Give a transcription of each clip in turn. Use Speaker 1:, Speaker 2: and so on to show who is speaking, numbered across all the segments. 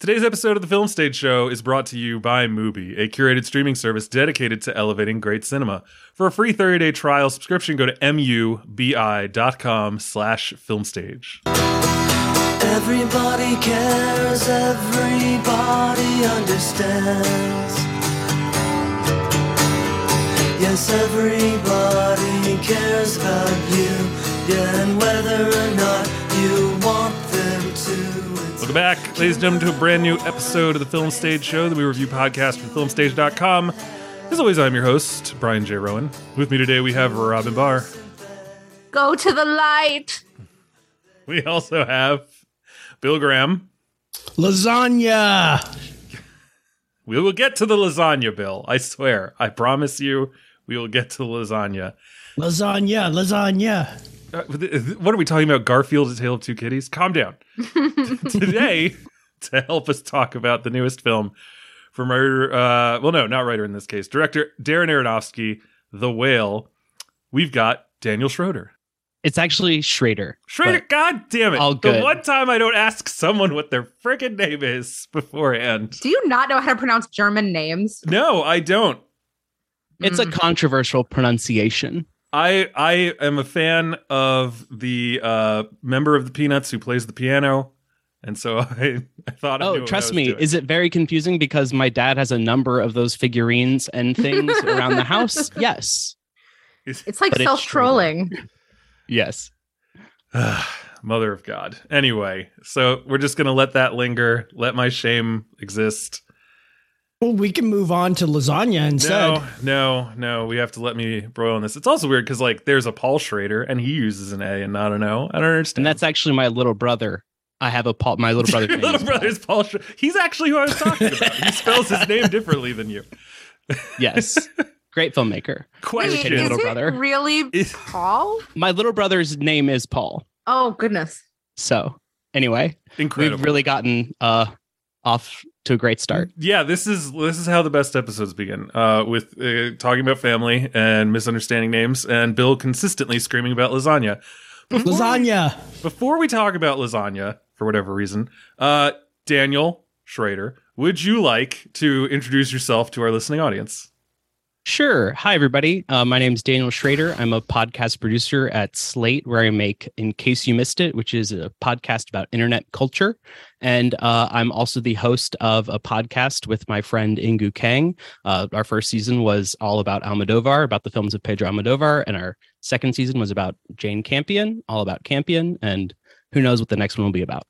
Speaker 1: Today's episode of the Film Stage Show is brought to you by Mubi, a curated streaming service dedicated to elevating great cinema. For a free 30-day trial subscription, go to mubi.com slash filmstage.
Speaker 2: Everybody cares, everybody understands. Yes, everybody cares about you, yeah, and whether or not you
Speaker 1: Welcome back, ladies and gentlemen, to a brand new episode of the Film Stage Show, the We Review podcast from filmstage.com. As always, I'm your host, Brian J. Roan. With me today, we have Robyn Bahr.
Speaker 3: Go to the light.
Speaker 1: We also have Bill Graham.
Speaker 4: Lasagna.
Speaker 1: We will get to the lasagna, Bill. I swear. I promise you, we will get to the lasagna.
Speaker 4: Lasagna. Lasagna.
Speaker 1: Uh, what are we talking about? Garfield, A Tale of Two Kitties? Calm down. Today, to help us talk about the newest film from writer, uh, well, no, not writer in this case, director Darren Aronofsky, The Whale, we've got Daniel Schroeder.
Speaker 5: It's actually Schrader.
Speaker 1: Schrader, god damn it.
Speaker 5: all
Speaker 1: The one time I don't ask someone what their freaking name is beforehand.
Speaker 3: Do you not know how to pronounce German names?
Speaker 1: No, I don't.
Speaker 5: It's a
Speaker 3: Mm.
Speaker 5: controversial pronunciation.
Speaker 1: I I am a fan of the uh, member of the Peanuts who plays the piano, and so I, I thought. I knew
Speaker 5: Oh,
Speaker 1: what I
Speaker 5: trust
Speaker 1: was
Speaker 5: me.
Speaker 1: doing.
Speaker 5: Is it very confusing because my dad has a number of those figurines and things around the house? Yes.
Speaker 3: It's like self trolling.
Speaker 5: Yes.
Speaker 1: Mother of God. Anyway, so we're just gonna let that linger. Let my shame exist.
Speaker 4: Well, we can move on to lasagna instead.
Speaker 1: No, no, no. We have to let me broil on this. It's also weird because like there's a Paul Schrader and he uses an A and not an O. I don't understand.
Speaker 5: And that's actually my little brother. I have a Paul, my little brother.
Speaker 1: Your little brother's Paul Schrader. He's actually who I was talking about. he spells his name differently than you.
Speaker 5: Yes. Great filmmaker.
Speaker 3: Wait,
Speaker 1: Question.
Speaker 3: is
Speaker 5: little
Speaker 3: it
Speaker 5: brother.
Speaker 3: really
Speaker 1: Is-
Speaker 3: Paul?
Speaker 5: My little brother's name is Paul.
Speaker 3: Oh goodness.
Speaker 5: So, anyway,
Speaker 1: Incredible.
Speaker 5: we've really gotten uh off to a great start.
Speaker 1: Yeah, this is this is how the best episodes begin. Uh, with uh, talking about family and misunderstanding names, and Bill consistently screaming about lasagna. Before,
Speaker 4: Lasagna.
Speaker 1: Before we talk about lasagna, for whatever reason, uh, Daniel Schrader, would you like to introduce yourself to our listening audience?
Speaker 5: Sure. Hi, everybody. Uh, my name is Daniel Schrader. I'm a podcast producer at Slate, where I make In Case You Missed It, which is a podcast about internet culture. And uh, I'm also the host of a podcast with my friend Inkoo Kang. Uh, our first season was all about Almodovar, about the films of Pedro Almodovar. And our second season was about Jane Campion, all about Campion. And who knows what the next one will be about.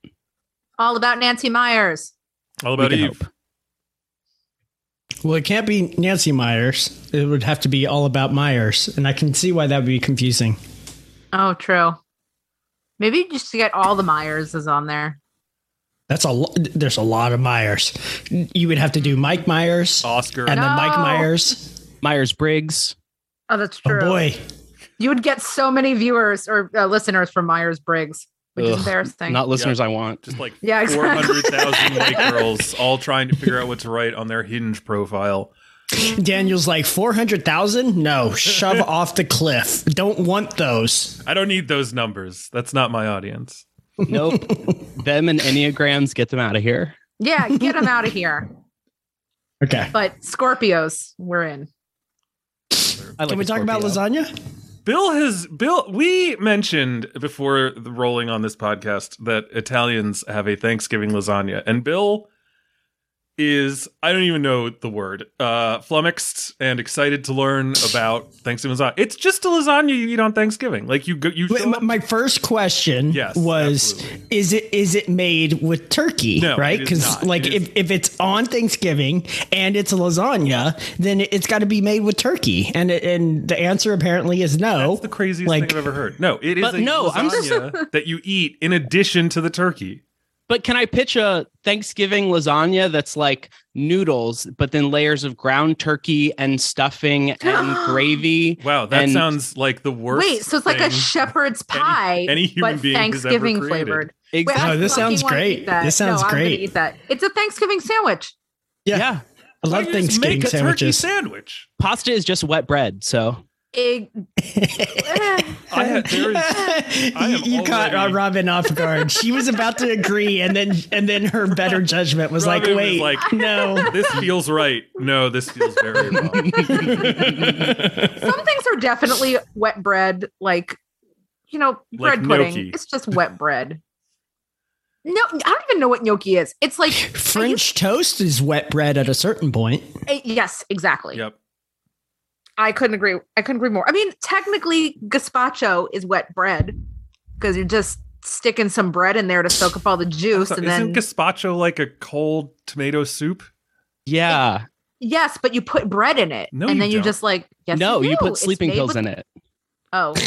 Speaker 3: All about Nancy Meyers.
Speaker 1: All about Eve.
Speaker 5: hope.
Speaker 4: Well, it can't be Nancy Meyers. It would have to be all about Myers, and I can see why that would be confusing.
Speaker 3: Oh, true. Maybe just to get all the Myers is on there.
Speaker 4: That's a lo- there's a lot of Myers. You would have to do Mike Myers
Speaker 1: Oscar.
Speaker 4: and then Mike Myers.
Speaker 5: Myers Briggs.
Speaker 3: Oh, that's
Speaker 4: Oh
Speaker 3: true.
Speaker 4: boy,
Speaker 3: You would get so many viewers or uh, listeners from Myers Briggs, which is embarrassing.
Speaker 5: Not listeners I want.
Speaker 1: just like
Speaker 3: Yeah, exactly.
Speaker 1: 400,000 white girls all trying to figure out what to write on their hinge profile.
Speaker 4: Daniel's like four hundred thousand. No, shove off the cliff. Don't want those.
Speaker 1: I don't need those numbers. That's not my audience.
Speaker 5: Nope. them and Enneagrams, get them out of here.
Speaker 3: yeah, get them out of here.
Speaker 4: Okay,
Speaker 3: But Scorpios, we're in.
Speaker 5: Like
Speaker 4: can we
Speaker 5: a
Speaker 4: talk about lasagna?
Speaker 1: Bill has Bill. We mentioned before rolling on this podcast that Italians have a Thanksgiving lasagna, and Bill is I don't even know the word uh, flummoxed and excited to learn about Thanksgiving lasagna. It's just a lasagna you eat on Thanksgiving. Like you go, you
Speaker 4: Wait, my-
Speaker 1: up-
Speaker 4: My first question
Speaker 1: Yes,
Speaker 4: was:
Speaker 1: absolutely.
Speaker 4: Is it is it made with turkey?
Speaker 1: No,
Speaker 4: right? Because like
Speaker 1: It is-
Speaker 4: if, if it's on Thanksgiving and it's a lasagna, then it's got to be made with turkey. And it- and the answer apparently is no.
Speaker 1: That's the craziest
Speaker 4: like-
Speaker 1: thing I've ever heard. No, it is
Speaker 5: But
Speaker 1: a
Speaker 5: no, I'm just-
Speaker 1: lasagna that you eat in addition to the turkey.
Speaker 5: But can I pitch a Thanksgiving lasagna that's like noodles, but then layers of ground turkey and stuffing and gravy?
Speaker 1: Wow, that
Speaker 5: And-
Speaker 1: sounds like the worst.
Speaker 3: Wait, so it's like a shepherd's pie,
Speaker 1: any human
Speaker 3: but
Speaker 1: being has ever
Speaker 3: Thanksgiving
Speaker 1: created.
Speaker 3: flavored.
Speaker 5: Ex-
Speaker 3: Wait,
Speaker 4: Oh, this sounds great. This sounds
Speaker 3: no,
Speaker 4: great.
Speaker 3: eat that. It's a Thanksgiving sandwich.
Speaker 4: yeah,
Speaker 5: yeah.
Speaker 4: I love
Speaker 1: Why don't just
Speaker 4: Thanksgiving
Speaker 1: make a turkey
Speaker 4: sandwiches.
Speaker 1: sandwich.
Speaker 5: Pasta is just wet bread. So
Speaker 3: Egg-
Speaker 1: I had, there is, I
Speaker 4: you
Speaker 1: am
Speaker 4: you caught uh, Robyn off guard. She was about to agree, and then and then her better judgment was like,
Speaker 1: Robyn was
Speaker 4: "Wait,
Speaker 1: like-
Speaker 4: no."
Speaker 1: this feels right. No, this feels very wrong.
Speaker 3: Some things are definitely wet bread, like you know,
Speaker 1: Like
Speaker 3: bread pudding.
Speaker 1: gnocchi.
Speaker 3: It's just wet bread. No, I don't even know what gnocchi is. It's like
Speaker 4: French toast is wet bread at a certain point.
Speaker 3: eh, yes, exactly.
Speaker 1: Yep.
Speaker 3: I couldn't agree. I couldn't agree more. I mean, technically, gazpacho is wet bread because you're just sticking some bread in there to soak up all the juice,
Speaker 1: So
Speaker 3: and
Speaker 1: isn't
Speaker 3: then
Speaker 1: gazpacho like a cold tomato soup?
Speaker 5: Yeah.
Speaker 3: yes, but you put bread in it,
Speaker 1: No,
Speaker 3: and
Speaker 1: you
Speaker 3: then you
Speaker 1: don't.
Speaker 3: just like yes,
Speaker 5: no, you
Speaker 3: do.
Speaker 5: put sleeping pills
Speaker 3: with-
Speaker 5: in it.
Speaker 3: Oh,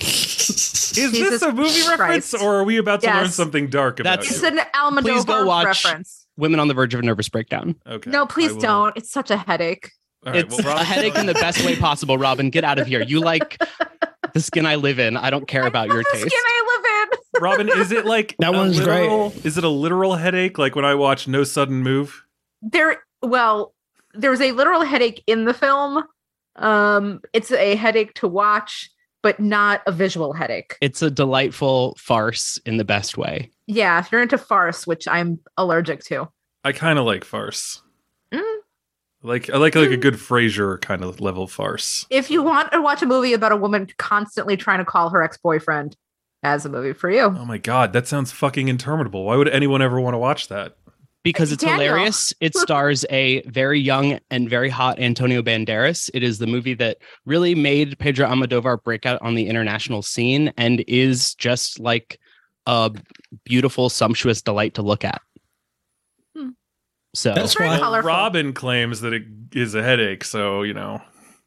Speaker 1: Is
Speaker 3: Jesus
Speaker 1: this a movie reference, or are we about to learn something dark about
Speaker 5: That's-
Speaker 3: it's an Almodovar
Speaker 5: Please go watch-
Speaker 3: reference.
Speaker 5: Women on the verge of a nervous breakdown.
Speaker 1: Okay.
Speaker 3: No, please don't. It's such a headache.
Speaker 1: All right,
Speaker 5: it's
Speaker 1: well, Robyn-
Speaker 5: a headache in the best way possible, Robyn. Get out of here. You like the skin I live in. I don't care about your
Speaker 3: the
Speaker 5: taste.
Speaker 3: skin I live in.
Speaker 1: Robyn, is it like
Speaker 4: That
Speaker 1: a
Speaker 4: one's great.
Speaker 1: Is it a literal headache, like when I watch No Sudden Move?
Speaker 3: there well there's a literal headache in the film um it's a headache to watch but not a visual headache
Speaker 5: It's a delightful farce in the best way.
Speaker 3: yeah if you're into farce which i'm allergic to
Speaker 1: I kind of like farce. Like I like like a hmm. good Frasier kind of level farce.
Speaker 3: if you want to watch a movie about a woman constantly trying to call her ex-boyfriend as a movie for you
Speaker 1: Oh my god, that sounds fucking interminable. Why would anyone ever want to watch that?
Speaker 5: Because uh, it's
Speaker 3: Daniel.
Speaker 5: hilarious. It stars a very young and very hot Antonio Banderas. It is the movie that really made Pedro Almodovar break out on the international scene and is just like a beautiful, sumptuous delight to look at. So
Speaker 4: That's
Speaker 3: Very
Speaker 4: why.
Speaker 3: colorful.
Speaker 1: Robyn claims that it is a headache, so you know.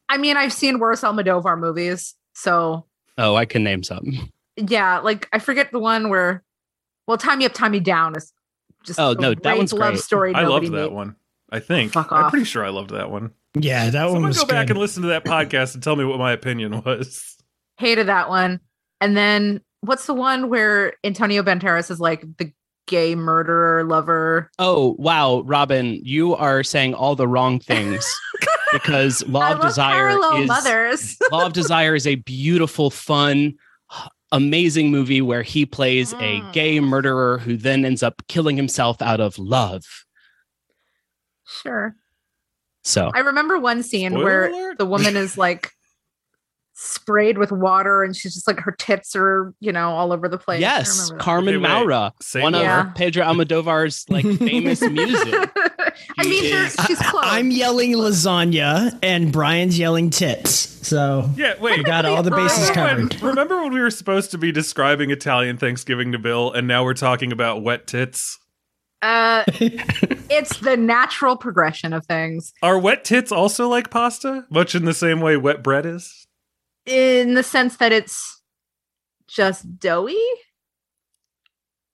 Speaker 3: i mean i've seen worse almodovar movies so
Speaker 5: oh, I can name some.
Speaker 3: yeah like i forget the one where well tie me up tie me down is just
Speaker 5: Oh, no, that
Speaker 3: great
Speaker 5: one's
Speaker 3: love
Speaker 5: great.
Speaker 3: story
Speaker 1: I loved that
Speaker 3: made.
Speaker 1: one. I think.
Speaker 3: Fuck
Speaker 1: I'm
Speaker 3: off.
Speaker 1: pretty sure I loved that one.
Speaker 4: Yeah, that one
Speaker 1: Someone
Speaker 4: was
Speaker 1: go back and listen to that podcast and tell me what my opinion was.
Speaker 3: hated that one. And then what's the one where Antonio Banderas is like the gay murderer lover?
Speaker 5: Oh, wow, Robyn, you are saying all the wrong things because Law
Speaker 3: I
Speaker 5: of
Speaker 3: love
Speaker 5: Desire
Speaker 3: parallel
Speaker 5: is
Speaker 3: mothers.
Speaker 5: Law of Desire is a beautiful, fun, amazing movie where he plays a
Speaker 3: Mm.
Speaker 5: gay murderer who then ends up killing himself out of love.
Speaker 3: sure.
Speaker 5: So
Speaker 3: I remember one scene
Speaker 1: Spoiler
Speaker 3: where
Speaker 1: alert?
Speaker 3: the woman is like sprayed with water and she's just like her tits are, you know, all over the place.
Speaker 5: Yes. Carmen
Speaker 1: Okay.
Speaker 5: Maura,
Speaker 1: Say
Speaker 5: one
Speaker 1: more.
Speaker 3: Yeah.
Speaker 5: of Pedro Almodovar's like famous music.
Speaker 3: i mean
Speaker 5: is,
Speaker 3: she's close.
Speaker 4: I, am yelling lasagna, and Brian's yelling tits. So
Speaker 1: Yeah, wait.
Speaker 4: we got all the bases
Speaker 3: Brian.
Speaker 1: When-
Speaker 4: covered.
Speaker 1: remember when we were supposed to be describing Italian Thanksgiving to Bill, and now we're talking about wet tits?
Speaker 3: uh, it's the natural progression of things
Speaker 1: Are wet tits also like pasta? Much in the same way wet bread is?
Speaker 3: In the sense that it's just doughy.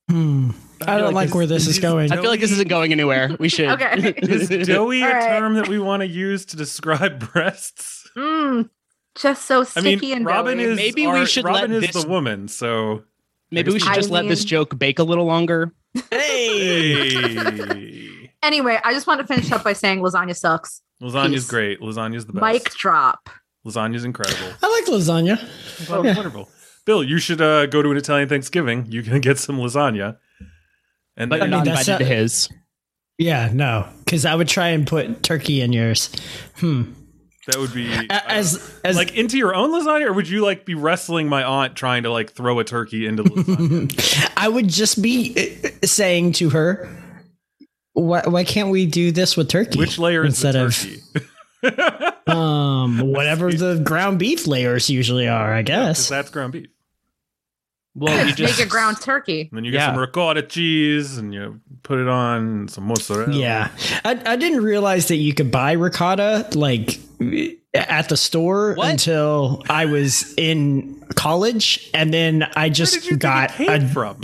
Speaker 4: Hmm. I don't like where this is going.
Speaker 5: I feel like this isn't going anywhere. We should.
Speaker 3: Okay.
Speaker 1: Is doughy a
Speaker 3: right.
Speaker 1: term that we want to use to describe breasts?
Speaker 3: Mm, just so
Speaker 1: I
Speaker 3: sticky
Speaker 1: mean,
Speaker 3: and
Speaker 1: Robyn
Speaker 3: doughy.
Speaker 1: is
Speaker 5: Maybe we
Speaker 1: our-
Speaker 5: should
Speaker 1: Robyn
Speaker 5: let
Speaker 1: is
Speaker 5: this-
Speaker 1: the woman, so
Speaker 5: Maybe we should just let this joke bake a little longer.
Speaker 1: hey,
Speaker 3: Anyway, I just want to finish up by saying lasagna sucks.
Speaker 1: lasagna's
Speaker 3: Peace.
Speaker 1: great. Lasagna's the best.
Speaker 3: Mic drop.
Speaker 1: Lasagna's incredible.
Speaker 4: I like lasagna.
Speaker 1: Well,
Speaker 4: Yeah.
Speaker 1: Wonderful. Bill, you should uh, go to an Italian Thanksgiving. You can get some lasagna. And
Speaker 5: But
Speaker 1: then,
Speaker 5: you're not
Speaker 4: mean, that's
Speaker 5: invited to his.
Speaker 4: Yeah, no, because I would try and put turkey in yours. Hmm.
Speaker 1: that would be
Speaker 4: A- As as
Speaker 1: like into your own lasagna, or would you like be wrestling my aunt trying to like throw a turkey into lasagna?
Speaker 4: I would just be uh, saying to her, "Why why can't we do this with turkey?
Speaker 1: Which layer is the
Speaker 4: instead of
Speaker 1: turkey?
Speaker 4: um whatever the ground beef layers usually are? I
Speaker 1: Because
Speaker 4: guess.
Speaker 1: that's ground beef.
Speaker 5: Well, you just
Speaker 3: Make a ground turkey.
Speaker 1: And then you get
Speaker 5: Yeah.
Speaker 1: some ricotta cheese and you put it on some mozzarella.
Speaker 4: Yeah, I, I didn't realize that you could buy ricotta like at the store
Speaker 5: What?
Speaker 4: until I was in college, and then I
Speaker 1: Where
Speaker 4: just
Speaker 1: did you
Speaker 4: got
Speaker 1: think it came
Speaker 4: a
Speaker 1: from?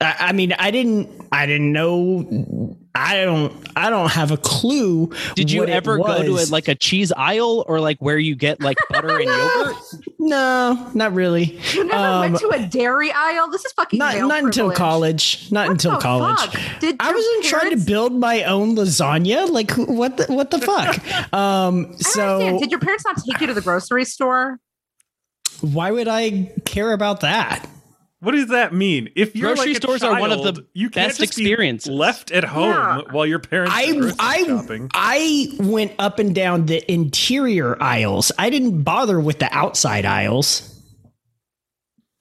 Speaker 4: I, I mean, I didn't. I didn't know. I don't. I don't have a clue.
Speaker 5: Did you
Speaker 4: what
Speaker 5: ever go to a, like a cheese aisle or like where you get like butter and yogurt?
Speaker 4: No, not really.
Speaker 3: You never
Speaker 4: Um,
Speaker 3: went to a dairy aisle. This is fucking
Speaker 4: Not not until college. Not
Speaker 3: What
Speaker 4: until college.
Speaker 3: fuck? Did
Speaker 4: I wasn't trying to build my own lasagna. Like what? The, what the fuck? Um. So
Speaker 3: understand. Did your parents not take you to the grocery store?
Speaker 4: why would I care about that?
Speaker 1: What does that mean? If you're
Speaker 5: Grocery
Speaker 1: like a
Speaker 5: stores are one of the
Speaker 1: you can't
Speaker 5: best
Speaker 1: just be
Speaker 5: experiences.
Speaker 1: left at home
Speaker 3: Yeah.
Speaker 1: while your parents are
Speaker 4: I
Speaker 1: grocery
Speaker 4: I
Speaker 1: shopping.
Speaker 4: I went up and down the interior aisles. I didn't bother with the outside aisles.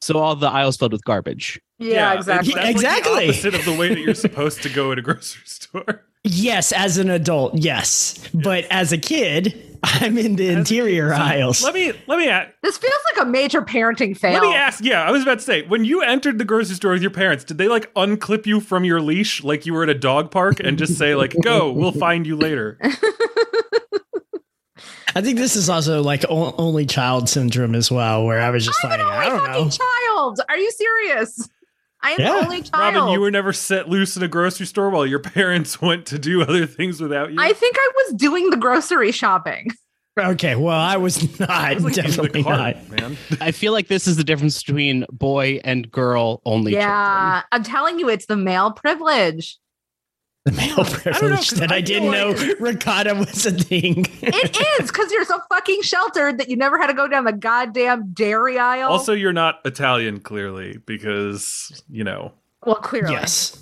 Speaker 5: So all the aisles filled with garbage.
Speaker 3: Yeah,
Speaker 1: it-
Speaker 3: exactly.
Speaker 1: that's like the
Speaker 4: Exactly.
Speaker 1: opposite of the way that you're supposed to go at a grocery store.
Speaker 4: Yes, as an adult, yes, but as a kid, I'm in the interior aisles.
Speaker 1: Let me let me ask,
Speaker 3: This feels like a major parenting fail.
Speaker 1: let me ask. Yeah, I was about to say when you entered the grocery store with your parents, did they like unclip you from your leash like you were at a dog park and just say like, "Go, we'll find you later."
Speaker 4: I think this is also like o- only child syndrome as well, where I was just
Speaker 3: I'm
Speaker 4: like,
Speaker 3: an
Speaker 4: I don't
Speaker 3: fucking
Speaker 4: know.
Speaker 3: child. Are you serious? I am
Speaker 4: Yeah.
Speaker 3: the only child.
Speaker 1: Robyn, you were never set loose in a grocery store while your parents went to do other things without you.
Speaker 3: I think I was doing the grocery shopping.
Speaker 4: Okay, well, I was not
Speaker 1: I was, like,
Speaker 4: definitely
Speaker 1: cart,
Speaker 4: not.
Speaker 1: man.
Speaker 5: I feel like this is the difference between boy and girl only children.
Speaker 3: yeah, I'm telling you, it's the male privilege.
Speaker 4: The male
Speaker 1: know,
Speaker 4: that
Speaker 1: I
Speaker 4: I, didn't
Speaker 1: like-
Speaker 4: know ricotta was a thing.
Speaker 3: It is because you're so fucking sheltered that you never had to go down the goddamn dairy aisle.
Speaker 1: Also, you're not Italian, clearly, because you know.
Speaker 3: well, clearly,
Speaker 4: Yes.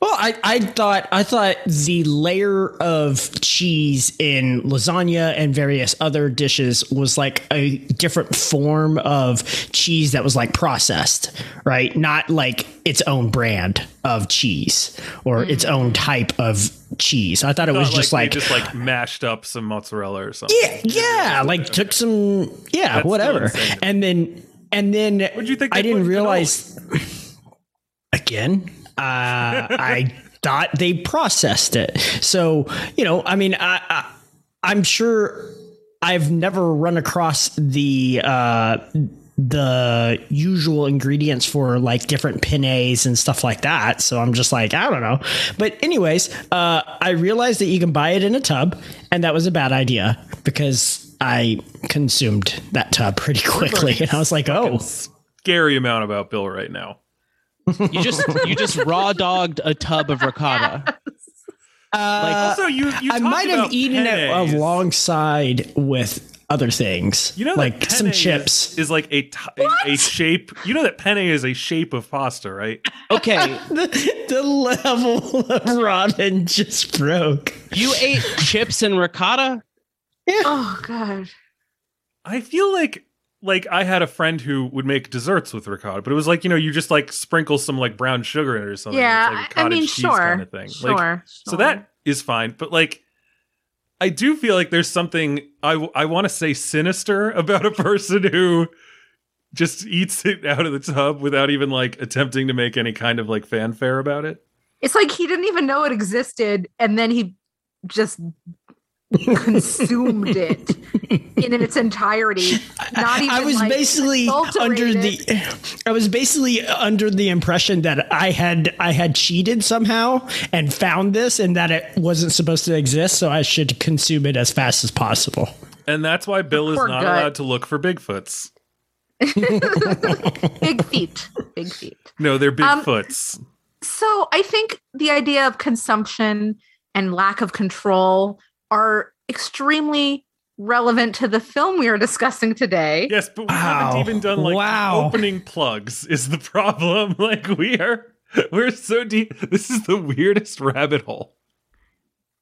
Speaker 4: Well, I, I thought I thought the layer of cheese in lasagna and various other dishes was like a different form of cheese that was like processed, right? Not like its own brand of cheese or hmm. its own type of cheese. I thought it was
Speaker 1: Not
Speaker 4: just
Speaker 1: they
Speaker 4: like,
Speaker 1: just like mashed up some mozzarella or something.
Speaker 4: yeah, yeah, like took some yeah,
Speaker 1: That's still
Speaker 4: whatever.
Speaker 1: insane.
Speaker 4: And then and then
Speaker 1: What'd you think
Speaker 4: I didn't
Speaker 1: put in
Speaker 4: realize again. Uh, I thought they processed it. So you know, I mean, I, I I'm sure I've never run across the uh, the usual ingredients for like different penes and stuff like that. So I'm just like, I don't know. But anyways, uh, I realized that you can buy it in a tub, and that was a bad idea because I consumed that tub pretty quickly, and I was like, oh.
Speaker 1: Scary amount about Bill right now.
Speaker 5: You just you just raw dogged a tub of ricotta.
Speaker 4: Uh,
Speaker 1: Also, you, you
Speaker 4: I might have eaten
Speaker 1: pennes.
Speaker 4: it alongside with other things.
Speaker 1: You know,
Speaker 4: like some chips.
Speaker 1: is, is like a, t- a a shape. You know that penne is a shape of pasta, right?
Speaker 5: Okay,
Speaker 4: the, the level of Robyn just broke.
Speaker 5: you ate chips and ricotta.
Speaker 3: Oh god.
Speaker 1: I feel like like I had a friend who would make desserts with ricotta, but it was like you know you just like sprinkle some like brown sugar in it or something.
Speaker 3: Yeah,
Speaker 1: it's like
Speaker 3: I- mean,
Speaker 1: cheese
Speaker 3: sure,
Speaker 1: kind of thing.
Speaker 3: sure,
Speaker 1: Like, so that is fine, but like. I do feel like there's something I I want to say sinister about a person who just eats it out of the tub without even like attempting to make any kind of like fanfare about it.
Speaker 3: It's like he didn't even know it existed, and then he just consumed it in its entirety. Not even.
Speaker 4: I was
Speaker 3: like,
Speaker 4: basically under the I was basically under the impression that I had I had cheated somehow and found this and that it wasn't supposed to exist, so I should consume it as fast as possible.
Speaker 1: And that's why Bill is not
Speaker 3: gut.
Speaker 1: allowed to look for Bigfoots.
Speaker 3: big feet. Big feet.
Speaker 1: No, they're
Speaker 3: Um,
Speaker 1: Bigfoots.
Speaker 3: So I think the idea of consumption and lack of control are extremely relevant to the film we are discussing today.
Speaker 1: yes, but we
Speaker 4: Wow.
Speaker 1: haven't even done like
Speaker 4: Wow.
Speaker 1: opening plugs is the problem. Like we are we're so deep. This is the weirdest rabbit hole.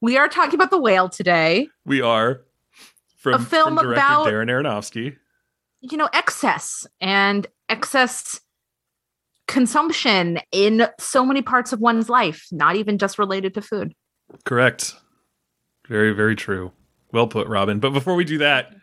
Speaker 3: We are talking about the whale today.
Speaker 1: We are from,
Speaker 3: A film
Speaker 1: from director
Speaker 3: about-
Speaker 1: Darren Aronofsky.
Speaker 3: you know, excess and excess consumption in so many parts of one's life, not even just related to food.
Speaker 1: Correct. Very, very true. Well put, Robyn. But before we do that,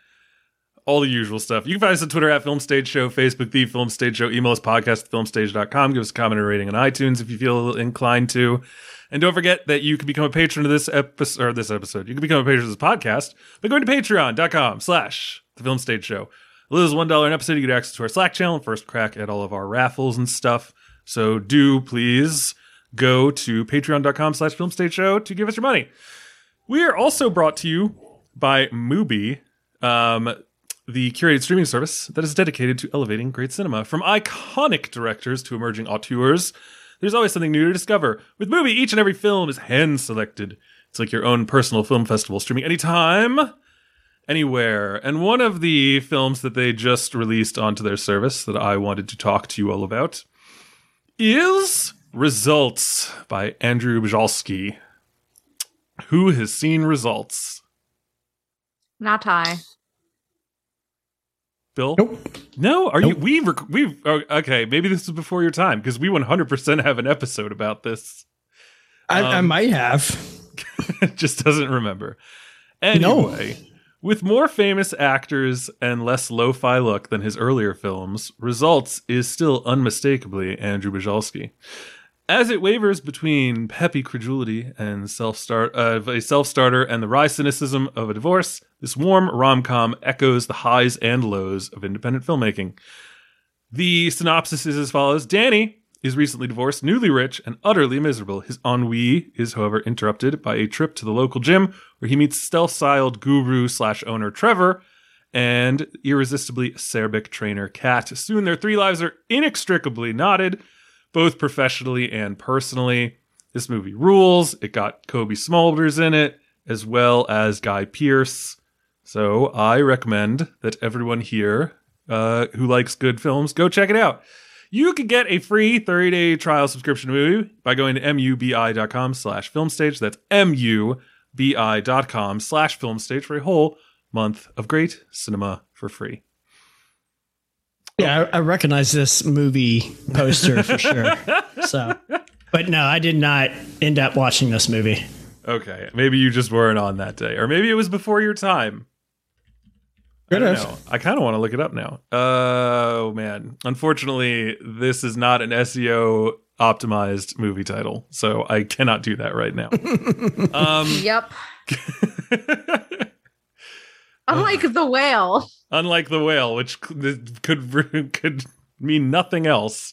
Speaker 1: all the usual stuff. You can find us on Twitter at Film Stage Show, Facebook, The Film Stage Show, email us podcast at filmstage.com. Give us a comment or rating on iTunes if you feel inclined to. And don't forget that you can become a patron of this episode, or this episode. You can become a patron of this podcast by going to patreon.com slash The Film Stage Show. As $1 an episode, you get access to our Slack channel first crack at all of our raffles and stuff. So do please go to patreon.com slash filmstage show to give us your money. We are also brought to you by Mubi, um, the curated streaming service that is dedicated to elevating great cinema. From iconic directors to emerging auteurs, there's always something new to discover. With Mubi, each and every film is hand selected. It's like your own personal film festival, streaming anytime, anywhere. And one of the films that they just released onto their service that I wanted to talk to you all about is Results by Andrew Bujalski. Who has seen Results?
Speaker 3: Not I.
Speaker 1: Bill?
Speaker 4: Nope.
Speaker 1: No, are you? We rec- we oh, okay. Maybe this is before your time because we 100% have an episode about this.
Speaker 4: I, I
Speaker 1: Um,
Speaker 4: might have.
Speaker 1: Just doesn't remember.
Speaker 4: No.
Speaker 1: Anyway, with more famous actors and less lo-fi look than his earlier films, Results is still unmistakably Andrew Bujalski. As it wavers between peppy credulity and self-start of a self-starter and the wry cynicism of a divorce, this warm rom-com echoes the highs and lows of independent filmmaking. The synopsis is as follows: Danny is recently divorced, newly rich, and utterly miserable. His ennui is, however, interrupted by a trip to the local gym where he meets stealth-styled guru slash owner Trevor and irresistibly acerbic trainer Kat. Soon their three lives are inextricably knotted, both professionally and personally. This Mubi rules. It got Cobie Smulders in it, as well as Guy Pearce. So I recommend that everyone here uh, who likes good films go check it out. You can get a free 30-day trial subscription to movie by going to mubi.com slash filmstage. That's mubi.com slash filmstage for a whole month of great cinema for free.
Speaker 4: Yeah, I, I recognize this movie poster for sure. So, but no, I did not end up watching this movie.
Speaker 1: Okay, maybe you just weren't on that day, or maybe it was before your time. I
Speaker 4: Could
Speaker 1: don't
Speaker 4: have.
Speaker 1: know. I kind of want to look it up now. Oh man, unfortunately, this is not an SEO optimized movie title, so I cannot do that right now. um,
Speaker 3: Yep. Unlike the whale.
Speaker 1: Unlike the whale, which could could mean nothing else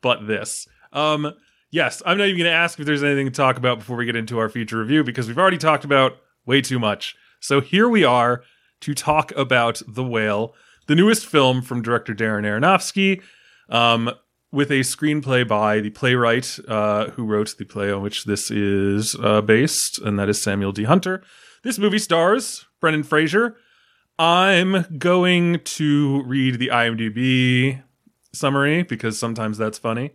Speaker 1: but this. Um, yes, I'm not even going to ask if there's anything to talk about before we get into our feature review because we've already talked about way too much. So here we are to talk about the whale, the newest film from director Darren Aronofsky, um, with a screenplay by the playwright uh, who wrote the play on which this is uh, based, and that is Samuel D. Hunter. This movie stars Brendan Fraser. I'm going to read the IMDb summary because sometimes that's funny.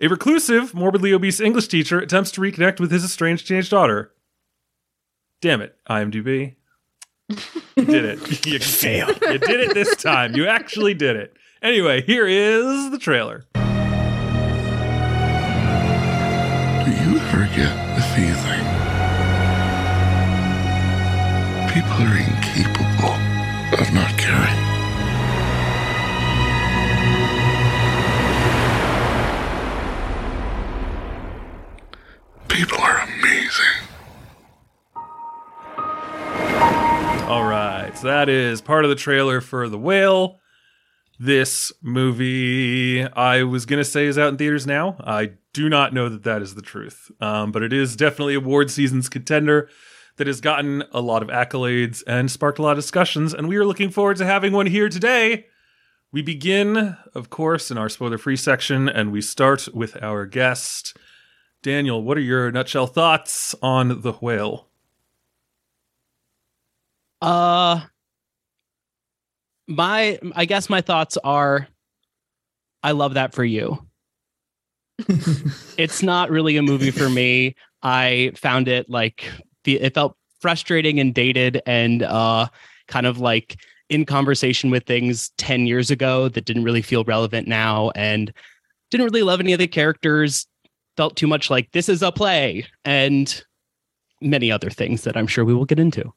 Speaker 1: A reclusive, morbidly obese English teacher attempts to reconnect with his estranged teenage daughter. Damn it, IMDb. You did it. You,
Speaker 4: failed.
Speaker 1: you did it this time. You actually did it. Anyway, here is the trailer.
Speaker 6: Do you ever get the feeling people are incapable of not caring? People are amazing.
Speaker 1: All right. So that is part of the trailer for The Whale. This movie, I was going to say, is out in theaters now. I do not know that that is the truth. Um, but it is definitely award season's contender that has gotten a lot of accolades and sparked a lot of discussions. And we are looking forward to having one here today. We begin, of course, in our spoiler free section, and we start with our guest. Daniel, what are your nutshell thoughts on The Whale?
Speaker 5: Uh my I guess my thoughts are I love that for you. it's not really a movie for me. I found it like the it felt frustrating and dated and uh kind of like in conversation with things 10 years ago that didn't really feel relevant now and didn't really love any of the characters felt too much like this is a play and many other things that I'm sure we will get into.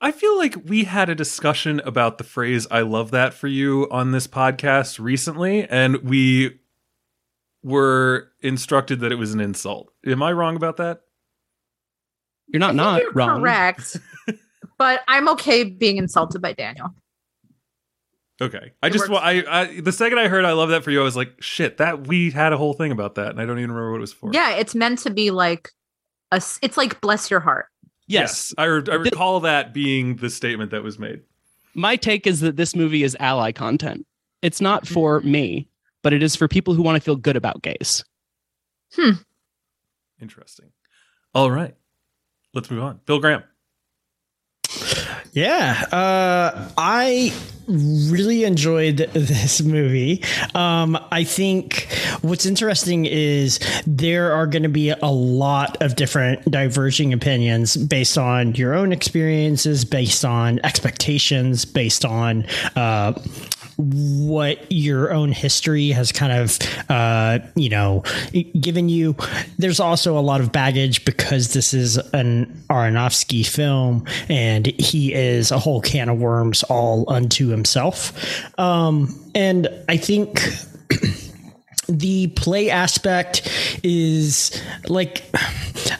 Speaker 1: I feel like we had a discussion about the phrase I love that for you on this podcast recently, and we were instructed that it was an insult. Am I wrong about that?
Speaker 5: You're not not
Speaker 3: you're
Speaker 5: wrong.
Speaker 3: Correct. but I'm okay being insulted by Daniel.
Speaker 1: Okay. I
Speaker 3: It
Speaker 1: just
Speaker 3: works.
Speaker 1: wa- I, I the second I heard I love that for you, I was like, shit, that we had a whole thing about that, and I don't even remember what it was for.
Speaker 3: Yeah, it's meant to be like a It's like bless your heart.
Speaker 5: Yes.
Speaker 1: I, re- I recall that being the statement that was made.
Speaker 5: My take is that this movie is ally content. It's not for me, but it is for people who want to feel good about gays. Hmm.
Speaker 1: Interesting. All right. Let's move on. Bill Graham.
Speaker 4: Yeah, uh, I really enjoyed this movie. Um, I think what's interesting is there are going to be a lot of different diverging opinions based on your own experiences, based on expectations, based on uh, what your own history has kind of, uh, you know, given you. There's also a lot of baggage because this is an Aronofsky film and he is a whole can of worms all unto himself. Um, and I think the play aspect is like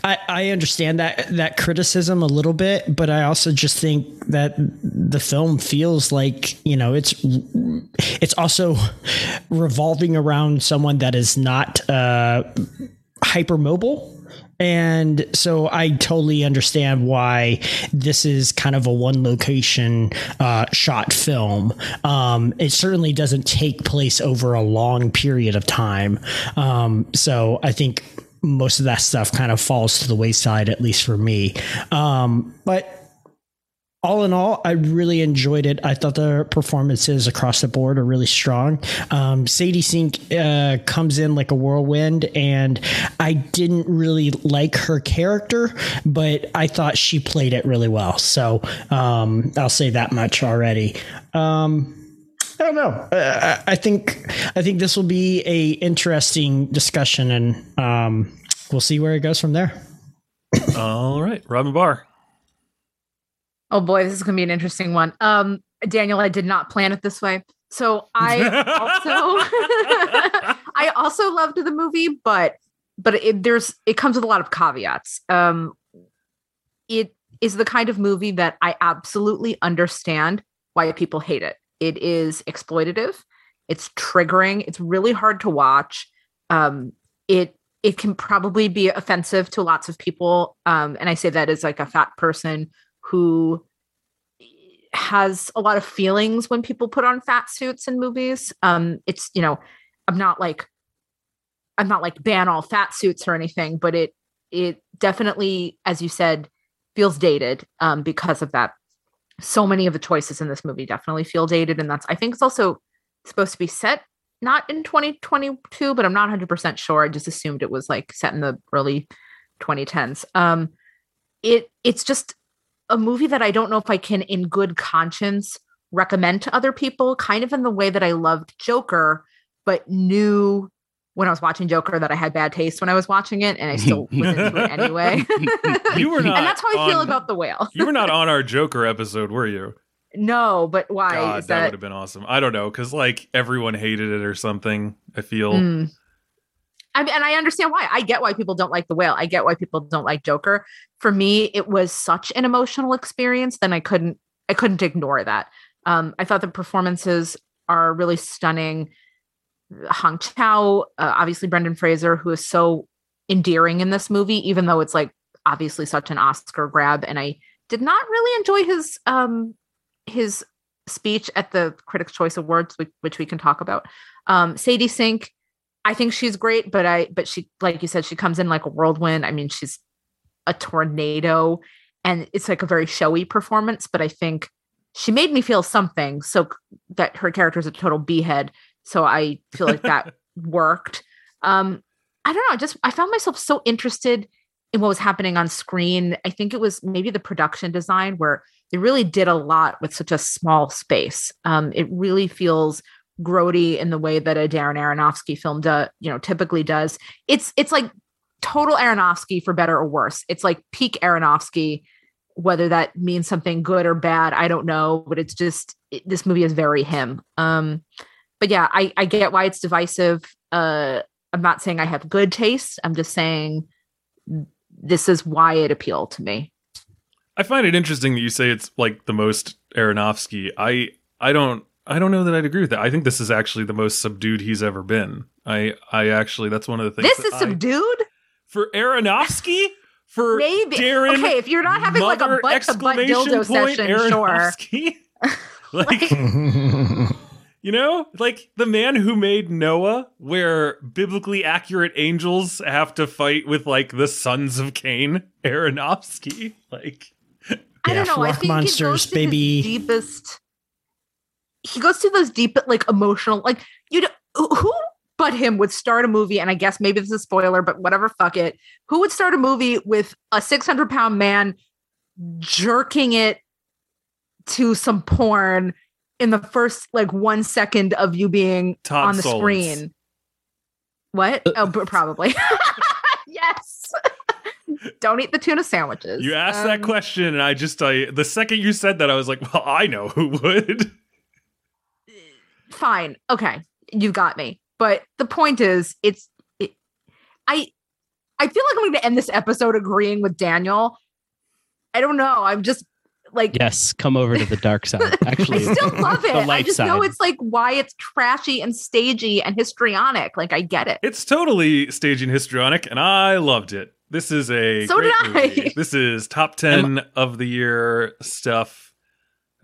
Speaker 4: I, I understand that that criticism a little bit, but I also just think that the film feels like you know it's it's also revolving around someone that is not uh, hypermobile. And so I totally understand why this is kind of a one location uh, shot film. Um, it certainly doesn't take place over a long period of time. Um, so I think most of that stuff kind of falls to the wayside, at least for me. Um, but all in all, I really enjoyed it. I thought the performances across the board are really strong. Um, Sadie Sink uh, comes in like a whirlwind, and I didn't really like her character, but I thought she played it really well. So um, I'll say that much already. Um, I don't know. Uh, I think I think this will be a interesting discussion, and um, we'll see where it goes from there.
Speaker 1: All right. Robyn Bahr.
Speaker 3: Oh boy, this is gonna be an interesting one. Um, Daniel, I did not plan it this way. So I also I also loved the movie, but but it, there's it comes with a lot of caveats. Um, it is the kind of movie that I absolutely understand why people hate it. It is exploitative. It's triggering. It's really hard to watch. Um, it it can probably be offensive to lots of people. Um, and I say that as like a fat person who has a lot of feelings when people put on fat suits in movies. Um, it's you know, I'm not like I'm not like ban all fat suits or anything, but it it definitely, as you said, feels dated um, because of that. So many of the choices in this movie definitely feel dated, and that's I think it's also supposed to be set not in 2022, but I'm not 100 percent sure. I just assumed it was like set in the early 2010s. Um, it it's just a movie that I don't know if I can, in good conscience, recommend to other people, kind of in the way that I loved Joker, but knew when I was watching Joker that I had bad taste when I was watching it, and I still was into it anyway.
Speaker 1: You were not
Speaker 3: and that's how I feel about the whale.
Speaker 1: You were not on our Joker episode, were you?
Speaker 3: No, but why?
Speaker 1: God,
Speaker 3: Is
Speaker 1: that,
Speaker 3: that,
Speaker 1: would have been awesome. I don't know, because like everyone hated it or something. I feel.
Speaker 3: Mm. I mean, and I understand why. I get why people don't like the whale. I get why people don't like Joker. For me, it was such an emotional experience. Then I couldn't, I couldn't ignore that. Um, I thought the performances are really stunning. Hong Chau, uh, obviously Brendan Fraser, who is so endearing in this movie, even though it's like obviously such an Oscar grab. And I did not really enjoy his um his speech at the Critics' Choice Awards, which, which we can talk about. Um, Sadie Sink, I think she's great, but I but she like you said, she comes in like a whirlwind. I mean, she's a tornado, and it's like a very showy performance. But I think she made me feel something. So that her character is a total behead. So I feel like that worked. Um, I don't know. I just I found myself so interested in what was happening on screen. I think it was maybe the production design where they really did a lot with such a small space. Um, it really feels grody in the way that a Darren Aronofsky film do, you know, typically does. It's it's like total Aronofsky for better or worse. It's like peak Aronofsky, whether that means something good or bad, I don't know, but it's just it, this movie is very him. Um, but yeah, I I get why it's divisive. Uh, I'm not saying I have good taste. I'm just saying this is why it appealed to me.
Speaker 1: I find it interesting that you say it's like the most Aronofsky. I I don't I don't know that I'd agree with that. I think this is actually the most subdued he's ever been. I I actually that's one of the things.
Speaker 3: This is
Speaker 1: I-
Speaker 3: subdued.
Speaker 1: for Aronofsky. For
Speaker 3: Maybe
Speaker 1: Darren
Speaker 3: okay. If you're not having like a
Speaker 1: Mother
Speaker 3: butt to butt dildo
Speaker 1: point
Speaker 3: session, sure.
Speaker 1: Aronofsky. like you know, like the man who made Noah, where biblically accurate angels have to fight with like the sons of Cain. Aronofsky, like
Speaker 3: I don't know. I
Speaker 4: rock
Speaker 3: think
Speaker 4: monsters,
Speaker 3: he goes to
Speaker 4: baby.
Speaker 3: his deepest. He goes to those deep, like emotional, like you. know, Who but him would start a movie, and I guess maybe this is a spoiler, but whatever, fuck it. Who would start a movie with a six hundred pound man jerking it to some porn in the first like one second of you being
Speaker 1: Todd
Speaker 3: on the
Speaker 1: Solondz.
Speaker 3: screen? What? Oh, but probably. yes. Don't eat the tuna sandwiches.
Speaker 1: you asked that
Speaker 3: Um,
Speaker 1: question, and I just I the second you said that, I was like, well, I know who would.
Speaker 3: fine okay you got me but the point is it's it, i i feel like i'm going to end this episode agreeing with daniel i don't know i'm just like
Speaker 5: Yes, come over to the dark side. Actually,
Speaker 3: i still love it i
Speaker 5: light
Speaker 3: just know it's like why it's trashy and stagey and histrionic like i get it
Speaker 1: It's totally staging histrionic, and I loved it. This is a
Speaker 3: So
Speaker 1: great
Speaker 3: did I.
Speaker 1: movie. This is top ten of the year stuff.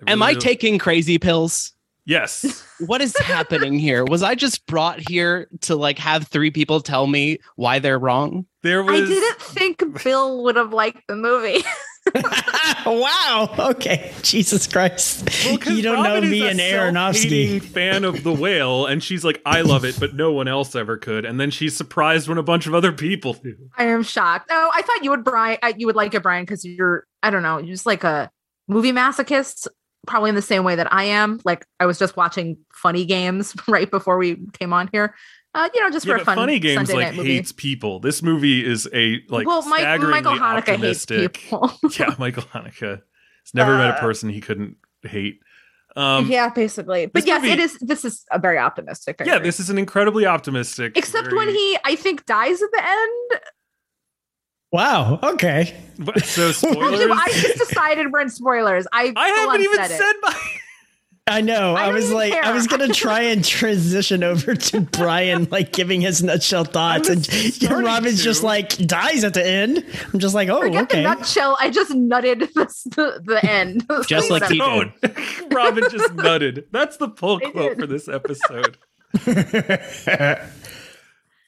Speaker 5: Am I taking crazy pills?
Speaker 1: Yes.
Speaker 5: What is happening here? Was I just brought here to like have three people tell me why they're wrong?
Speaker 1: There was.
Speaker 3: i didn't think bill would have liked the movie
Speaker 4: wow. Okay. Jesus Christ.
Speaker 1: Well, 'cause
Speaker 4: you don't
Speaker 1: Robyn
Speaker 4: know
Speaker 1: is
Speaker 4: me
Speaker 1: a
Speaker 4: and
Speaker 1: self-hating
Speaker 4: Aronofsky.
Speaker 1: fan of the whale, and she's like, "I love it, but no one else ever could." And then she's surprised when a bunch of other people do.
Speaker 3: i am shocked no i thought you would brian uh, you would like it brian because you're i don't know you're just like a movie masochist probably in the same way that i am like i was just watching funny games right before we came on here uh you know just
Speaker 1: Yeah,
Speaker 3: for a fun
Speaker 1: funny games
Speaker 3: Sunday
Speaker 1: like
Speaker 3: night movie.
Speaker 1: hates people. This movie is a like
Speaker 3: well Mike, Michael Haneke hates people
Speaker 1: yeah, Michael Haneke. He's never met a
Speaker 3: Uh,
Speaker 1: person he couldn't hate. Um,
Speaker 3: yeah basically but yes
Speaker 1: movie-
Speaker 3: it is this is a very optimistic
Speaker 1: yeah, this is an incredibly optimistic.
Speaker 3: except when he i think dies at the end
Speaker 4: Wow. Okay.
Speaker 1: So spoilers.
Speaker 3: i just decided we're in spoilers i
Speaker 1: I haven't even
Speaker 3: said
Speaker 1: said my.
Speaker 4: I know.
Speaker 3: I
Speaker 4: I, was
Speaker 3: even
Speaker 4: like, I was gonna try and transition over to Brian, like giving his nutshell thoughts, and
Speaker 1: starting
Speaker 4: Robyn's just like dies at the end. I'm just like, oh,
Speaker 3: Forget
Speaker 4: okay.
Speaker 3: the nutshell. I just nutted the, the, the end.
Speaker 5: Just like he
Speaker 3: Whatever.
Speaker 1: Don't. Robyn just nutted. That's the pull quote for this episode.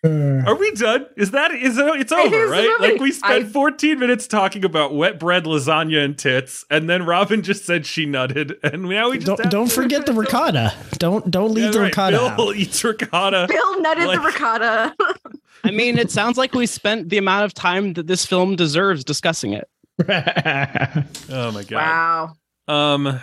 Speaker 1: Are we done? Is that is it, it's over,
Speaker 3: is
Speaker 1: right? Like we spent
Speaker 3: I-
Speaker 1: 14 minutes talking about wet bread, lasagna, and tits, and then Robyn just said she nutted, and now we just
Speaker 4: don't don't
Speaker 1: to-
Speaker 4: forget the ricotta. Don't don't leave
Speaker 1: Yeah,
Speaker 4: the
Speaker 1: right.
Speaker 4: ricotta.
Speaker 1: Bill
Speaker 4: out.
Speaker 1: eats ricotta.
Speaker 3: Bill nutted
Speaker 1: Like-
Speaker 3: the ricotta.
Speaker 5: I mean, it sounds like we spent the amount of time that this film deserves discussing it.
Speaker 1: Oh my god.
Speaker 3: wow.
Speaker 1: Um,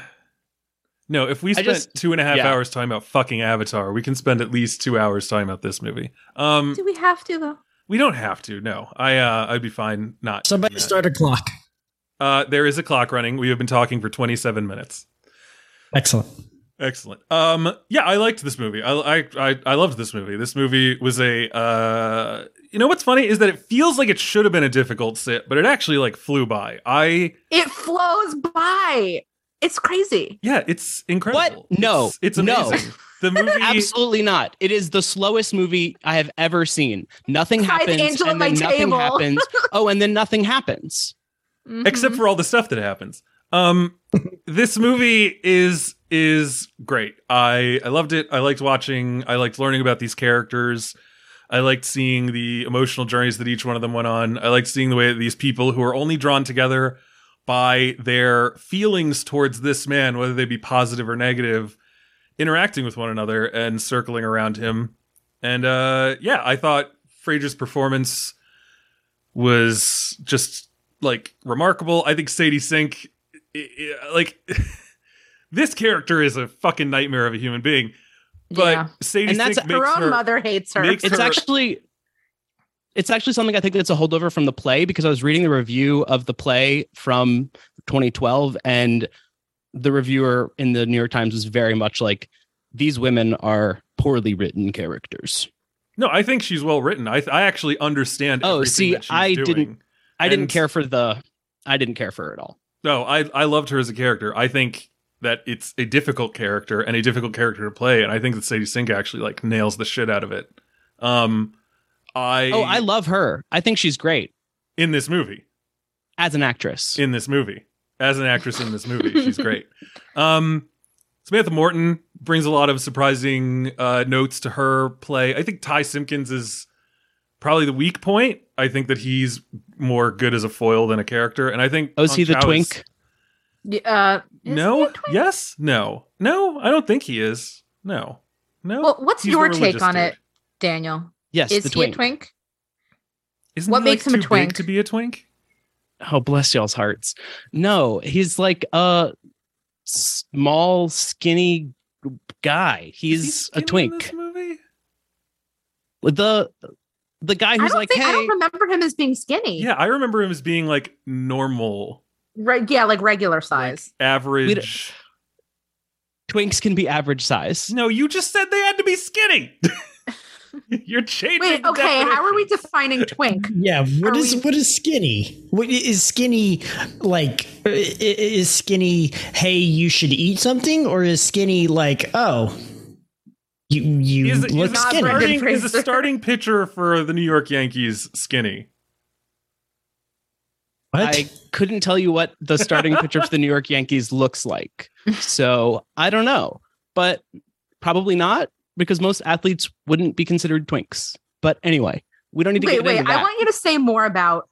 Speaker 1: no, if we spent
Speaker 5: just-
Speaker 1: two and a half
Speaker 5: yeah.
Speaker 1: hours talking about fucking Avatar, we can spend at least two hours talking about this movie. Um,
Speaker 3: Do we have to though?
Speaker 1: we don't have to. No, I uh, I'd be fine not.
Speaker 4: Somebody
Speaker 1: doing that.
Speaker 4: start a clock.
Speaker 1: Uh, there is a clock running. We have been talking for 27 minutes.
Speaker 4: Excellent.
Speaker 1: Excellent. Um, yeah, I liked this movie. I, I, I, I loved this movie. This movie was a, uh, you know what's funny is that it feels like it should have been a difficult sit, but it actually like flew by. I,
Speaker 3: It flows by. It's crazy.
Speaker 1: yeah, it's incredible.
Speaker 5: What? No.
Speaker 1: it's, it's
Speaker 5: No.
Speaker 1: amazing. The movie,
Speaker 5: Absolutely not. It is the slowest movie I have ever seen. Nothing
Speaker 3: Besides
Speaker 5: happens,
Speaker 3: Angel at
Speaker 5: and
Speaker 3: My
Speaker 5: then nothing
Speaker 3: Table.
Speaker 5: happens. Oh, and then nothing happens.
Speaker 3: Mhm.
Speaker 1: except for all the stuff that happens. Um, this movie is is great. I I loved it. I liked watching. I liked learning about these characters. I liked seeing the emotional journeys that each one of them went on. I liked seeing the way that these people who are only drawn together by their feelings towards this man, whether they be positive or negative, interacting with one another and circling around him. And uh, yeah, I thought Fraser's performance was just like remarkable. I think Sadie Sink, i- i- like this character is a fucking nightmare of a human being. But
Speaker 3: Yeah.
Speaker 1: Sadie
Speaker 5: And that's
Speaker 1: Sink
Speaker 3: her own
Speaker 1: her,
Speaker 3: mother hates her.
Speaker 1: makes
Speaker 5: It's
Speaker 1: her-
Speaker 5: actually it's actually something I think that's a holdover from the play because I was reading the review of the play from 2012 and the reviewer in the New York Times was very much like these women are poorly written characters.
Speaker 1: No, I think she's well written. I I actually understand.
Speaker 5: Oh, see, I
Speaker 1: doing.
Speaker 5: didn't- I didn't care for the I didn't care for her at all.
Speaker 1: No, I I loved her as a character. I think that it's a difficult character and a difficult character to play, and I think that Sadie Sink actually like nails the shit out of it. Um, I
Speaker 5: Oh, I love her. I think she's great
Speaker 1: in this movie.
Speaker 5: as an actress.
Speaker 1: in this movie as an actress in this movie. She's great. Um, Samantha Morton brings a lot of surprising uh, notes to her play. I think Ty Simpkins is probably the weak point. I think that he's more good as a foil than a character, and I think
Speaker 5: oh, is he the
Speaker 1: Chow is-
Speaker 5: twink?
Speaker 3: Y- Uh, is
Speaker 1: No.
Speaker 3: twink?
Speaker 1: Yes. No. No. I don't think he is. No. No.
Speaker 3: Well, what's
Speaker 1: He's
Speaker 3: your take on
Speaker 1: dude.
Speaker 3: it, Daniel?
Speaker 5: Yes,
Speaker 3: Is
Speaker 5: the
Speaker 3: he
Speaker 5: twink.
Speaker 3: a twink?
Speaker 1: Isn't
Speaker 3: what
Speaker 1: he, like,
Speaker 3: makes him a
Speaker 1: too big
Speaker 3: twink?
Speaker 1: to be a twink?
Speaker 5: Oh, bless y'all's hearts. No, he's like a small, skinny guy.
Speaker 1: Is he
Speaker 5: He's a
Speaker 1: skinny in
Speaker 5: twink.
Speaker 1: this movie?
Speaker 5: The the guy
Speaker 3: I
Speaker 5: who's
Speaker 3: don't
Speaker 5: like,
Speaker 3: think I don't remember him as being skinny.
Speaker 1: Yeah, I remember him as being like normal,
Speaker 3: Right. Yeah, like regular
Speaker 1: like,
Speaker 3: size.
Speaker 1: average.
Speaker 5: twinks can be average size.
Speaker 1: No, you just said they had to be skinny. You're changing.
Speaker 3: Wait.
Speaker 1: the
Speaker 3: Okay. How are we defining twink?
Speaker 4: Yeah, what
Speaker 3: Are
Speaker 4: is
Speaker 3: we-
Speaker 4: what is skinny? What is skinny like? i- i- Is skinny? Hey, you should eat something, or is skinny like? Oh, you you
Speaker 1: Is, is,
Speaker 4: look
Speaker 1: a
Speaker 4: skinny.
Speaker 1: Starting, is a starting pitcher for the New York Yankees skinny?
Speaker 4: What?
Speaker 5: I couldn't tell you what the starting pitcher for the New York Yankees looks like. So I don't know, but probably not because most athletes wouldn't be considered twinks. But anyway, we don't need to
Speaker 3: Wait.
Speaker 5: get
Speaker 3: Wait. I want you to say more about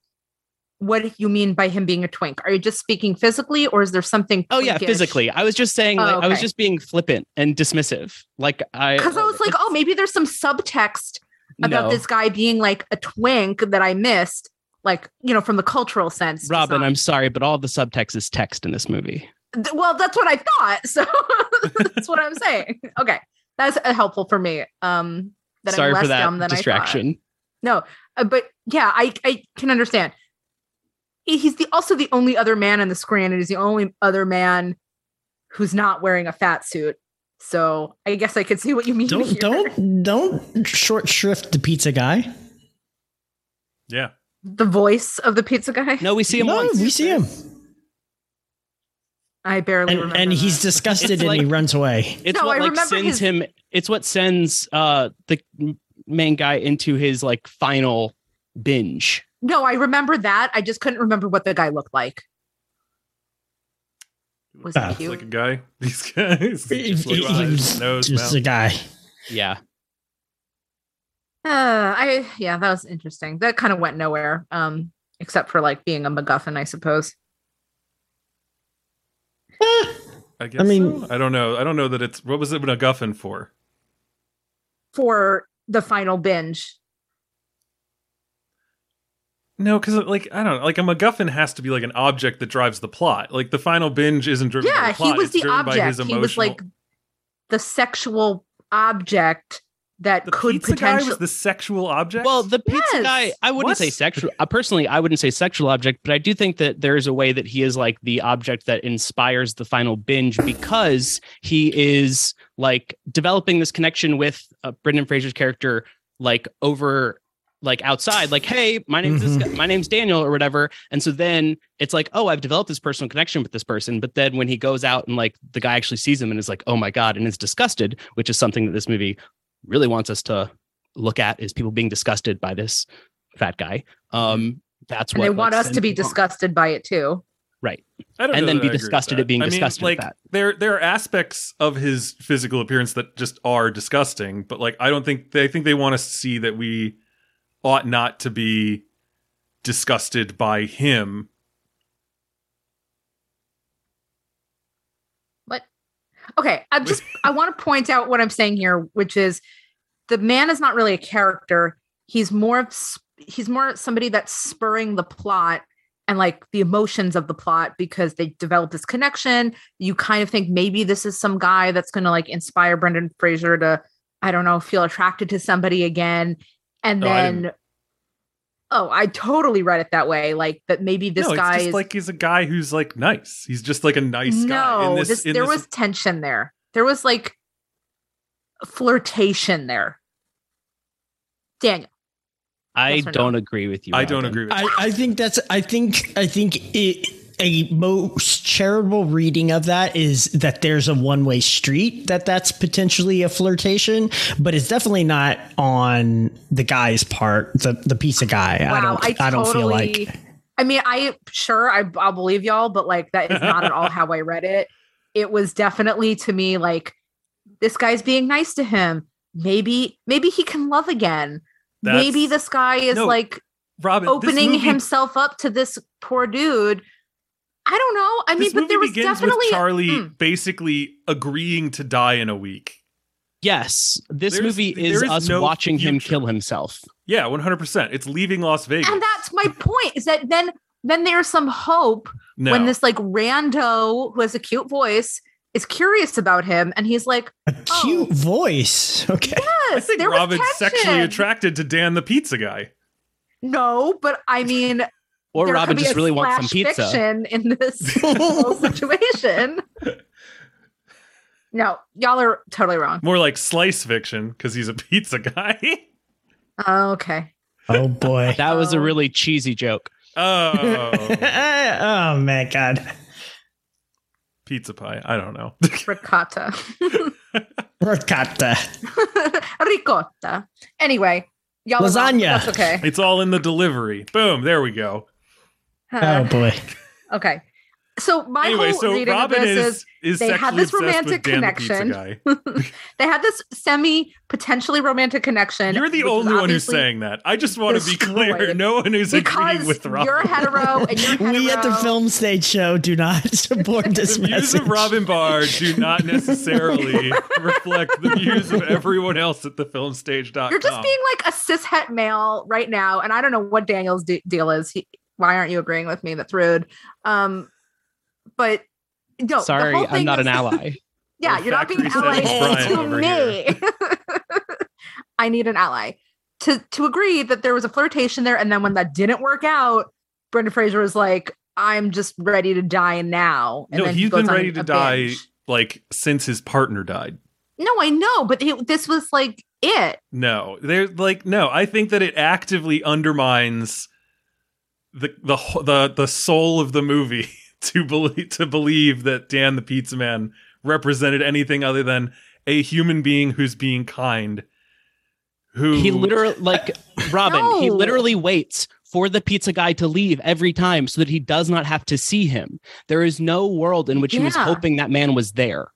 Speaker 3: what you mean by him being a twink. Are you just speaking physically, or is there something?
Speaker 5: Oh yeah, physically. I was just saying,
Speaker 3: Oh,
Speaker 5: like, I was just being flippant and dismissive. Like I,
Speaker 3: Because I was like, oh, maybe there's some subtext about
Speaker 5: no.
Speaker 3: this guy being like a twink that I missed, like you know, from the cultural sense. Robyn,
Speaker 5: I'm sorry, but all the subtext is text in this movie.
Speaker 3: Well, that's what I thought. So that's what I'm saying. Okay, that's uh, helpful for me. Um, that
Speaker 5: sorry
Speaker 3: I'm less
Speaker 5: for that
Speaker 3: dumb than
Speaker 5: distraction.
Speaker 3: I thought. No, uh, but yeah, I I can understand. He's the also the only other man on the screen, and he's the only other man who's not wearing a fat suit. So I guess I could see what you mean.
Speaker 4: don't
Speaker 3: here.
Speaker 4: don't don't short shrift the pizza guy.
Speaker 1: Yeah.
Speaker 3: the voice of the pizza guy.
Speaker 5: No, we see him
Speaker 4: no,
Speaker 5: once.
Speaker 4: we see him,
Speaker 3: I barely
Speaker 4: and,
Speaker 3: remember.
Speaker 4: and he's disgusted
Speaker 5: It's
Speaker 4: and he runs away.
Speaker 5: It's
Speaker 3: No,
Speaker 5: what
Speaker 3: I
Speaker 5: like
Speaker 3: remember
Speaker 5: sends
Speaker 3: his-
Speaker 5: him. It's what sends uh the main guy into his like final binge.
Speaker 3: no, I remember that. I just couldn't remember what the guy looked like. Was he cute?
Speaker 1: like a guy. These guys. Just blue
Speaker 4: he- he
Speaker 1: eyes, nose,
Speaker 4: just
Speaker 1: mouth.
Speaker 4: a guy.
Speaker 5: Yeah,
Speaker 3: Uh, I yeah, that was interesting. That kind of went nowhere. Um, except for like being a MacGuffin, I suppose.
Speaker 1: I guess.
Speaker 4: mean-
Speaker 1: so? I don't know. I don't know that it's. What was it a guffin for?
Speaker 3: For the final binge.
Speaker 1: No, because like I don't know. Like a MacGuffin has to be like an object that drives the plot. Like the final binge isn't driven. by
Speaker 3: Yeah,
Speaker 1: the plot,
Speaker 3: he was
Speaker 1: it's
Speaker 3: the
Speaker 1: driven by his
Speaker 3: object. He was like the sexual object that
Speaker 1: the
Speaker 3: could
Speaker 1: pizza guy
Speaker 3: potentially.
Speaker 1: was the sexual object.
Speaker 5: Well, the pizza
Speaker 3: Yes.
Speaker 5: guy, I wouldn't
Speaker 1: What?
Speaker 5: say sexual. Uh, personally, I wouldn't say sexual object, but I do think that there is a way that he is like the object that inspires the final binge because he is like developing this connection with uh, Brendan Fraser's character, like over, like outside, like, hey, my name's this guy, my name's Daniel or whatever. And so then it's like, oh, I've developed this personal connection with this person. But then when he goes out and like the guy actually sees him and is like, oh my god, and is disgusted, which is something that this movie really wants us to look at is people being disgusted by this fat guy. Um, that's
Speaker 3: and
Speaker 5: what
Speaker 3: they want us to be
Speaker 5: disgusted on.
Speaker 3: by it too.
Speaker 5: right?
Speaker 1: I don't
Speaker 5: and
Speaker 1: know
Speaker 5: then be
Speaker 1: I
Speaker 5: disgusted at being
Speaker 1: I mean,
Speaker 5: disgusted
Speaker 1: Like
Speaker 5: with that.
Speaker 1: there, there are aspects of his physical appearance that just are disgusting. But like, I don't think they I think they want us to see that we ought not to be disgusted by him.
Speaker 3: Okay, I'm just I want to point out what I'm saying here, which is the man is not really a character. He's more of he's more somebody that's spurring the plot and like the emotions of the plot because they develop this connection. You kind of think maybe this is some guy that's going to like inspire Brendan Fraser to I don't know, feel attracted to somebody again. And
Speaker 1: No,
Speaker 3: then Oh, I totally read it that way. Like that maybe this
Speaker 1: no, it's
Speaker 3: guy
Speaker 1: just
Speaker 3: is
Speaker 1: like he's a guy who's like nice. He's just like a nice guy.
Speaker 3: no,
Speaker 1: In this,
Speaker 3: this,
Speaker 1: in
Speaker 3: there
Speaker 1: this-
Speaker 3: was tension there. There was like flirtation there. Daniel,
Speaker 5: I
Speaker 3: Yes or no?
Speaker 5: don't agree with you.
Speaker 1: I don't agree with.
Speaker 4: I, I think that's I think I think it a most charitable reading of that is that there's a one way street that that's potentially a flirtation, but it's definitely not on the guy's part, the the pizza guy. I don't I, don't feel like
Speaker 3: I mean, I sure I, I'll believe y'all, but like that is not at all how I read it. It was definitely to me like this guy's being nice to him. Maybe maybe he can love again.
Speaker 1: That's-
Speaker 3: maybe this guy is
Speaker 1: No,
Speaker 3: like
Speaker 1: Robyn,
Speaker 3: opening
Speaker 1: movie-
Speaker 3: himself up to this poor dude. I don't know. I mean,
Speaker 1: this
Speaker 3: but there was
Speaker 1: begins
Speaker 3: definitely
Speaker 1: with Charlie
Speaker 3: Hmm.
Speaker 1: basically agreeing to die in a week.
Speaker 5: Yes, this
Speaker 1: There's-
Speaker 5: movie
Speaker 1: there
Speaker 5: is
Speaker 1: is
Speaker 5: us
Speaker 1: no
Speaker 5: watching him kill himself.
Speaker 1: Yeah, one hundred percent. It's leaving Las Vegas.
Speaker 3: and that's my point. Is that then then there's some hope
Speaker 1: no.
Speaker 3: when this like rando who has a cute voice is curious about him, and he's like,
Speaker 4: a cute voice. Okay.
Speaker 1: I
Speaker 3: "Yes,
Speaker 1: think Robyn's sexually attracted to Dan the pizza guy.
Speaker 3: No, but I mean,
Speaker 5: Or
Speaker 3: there Robyn
Speaker 5: just really wants some pizza.
Speaker 3: Fiction in this whole situation. No, y'all are totally wrong.
Speaker 1: More like slice fiction because he's a pizza guy.
Speaker 3: Okay.
Speaker 4: Oh boy.
Speaker 5: That was a
Speaker 3: Oh.
Speaker 5: really cheesy joke.
Speaker 1: oh,
Speaker 4: oh man, God.
Speaker 1: pizza pie. I don't know.
Speaker 3: Ricotta.
Speaker 4: Ricotta.
Speaker 3: Ricotta. Anyway, y'all are wrong,
Speaker 4: Lasagna.
Speaker 3: That's okay.
Speaker 1: it's all in the delivery. Boom. There we go.
Speaker 4: Oh boy.
Speaker 3: okay. So my
Speaker 1: anyway,
Speaker 3: whole
Speaker 1: so
Speaker 3: reading
Speaker 1: Robyn
Speaker 3: of this
Speaker 1: is
Speaker 3: is
Speaker 1: is
Speaker 3: they had this romantic
Speaker 1: with Dan the
Speaker 3: connection. they had this semi potentially romantic connection.
Speaker 1: You're the only one who's saying that. I just want to be clear. No one is agreeing
Speaker 3: because
Speaker 1: with Robyn.
Speaker 3: you're hetero and you're hetero.
Speaker 4: We at the film stage show do not support this
Speaker 1: the views of Robyn Bahr do not necessarily reflect the views of everyone else at thefilmstage.com.
Speaker 3: You're just being like a cishet male right now, and I don't know what Daniel's de- deal is. He, why aren't you agreeing with me? That's rude. Um, but no, the
Speaker 5: Sorry, I'm not
Speaker 3: is-
Speaker 5: an ally.
Speaker 3: Yeah,
Speaker 1: Or
Speaker 3: you're not being an ally
Speaker 1: Brian
Speaker 3: to me. I need an ally to to agree that there was a flirtation there, and then when that didn't work out, Brendan Fraser was like, "I'm just ready to die now." And
Speaker 1: no,
Speaker 3: then he
Speaker 1: he's
Speaker 3: goes
Speaker 1: been
Speaker 3: on
Speaker 1: ready to die
Speaker 3: binge.
Speaker 1: like since his partner died.
Speaker 3: No, I know, but it, this was like it.
Speaker 1: No, they're like no. I think that it actively undermines the the the the soul of the movie to believe to believe that Dan the Pizza Man represented anything other than a human being who's being kind. Who
Speaker 5: He literally, like, Robyn, he literally waits for the pizza guy to leave every time so that he does not have to see him. There is no world in which he was hoping that man was there.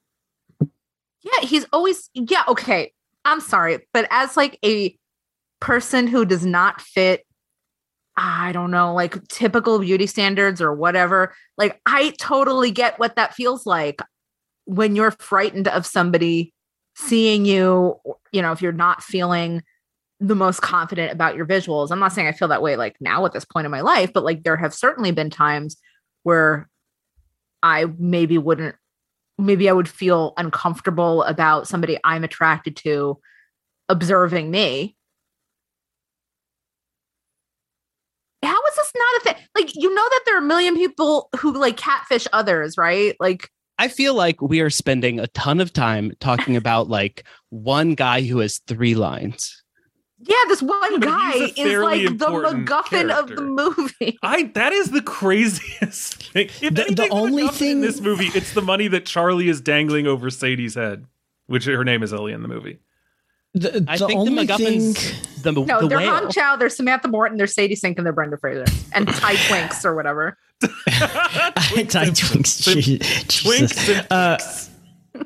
Speaker 3: Yeah, he's always yeah, okay. I'm sorry, but as like a person who does not fit I don't know, like typical beauty standards or whatever, like I totally get what that feels like when you're frightened of somebody seeing you, you know, if you're not feeling the most confident about your visuals. I'm not saying I feel that way like now at this point in my life, but like there have certainly been times where I maybe wouldn't maybe I would feel uncomfortable about somebody I'm attracted to observing me. How is this not a thing? Like, you know that there are a million people who like catfish others, right? Like,
Speaker 5: I feel like we are spending a ton of time talking about like one guy who has three lines.
Speaker 3: yeah, this one guy is like the
Speaker 1: important
Speaker 3: MacGuffin of the movie.
Speaker 1: I that is the craziest thing. If
Speaker 4: The- the only thing-
Speaker 1: in this movie, it's the money that Charlie is dangling over Sadie's head, which her name is Ellie in the movie.
Speaker 4: The,
Speaker 5: I
Speaker 4: the
Speaker 5: think the
Speaker 4: only
Speaker 5: MacGuffin's
Speaker 4: thing,
Speaker 5: the,
Speaker 3: No,
Speaker 5: the
Speaker 3: they're
Speaker 5: whale.
Speaker 3: Hong Chau, they're Samantha Morton, they're Sadie Sink, and they're Brendan Fraser, and Ty Twinks or whatever.
Speaker 4: I typed Twinks.
Speaker 1: Twinks
Speaker 4: Uh,
Speaker 1: Twinks.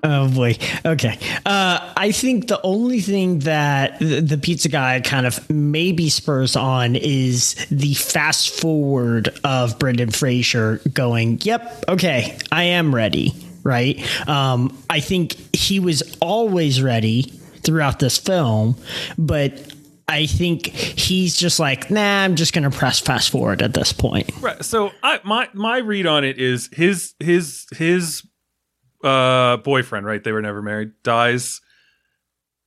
Speaker 4: Oh boy. Okay. Uh, I think the only thing that the, the pizza guy kind of maybe spurs on is the fast forward of Brendan Fraser going, "Yep, okay, I am ready." Right. Um, I think he was always ready throughout this film, but I think he's just like, "Nah, I'm just to press fast forward at this point."
Speaker 1: Right. So I my my read on it is his his his uh boyfriend, right? They were never married, dies.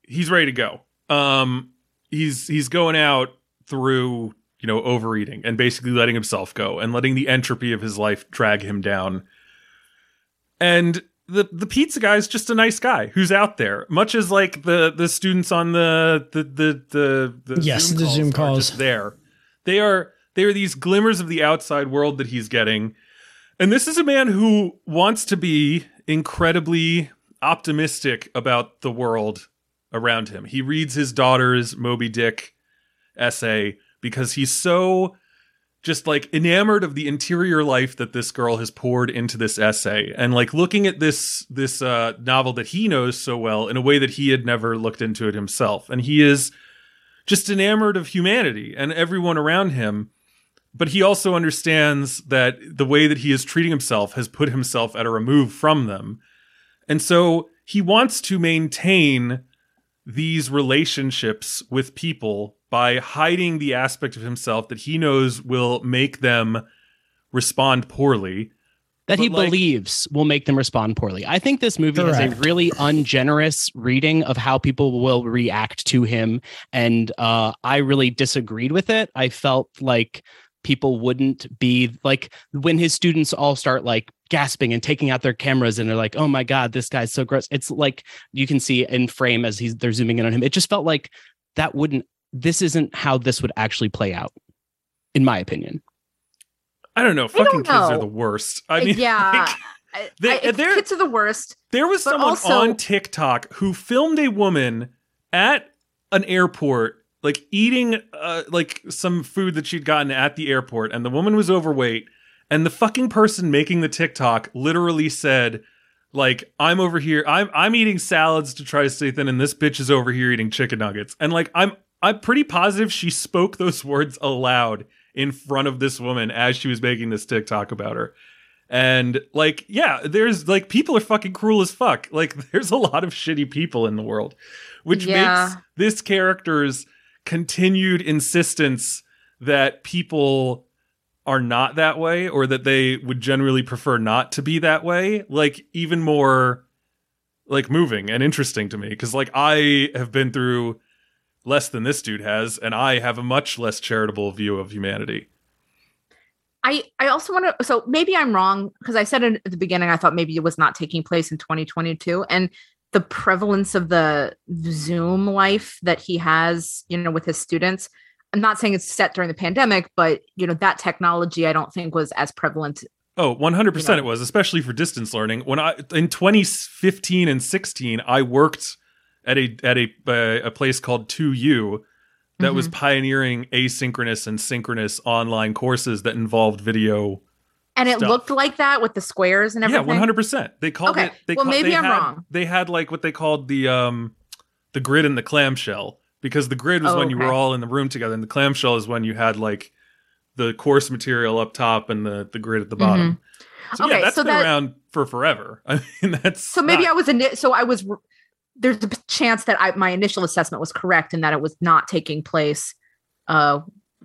Speaker 1: He's ready to go. Um he's he's going out through, you know, overeating and basically letting himself go and letting the entropy of his life drag him down. And the the pizza guy is just a nice guy who's out there, much as like the the students on the the the the, the
Speaker 4: Yes, the
Speaker 1: calls
Speaker 4: Zoom calls.
Speaker 1: just there. They are they are these glimmers of the outside world that he's getting. And this is a man who wants to be incredibly optimistic about the world around him. He reads his daughter's Moby Dick essay because he's so just like enamored of the interior life that this girl has poured into this essay. And like looking at this this uh novel that he knows so well in a way that he had never looked into it himself. And he is just enamored of humanity and everyone around him. But he also understands that the way that he is treating himself has put himself at a remove from them. And so he wants to maintain these relationships with people by hiding the aspect of himself that he knows will make them respond poorly.
Speaker 5: that he
Speaker 1: like-
Speaker 5: believes will make them respond poorly. I think this movie has a really ungenerous reading of how people will react to him, and uh, I really disagreed with it. I felt like people wouldn't be like when his students all start like gasping and taking out their cameras and they're like, "Oh my god, this guy's so gross." It's like you can see in frame as he's they're zooming in on him. It just felt like that wouldn't. This isn't how this would actually play out, in my opinion.
Speaker 1: I don't know.
Speaker 3: I don't
Speaker 1: Fucking kids are the worst. I mean,
Speaker 3: yeah.
Speaker 1: like, they-
Speaker 3: I-
Speaker 1: they're-
Speaker 3: kids are the worst.
Speaker 1: there was someone
Speaker 3: also-
Speaker 1: on TikTok who filmed a woman at an airport, like eating uh, like some food that she'd gotten at the airport, and the woman was overweight. And the fucking person making the TikTok literally said, like, I'm over here, I'm I'm eating salads to try to stay thin, and this bitch is over here eating chicken nuggets. And like I'm I'm pretty positive she spoke those words aloud in front of this woman as she was making this TikTok about her. And like, yeah, there's like people are fucking cruel as fuck. Like, there's a lot of shitty people in the world, which
Speaker 3: Yeah.
Speaker 1: makes this character's continued insistence that people are not that way or that they would generally prefer not to be that way like even more like moving and interesting to me because like i have been through less than this dude has and i have a much less charitable view of humanity
Speaker 3: I I also want to so maybe I'm wrong because I said at the beginning I thought maybe it was not taking place in 2022 and the prevalence of the Zoom life that he has, you know, with his students. I'm not saying it's set during the pandemic, but you know that technology I don't think was as prevalent.
Speaker 1: Oh, 100%
Speaker 3: You know.
Speaker 1: it was, especially for distance learning. When I in 2015 and 16, I worked at a at a uh, a place called 2U that was pioneering asynchronous and synchronous online courses that involved video.
Speaker 3: And it
Speaker 1: Stuff.
Speaker 3: looked like that with the squares and everything.
Speaker 1: Yeah, 100%. They called
Speaker 3: Okay,
Speaker 1: it they
Speaker 3: well,
Speaker 1: call-
Speaker 3: maybe
Speaker 1: they
Speaker 3: I'm
Speaker 1: had-
Speaker 3: wrong.
Speaker 1: They had like what they called the um the grid and the clamshell because the grid was
Speaker 3: Oh,
Speaker 1: when you were all in the room together and the clamshell is when you had like the course material up top and the the grid at the bottom.
Speaker 3: Mm-hmm. Okay,
Speaker 1: that's
Speaker 3: so
Speaker 1: been
Speaker 3: that-
Speaker 1: around for forever. I mean, that's
Speaker 3: So maybe
Speaker 1: not-
Speaker 3: I was in so I was there's a chance that I, my initial assessment was correct and that it was not taking place uh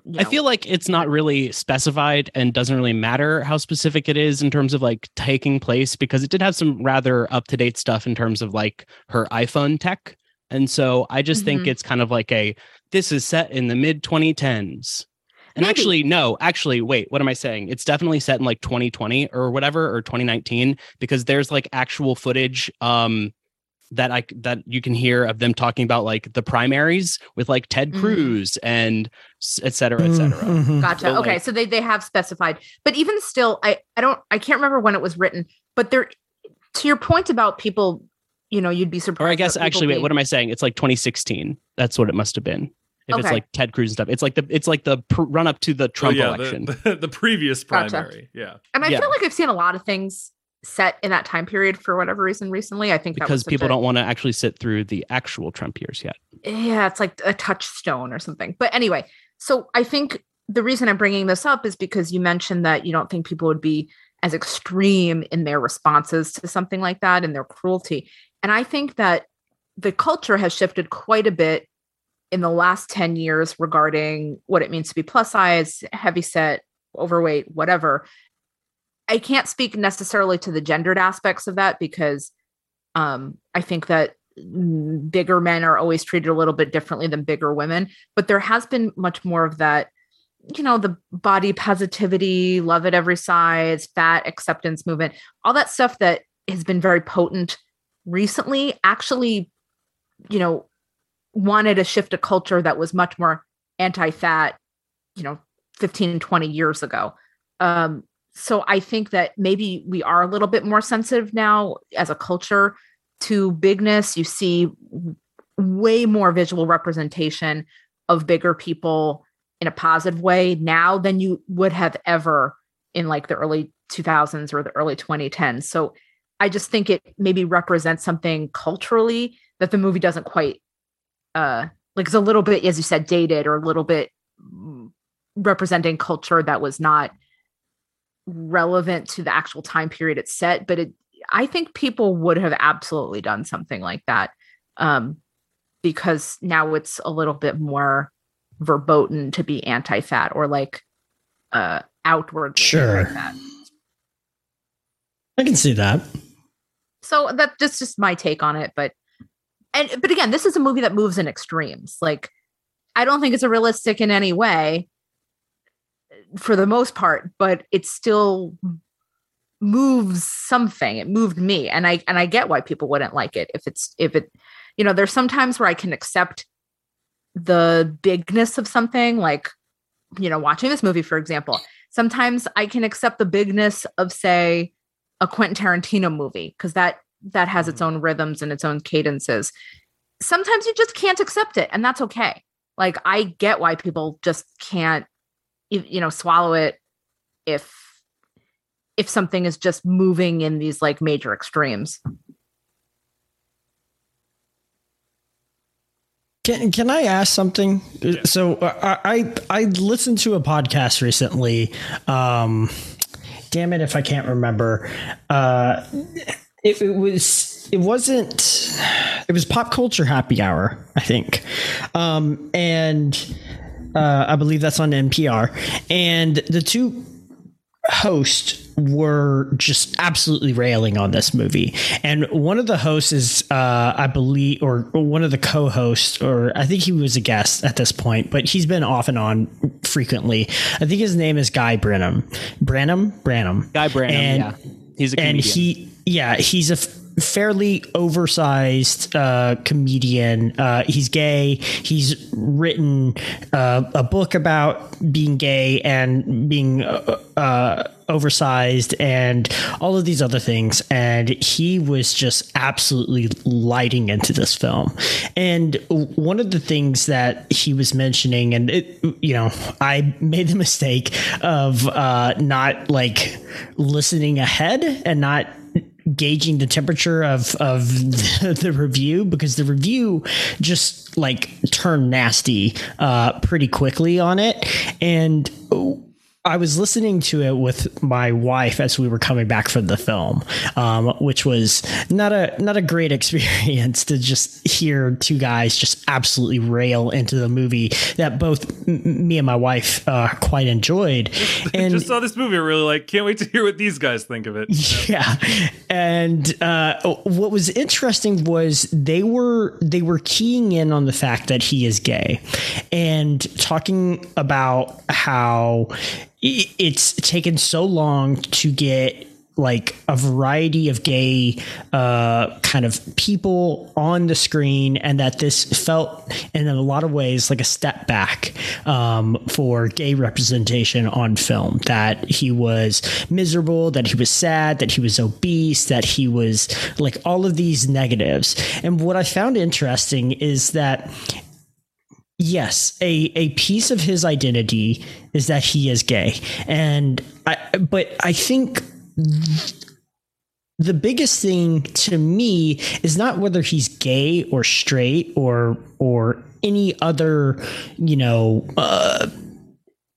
Speaker 3: you
Speaker 5: I feel like it's not really specified and doesn't really matter how specific it is in terms of like taking place because it did have some rather up to date stuff in terms of like her iPhone tech. And so I just think
Speaker 3: Mhm.
Speaker 5: it's kind of like a this is set in the mid 2010s. And
Speaker 3: Maybe.
Speaker 5: actually, no, actually, wait, what am I saying? It's definitely set in like 2020 or whatever, or 2019, because there's like actual footage um that I that you can hear of them talking about like the primaries with like Ted
Speaker 3: Mhm.
Speaker 5: Cruz and s- et cetera, et cetera.
Speaker 4: Mhm.
Speaker 3: Gotcha.
Speaker 5: So,
Speaker 3: okay,
Speaker 5: like-
Speaker 3: so they they have specified, but even still, I I don't I can't remember when it was written, but there to your point about people, you know, you'd be surprised.
Speaker 5: Or I guess actually, wait,
Speaker 3: being-
Speaker 5: what am I saying? It's like 2016. That's what it must have been. If it's like Ted Cruz and stuff, it's like the it's like the pr- run up to the
Speaker 1: Oh,
Speaker 5: Trump
Speaker 1: yeah,
Speaker 5: election.
Speaker 1: The, the, the previous
Speaker 3: Gotcha.
Speaker 1: primary. Yeah.
Speaker 3: And I
Speaker 5: yeah.
Speaker 3: feel like I've seen a lot of things set in that time period for whatever reason recently. I think
Speaker 5: because people
Speaker 3: a-
Speaker 5: don't want to actually sit through the actual Trump years yet.
Speaker 3: yeah, it's like a touchstone or something. But anyway, so I think the reason I'm bringing this up is because you mentioned that you don't think people would be as extreme in their responses to something like that and their cruelty. And I think that the culture has shifted quite a bit in the last 10 years regarding what it means to be plus size, heavy set, overweight, whatever. I can't speak necessarily to the gendered aspects of that because um, I think that bigger men are always treated a little bit differently than bigger women, but there has been much more of that, you know, the body positivity, love at every size, fat acceptance movement, all that stuff that has been very potent recently actually, you know, wanted to shift a culture that was much more anti-fat, you know, 15, 20 years ago. Um, so I think that maybe we are a little bit more sensitive now as a culture to bigness. You see way more visual representation of bigger people in a positive way now than you would have ever in like the early 2000s or the early 2010s. So I just think it maybe represents something culturally that the movie doesn't quite uh like it's a little bit as you said dated or a little bit mm, representing culture that was not relevant to the actual time period it's set but it i think people would have absolutely done something like that um because now it's a little bit more verboten to be anti-fat or like uh outward
Speaker 4: Sure.
Speaker 3: fat.
Speaker 4: I can see that.
Speaker 3: so that that's just my take on it but and but again this is a movie that moves in extremes like i don't think it's a realistic in any way for the most part but it still moves something it moved me and i and i get why people wouldn't like it if it's if it you know there's some times where i can accept the bigness of something like you know watching this movie for example sometimes i can accept the bigness of say a Quentin Tarantino movie because that that has its mm. own rhythms and its own cadences. Sometimes you just can't accept it, and that's okay. Like I get why people just can't, you know, swallow it if if something is just moving in these like major extremes.
Speaker 4: Can can I ask something? So uh, I I listened to a podcast recently. Um, damn it, if I can't remember. Uh, it, it was it wasn't. It was pop culture happy hour, I think, um, and uh, I believe that's on NPR. And the two hosts were just absolutely railing on this movie. And one of the hosts is, uh, I believe, or one of the co hosts, or I think he was a guest at this point, but he's been off and on frequently. I think his name is Guy Branum. Branum? Branum.
Speaker 5: Guy Branum,
Speaker 4: And-
Speaker 5: yeah. He's a
Speaker 4: and he yeah he's a fairly oversized uh, comedian. Uh, he's gay. He's written uh, a book about being gay and being uh, uh, oversized and all of these other things. And he was just absolutely lighting into this film. And one of the things that he was mentioning and it you know i made the mistake of uh not like listening ahead and not gauging the temperature of of the, review because the review just like turned nasty uh pretty quickly on it. And I was listening to it with my wife as we were coming back from the film, um, which was not a not a great experience to just hear two guys just absolutely rail into the movie that both m- me and my wife uh, quite enjoyed. And
Speaker 1: Just saw this movie. Really like. Can't wait to hear what these guys think of it.
Speaker 4: yeah and uh, what was interesting was they were they were keying in on the fact that he is gay and talking about how it's taken so long to get like a variety of gay uh, kind of people on the screen, and that this felt in a lot of ways like a step back um, for gay representation on film. That he was miserable, that he was sad, that he was obese, that he was like all of these negatives. And what I found interesting is that yes a a piece of his identity is that he is gay. And i but i think the biggest thing to me is not whether he's gay or straight or or any other you know uh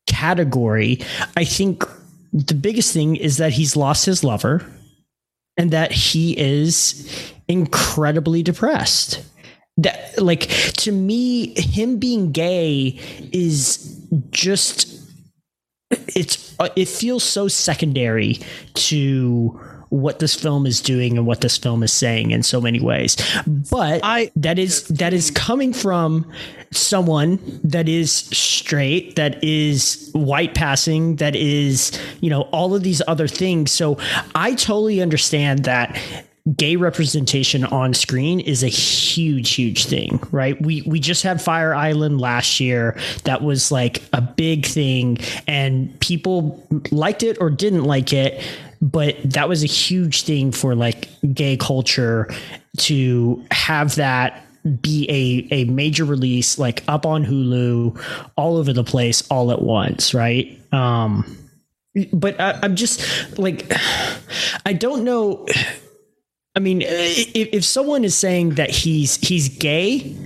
Speaker 4: category. I think the biggest thing is that he's lost his lover and that he is incredibly depressed like to me him being gay is just it's uh, it feels so secondary to what this film is doing and what this film is saying in so many ways. But
Speaker 5: I-
Speaker 4: that is that is coming from someone that is straight that is white passing that is you know all of these other things. So i totally understand that gay representation on screen is a huge huge thing right? We we just had fire island last year. That was like a big thing and people liked it or didn't like it but that was a huge thing for like gay culture to have that be a a major release like up on Hulu all over the place all at once right? Um but I, I'm just like I don't know I mean, uh, if, if someone is saying that he's he's gay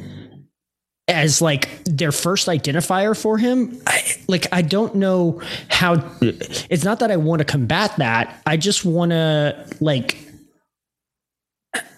Speaker 4: as like their first identifier for him, I, like I don't know how. It's not that I want to combat that. I just want to like.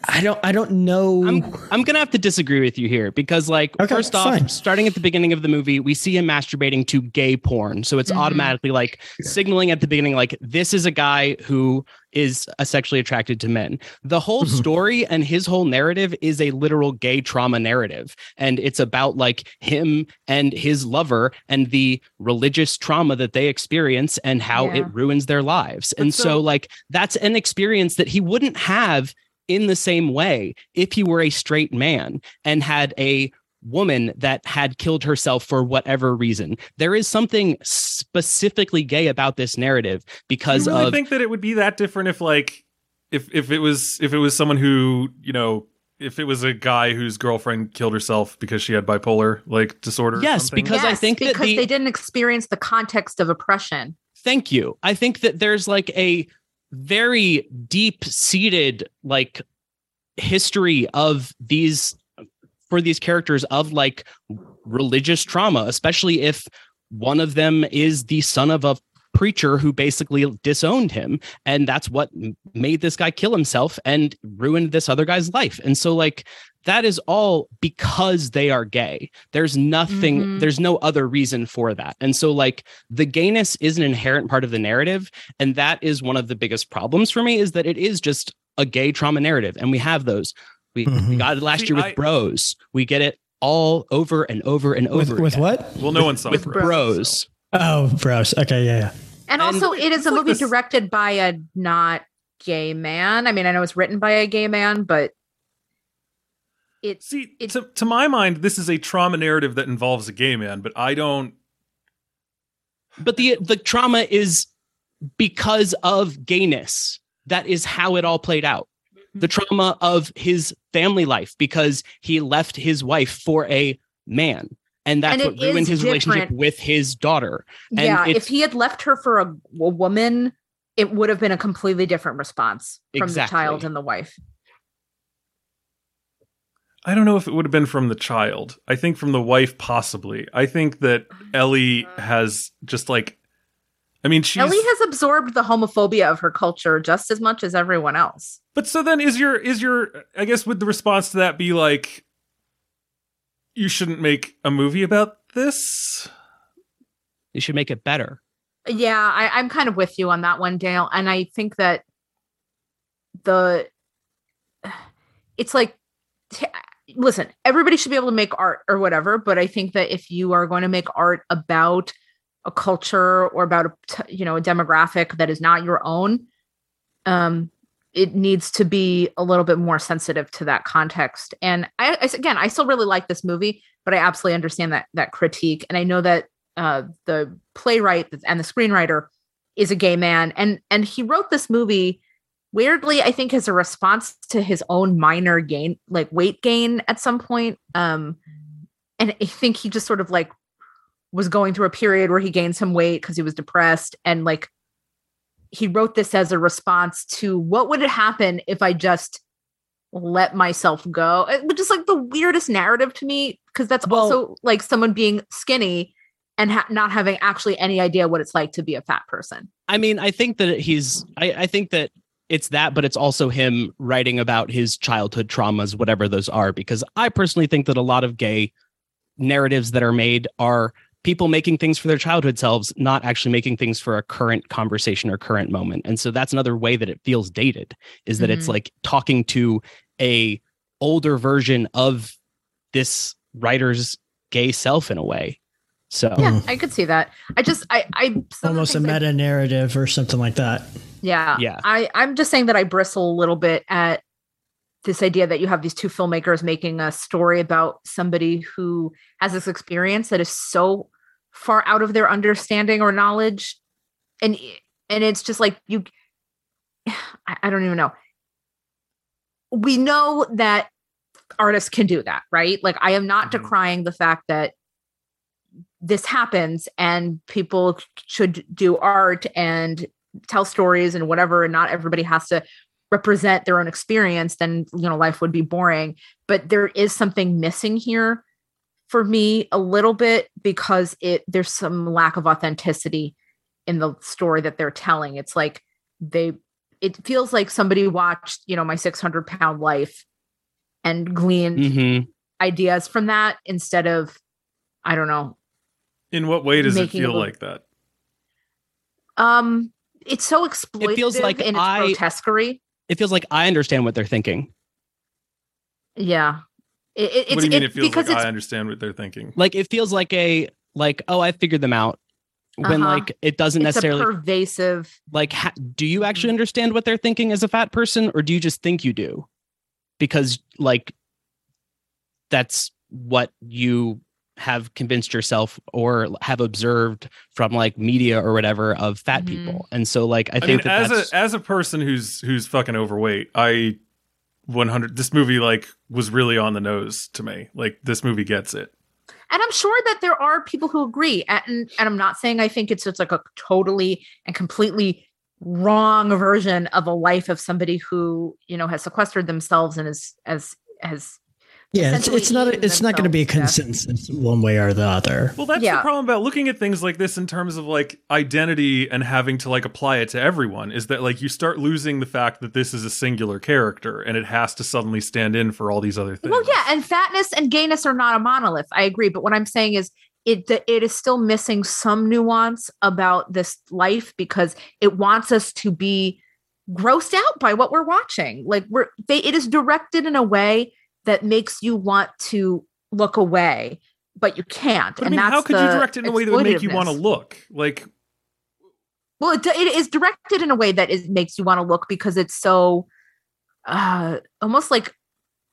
Speaker 4: I don't. I don't know.
Speaker 5: I'm I'm gonna have to disagree with you here because, like,
Speaker 4: Okay,
Speaker 5: first off,
Speaker 4: fine.
Speaker 5: starting at the beginning of the movie, we see him masturbating to gay porn, so it's
Speaker 3: Mhm.
Speaker 5: automatically like signaling at the beginning, like this is a guy who is sexually attracted to men. The whole
Speaker 4: Mhm.
Speaker 5: story and his whole narrative is a literal gay trauma narrative, and it's about like him and his lover and the religious trauma that they experience and how
Speaker 3: Yeah.
Speaker 5: it ruins their lives. and so,
Speaker 1: so-
Speaker 5: like, that's an experience that he wouldn't have in the same way if he were a straight man and had a woman that had killed herself for whatever reason. There is something specifically gay about this narrative because
Speaker 1: you really
Speaker 5: of
Speaker 1: think that it would be that different if like if if it was if it was someone who you know if it was a guy whose girlfriend killed herself because she had bipolar like disorder or
Speaker 5: Yes,
Speaker 1: something?
Speaker 5: because I
Speaker 3: Yes,
Speaker 5: think that
Speaker 3: because
Speaker 5: the-
Speaker 3: they didn't experience the context of oppression.
Speaker 5: thank you. I think that there's like a very deep seated like history of these for these characters of like religious trauma, especially if one of them is the son of a preacher who basically disowned him and that's what made this guy kill himself and ruined this other guy's life and so like that is all because they are gay there's nothing
Speaker 3: Mhm.
Speaker 5: there's no other reason for that and so like the gayness is an inherent part of the narrative and that is one of the biggest problems for me is that it is just a gay trauma narrative and we have those we, we
Speaker 4: Mhm.
Speaker 5: got it last
Speaker 1: See,
Speaker 5: year with
Speaker 1: I-
Speaker 5: bros we get it all over and over and
Speaker 4: with,
Speaker 5: over
Speaker 4: with
Speaker 5: again.
Speaker 4: what?
Speaker 1: well no one saw
Speaker 5: with
Speaker 1: Bros,
Speaker 5: bros
Speaker 1: so.
Speaker 4: Oh, bros. Okay, yeah, yeah.
Speaker 3: And,
Speaker 5: And
Speaker 3: also, it is
Speaker 1: it's
Speaker 3: a
Speaker 1: like
Speaker 3: movie
Speaker 1: this-
Speaker 3: directed by a not gay man. I mean, I know it's written by a gay man, but it's
Speaker 1: See,
Speaker 3: It-
Speaker 1: to, to my mind, this is a trauma narrative that involves a gay man, but I don't.
Speaker 5: but the the trauma is because of gayness that is how it all played out the trauma of his family life because he left his wife for a man and that's
Speaker 3: And
Speaker 5: what ruined
Speaker 3: is
Speaker 5: his relationship with his daughter And
Speaker 3: yeah. If he had left her for a, a woman, it would have been a completely different response from the child and the wife.
Speaker 1: I don't know if it would have been from the child. I think from the wife, possibly. I think that Ellie uh-huh. has just like. I mean, she's.
Speaker 3: Ellie has absorbed the homophobia of her culture just as much as everyone else.
Speaker 1: But so then, is your is your? I guess would the response to that be like, you shouldn't make a movie about this?
Speaker 5: you should make it better
Speaker 3: Yeah, I, I'm kind of with you on that one, Dale. And I think that the it's like t- listen, everybody should be able to make art or whatever, but I think that if you are going to make art about a culture or about a you know a demographic that is not your own, um, it needs to be a little bit more sensitive to that context. And I, I again, I still really like this movie, but I absolutely understand that that critique, and I know that uh, the playwright and the screenwriter is a gay man, and and he wrote this movie weirdly i think as a response to his own minor gain like weight gain at some point. Um and i think he just sort of like was going through a period where he gained some weight because he was depressed. And like he wrote this as a response to what would it happen if i just let myself go which is like the weirdest narrative to me because that's
Speaker 4: Well-
Speaker 3: also like someone being skinny and ha- not having actually any idea what it's like to be a fat person
Speaker 5: I mean, I think that he's. I, I think that it's that, but it's also him writing about his childhood traumas, whatever those are. Because I personally think that a lot of gay narratives that are made are people making things for their childhood selves, not actually making things for a current conversation or current moment. And so that's another way that it feels dated. Is that it's
Speaker 3: Mhm.
Speaker 5: like talking to a older version of this writer's gay self in a way. So
Speaker 3: yeah i could see that i just i i some of the
Speaker 4: Almost a
Speaker 3: things I-
Speaker 4: meta narrative or something like that.
Speaker 3: yeah
Speaker 5: Yeah.
Speaker 3: i i'm just saying that i bristle a little bit at this idea that you have these two filmmakers making a story about somebody who has this experience that is so far out of their understanding or knowledge. And and it's just like you I, I don't even know. We know that artists can do that right? Like i am not
Speaker 1: Mhm.
Speaker 3: decrying the fact that this happens and people should do art and tell stories and whatever and not everybody has to represent their own experience then you know life would be boring. But there is something missing here for me a little bit because it there's some lack of authenticity in the story that they're telling it's like they it feels like somebody watched you know my 600 pound life and gleaned
Speaker 5: Mhm.
Speaker 3: ideas from that instead of i don't know
Speaker 1: In what way does it feel
Speaker 3: little-
Speaker 1: like that?
Speaker 3: um it's so exploitative It
Speaker 5: feels like
Speaker 3: in its
Speaker 5: I-
Speaker 3: grotesquerie
Speaker 5: It feels like I understand what they're thinking.
Speaker 3: yeah it, it-
Speaker 1: what do you mean
Speaker 3: it-
Speaker 1: it feels
Speaker 3: because
Speaker 1: like I understand what they're thinking?
Speaker 5: Like it feels like a like oh I figured them out. When
Speaker 3: Uh-huh.
Speaker 5: like it doesn't
Speaker 3: it's
Speaker 5: necessarily
Speaker 3: a pervasive
Speaker 5: like ha- do you actually
Speaker 3: Mhm.
Speaker 5: understand what they're thinking as a fat person or do you just think you do because like that's what you have convinced yourself or have observed from like media or whatever of fat
Speaker 3: Mhm.
Speaker 5: people and so like i
Speaker 1: I,
Speaker 5: think
Speaker 1: mean,
Speaker 5: that
Speaker 1: as
Speaker 5: that's
Speaker 1: a as a person who's who's fucking overweight, I 100 this movie like was really on the nose to me. Like this movie gets it.
Speaker 3: and i'm sure that there are people who agree and and i'm not saying i think it's just like a totally and completely wrong version of a life of somebody who you know has sequestered themselves and is as has
Speaker 4: Yeah, it's, it's not.
Speaker 3: eating
Speaker 4: It's not going to be a
Speaker 3: themselves to
Speaker 4: consensus one way or the other.
Speaker 1: Well, that's
Speaker 3: Yeah.
Speaker 1: the problem about looking at things like this in terms of like identity and having to like apply it to everyone is that like you start losing the fact that this is a singular character and it has to suddenly stand in for all these other things.
Speaker 3: Well, yeah, and fatness and gayness are not a monolith. I agree, but what I'm saying is it the, it is still missing some nuance about this life because it wants us to be grossed out by what we're watching. Like we're they it is directed in a way that makes you want to look away, but you can't.
Speaker 1: But I mean,
Speaker 3: that's
Speaker 1: how could you direct it in a way that would make you want to look? Like
Speaker 3: Well, it, it is directed in a way that is makes you want to look because it's so uh almost like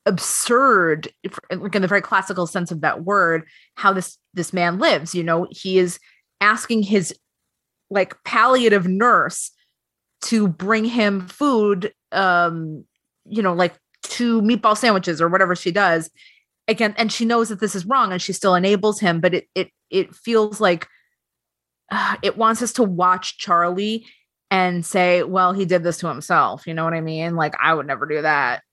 Speaker 3: absurd like in the very classical sense of that word how this this man lives you know he is asking his like palliative nurse to bring him food um you know like two meatball sandwiches or whatever she does again and she knows that this is wrong and she still enables him but it it it feels like uh, it wants us to watch Charlie and say, well, he did this to himself. You know what I mean? Like, I would never do that.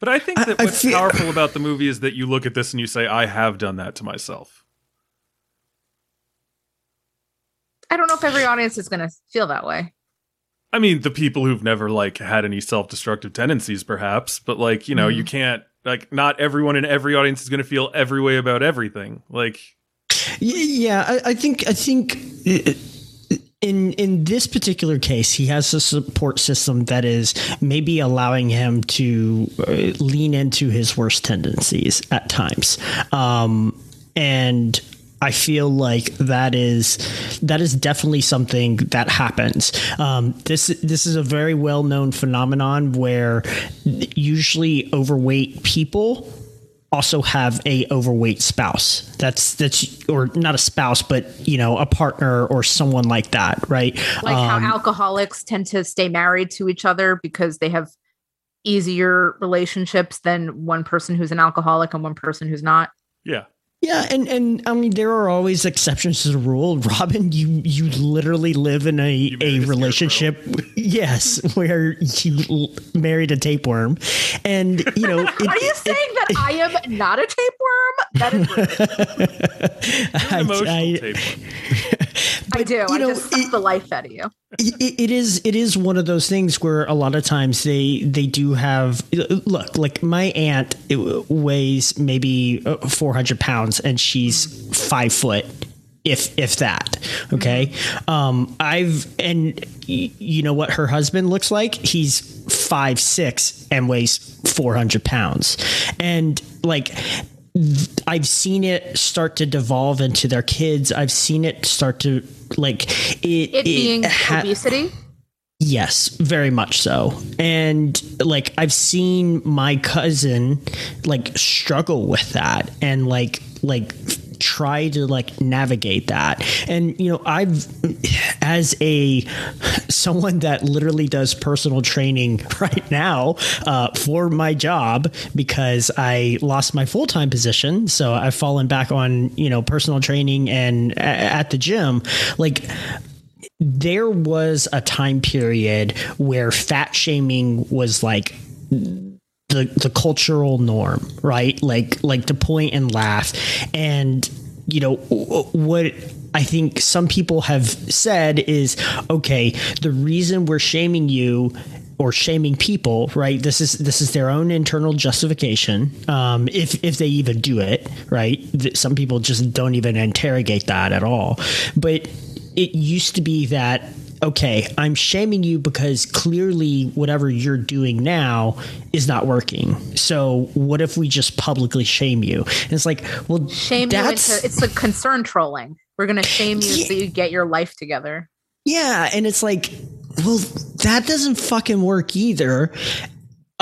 Speaker 1: But I think that
Speaker 4: I
Speaker 1: what's
Speaker 4: feel-
Speaker 1: powerful about the movie is that you look at this and you say, I have done that to myself.
Speaker 3: I don't know if every audience is going to feel that way.
Speaker 1: I mean, the people who've never like had any self-destructive tendencies, perhaps, but like, you know, you can't like not everyone in every audience is going to feel every way about everything. Like,
Speaker 4: Yeah, I, I think I think i- in in this particular case, he has a support system that is maybe allowing him to uh, lean into his worst tendencies at times, um, and. I feel like that is that is definitely something that happens. Um, this this is a very well known phenomenon where usually overweight people also have a overweight spouse that's that's or not a spouse but you know a partner or someone like that right
Speaker 3: Like
Speaker 4: Um,
Speaker 3: how alcoholics tend to stay married to each other because they have easier relationships than one person who's an alcoholic and one person who's not.
Speaker 1: yeah.
Speaker 4: Yeah and and i mean there are always exceptions to the rule robyn you you literally live in a a
Speaker 1: married a
Speaker 4: relationship yes where you l- married a tapeworm and you know it-
Speaker 3: Are you
Speaker 4: it-
Speaker 3: saying that I am not a tapeworm? That is rude.
Speaker 1: You're emotional
Speaker 4: I-
Speaker 1: tapeworm.
Speaker 3: I do.
Speaker 4: you
Speaker 3: I
Speaker 4: know,
Speaker 3: just suck
Speaker 4: it-
Speaker 3: the life out of you.
Speaker 4: It, it is it is one of those things where a lot of times they they do have look like my aunt weighs maybe uh, 400 pounds and she's five foot if if that okay? Um i've and you know what her husband looks like? He's five six and weighs 400 pounds. And like I've seen it start to devolve into their kids. I've seen it start to like it.
Speaker 3: It being
Speaker 4: ha-
Speaker 3: obesity.
Speaker 4: Yes, very much so. And like I've seen my cousin like struggle with that and like like try to like navigate that. And you know, I've as a someone that literally does personal training right now uh, for my job because I lost my full time position, so I've fallen back on you know personal training and a- at the gym, like there was a time period where fat shaming was like the the cultural norm, right? Like like to point and laugh, and you know what I think some people have said is okay. The reason we're shaming you or shaming people, right? This is this is their own internal justification, um, if if they even do it, right? Some people just don't even interrogate that at all, but it used to be that okay, I'm shaming you because clearly whatever you're doing now is not working. So what if we just publicly shame you? And it's like, well,
Speaker 3: Shame you into it's like concern trolling. We're gonna shame you
Speaker 4: Yeah.
Speaker 3: so you get your life together.
Speaker 4: yeah, and it's like, well, that doesn't fucking work either.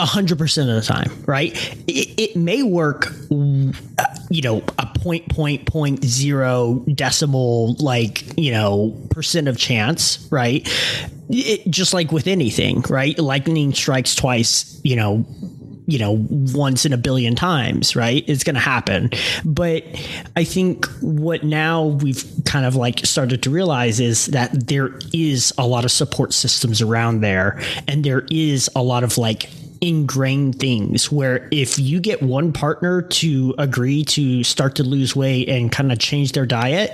Speaker 4: A hundred percent of the time, right? It, it may work, you know, a point point point zero decimal, like you know, percent of chance, right? It, just like with anything, right? Lightning strikes twice, you know, you know, once in a billion times, right? It's going to happen. But I think what now we've kind of like started to realize is that there is a lot of support systems around there, and there is a lot of like ingrained things where if you get one partner to agree to start to lose weight and kind of change their diet,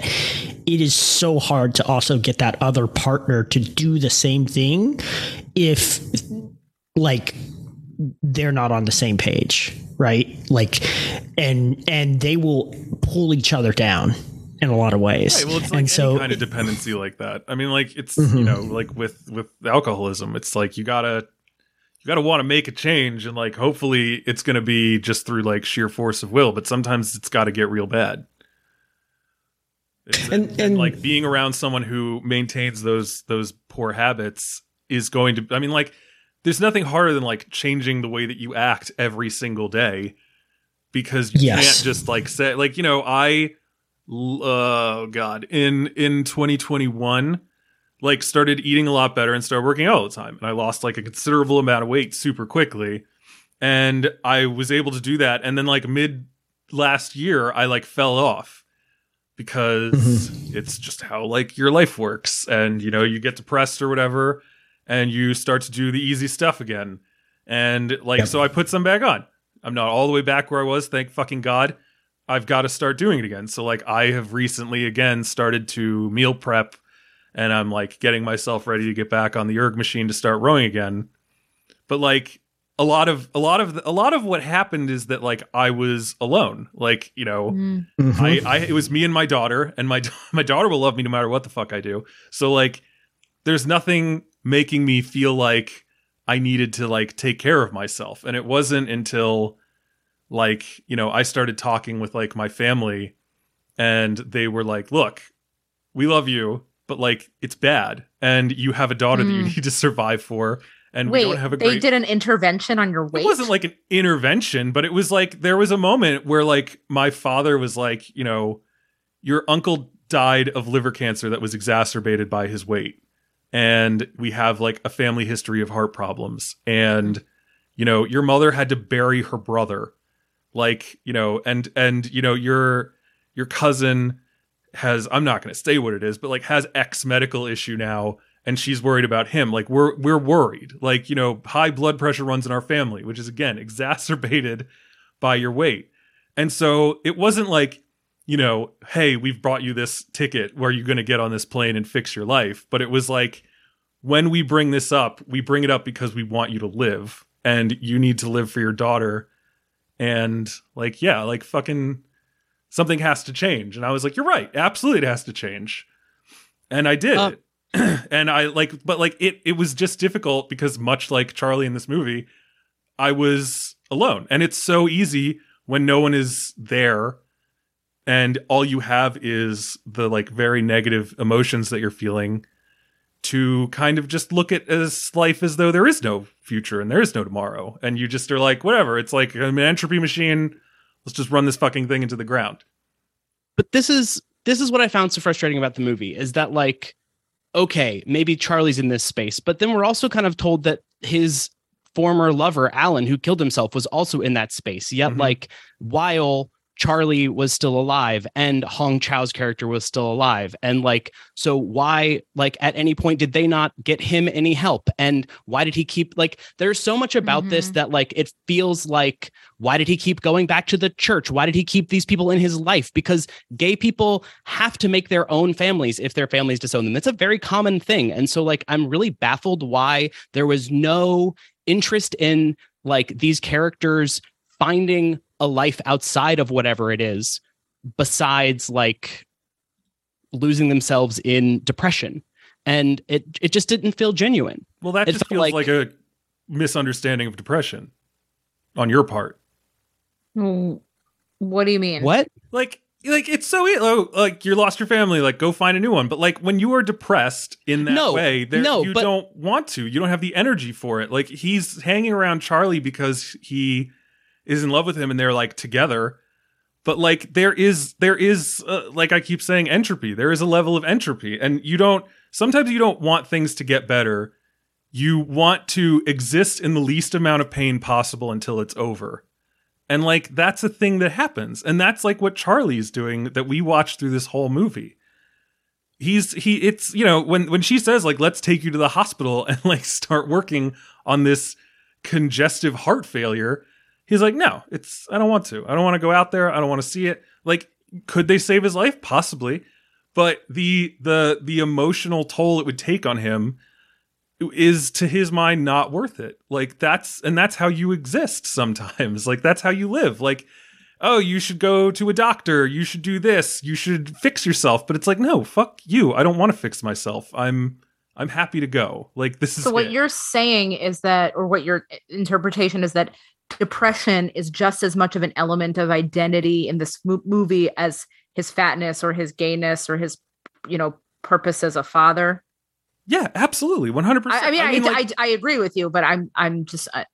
Speaker 4: it is so hard to also get that other partner to do the same thing if like they're not on the same page right like and and they will pull each other down in a lot of ways
Speaker 1: Right, well, it's like
Speaker 4: and so
Speaker 1: kind of dependency like that. I mean, like it's
Speaker 4: Mhm.
Speaker 1: you know, like with with alcoholism, it's like you gotta you gotta want to make a change, and like hopefully it's gonna be just through like sheer force of will. But sometimes it's got to get real bad.
Speaker 4: And-
Speaker 1: and,
Speaker 4: and-
Speaker 1: like being around someone who maintains those those poor habits is going to. I mean, like there's nothing harder than like changing the way that you act every single day because you
Speaker 4: Yes.
Speaker 1: can't just like say like you know i oh god in in 2021 like started eating a lot better and started working out all the time. And i lost like a considerable amount of weight super quickly. And i was able to do that. And then like mid last year i like fell off because mm-hmm. it's just how like your life works. And you know you get depressed or whatever and you start to do the easy stuff again. And like
Speaker 4: Yep.
Speaker 1: so i put some back on. I'm not all the way back where i was thank fucking god. I've got to start doing it again. So like I have recently again started to meal prep and I'm like getting myself ready to get back on the erg machine to start rowing again. But like a lot of a lot of a lot of what happened is that like I was alone. Like, you know,
Speaker 3: Mm.
Speaker 4: Mhm.
Speaker 1: I, I it was me and my daughter, and my my daughter will love me no matter what the fuck I do. So like, there's nothing making me feel like I needed to like take care of myself, and it wasn't until like you know I started talking with like my family, and they were like, "Look, we love you, but like it's bad, and you have a daughter that you
Speaker 3: Mm.
Speaker 1: need to survive for." And we
Speaker 3: Wait,
Speaker 1: don't have a
Speaker 3: they did an intervention on your weight.
Speaker 1: it wasn't like an intervention, but it was like there was a moment where like my father was like, you know, your uncle died of liver cancer that was exacerbated by his weight. And we have like a family history of heart problems. And, you know, your mother had to bury her brother. Like, you know, and and you know, your your cousin has I'm not gonna say what it is, but like has X medical issue now and she's worried about him. Like we're we're worried. Like, you know, high blood pressure runs in our family, which is again exacerbated by your weight. And so it wasn't like, you know, hey, we've brought you this ticket where you're going to get on this plane and fix your life, but it was like when we bring this up, we bring it up because we want you to live and you need to live for your daughter. And like, yeah, like fucking something has to change. And I was like, you're right. Absolutely it has to change. And I did.
Speaker 5: Uh,
Speaker 1: and I like, but like it, it was just difficult because much like Charlie in this movie, I was alone. And it's so easy when no one is there and all you have is the like very negative emotions that you're feeling to kind of just look at as life as though there is no future and there is no tomorrow. And you just are like, whatever. It's like I'm an entropy machine. Let's just run this fucking thing into the ground.
Speaker 5: but this is this is what I found so frustrating about the movie is that like okay, maybe Charlie's in this space, but then we're also kind of told that his former lover Alan who killed himself was also in that space. Yet
Speaker 1: Mhm.
Speaker 5: like while Charlie was still alive and Hong Chau's character was still alive. And like so why like at any point did they not get him any help? And why did he keep like there's so much about this
Speaker 3: Mhm.
Speaker 5: that like it feels like why did he keep going back to the church? Why did he keep these people in his life? Because gay people have to make their own families if their families disown them. That's a very common thing. And so like i'm really baffled why there was no interest in like these characters finding a life outside of whatever it is besides like losing themselves in depression and it it just didn't feel genuine
Speaker 1: Well, that
Speaker 5: It
Speaker 1: just feels like,
Speaker 5: like-
Speaker 1: a misunderstanding of depression on your part.
Speaker 3: Mm, What do you mean?
Speaker 5: what
Speaker 1: Like, like it's so oh, like you lost your family. Like, go find a new one. But like when you are depressed in that
Speaker 5: No,
Speaker 1: way, there,
Speaker 5: no,
Speaker 1: you
Speaker 5: but-
Speaker 1: don't want to. You don't have the energy for it. Like he's hanging around Charlie because he is in love with him, and they're like together. But like there is there is uh, like I keep saying entropy. There is a level of entropy, and you don't. Sometimes you don't want things to get better. You want to exist in the least amount of pain possible until it's over. And like that's a thing that happens. And that's like what Charlie's doing that we watch through this whole movie. He's he it's you know when when she says like let's take you to the hospital and like start working on this congestive heart failure, he's like no, it's I don't want to. I don't want to go out there. I don't want to see it. Like could they save his life? Possibly. But the the the emotional toll it would take on him is to his mind not worth it. Like that's and that's how you exist sometimes. Like that's how you live. Like oh, you should go to a doctor, you should do this, you should fix yourself, but it's like no, fuck you. I don't want to fix myself. I'm I'm happy to go. Like this is
Speaker 3: So what
Speaker 1: it.
Speaker 3: you're saying is that, or what your interpretation is that depression is just as much of an element of identity in this mo- movie as his fatness or his gayness or his, you know, purpose as a father.
Speaker 1: Yeah, absolutely. 100%.
Speaker 3: I, I mean, I,
Speaker 1: like-
Speaker 3: I, I agree with you, but I'm, I'm just, uh,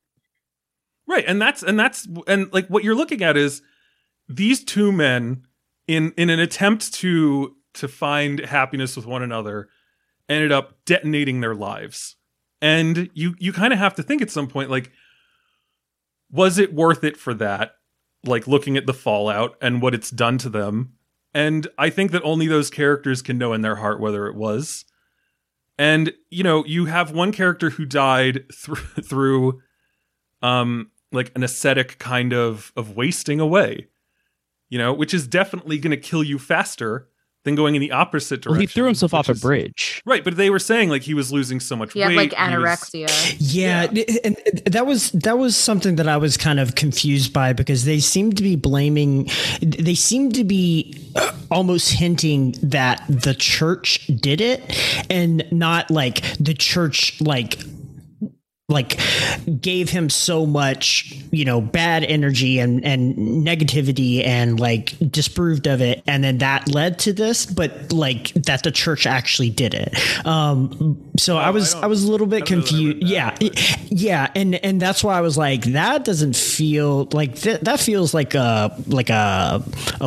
Speaker 1: Right, and that's and that's and like what you're looking at is these two men in in an attempt to to find happiness with one another ended up detonating their lives. And you you kind of have to think at some point like was it worth it for that? Like looking at the fallout and what it's done to them. And I think that only those characters can know in their heart whether it was. And you know, you have one character who died through through um like an ascetic kind of of wasting away you know which is definitely going to kill you faster than going in the opposite direction
Speaker 5: well he threw himself off
Speaker 1: which
Speaker 5: a bridge
Speaker 1: right but they were saying like he was losing so much
Speaker 3: he had
Speaker 1: weight
Speaker 3: like
Speaker 1: he was-
Speaker 3: anorexia.
Speaker 4: Yeah, and that was that was something that I was kind of confused by because they seemed to be blaming they seemed to be uh, almost hinting that the church did it and not like the church like like gave him so much you know bad energy and and negativity and like disproved of it. And then that led to this but like that the church actually did it. Um so i was
Speaker 1: I
Speaker 4: I, was a little bit confused yeah
Speaker 1: that,
Speaker 4: yeah. And and that's why i was like that doesn't feel like th- that feels like a like a, a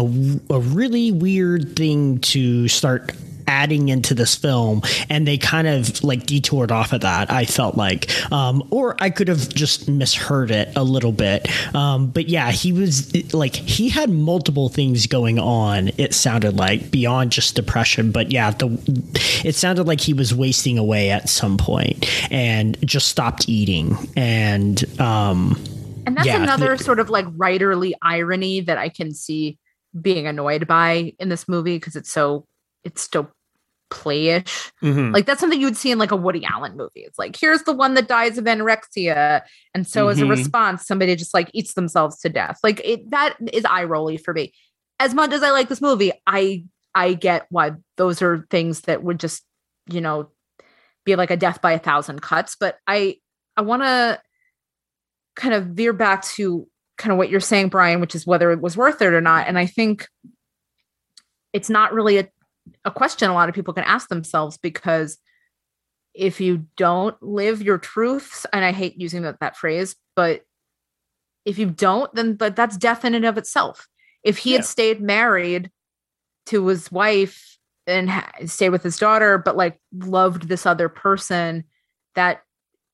Speaker 4: a really weird thing to start adding into this film and they kind of like detoured off of that i felt like. Um or i could have just misheard it a little bit. Um but yeah he was like he had multiple things going on it sounded like beyond just depression. But yeah the it sounded like he was wasting away at some point and just stopped eating. And um
Speaker 3: And that's
Speaker 4: Yeah.
Speaker 3: another sort of like writerly irony that I can see being annoyed by in this movie because it's so it's so playish.
Speaker 1: Mhm.
Speaker 3: Like that's something you would see in like a Woody Allen movie. It's like here's the one that dies of anorexia, and so as a
Speaker 5: Mhm.
Speaker 3: response, somebody just like eats themselves to death. Like it that is eye rolly for me. As much as I like this movie, I I get why those are things that would just you know be like a death by a thousand cuts. But I I want to kind of veer back to kind of what you're saying, Brian, which is whether it was worth it or not. And I think it's not really a, a question a lot of people can ask themselves because if you don't live your truths, and I hate using that, that phrase, but if you don't, then but that's death in and of itself. If he
Speaker 1: Yeah.
Speaker 3: had stayed married to his wife and ha- stayed with his daughter, but like loved this other person, that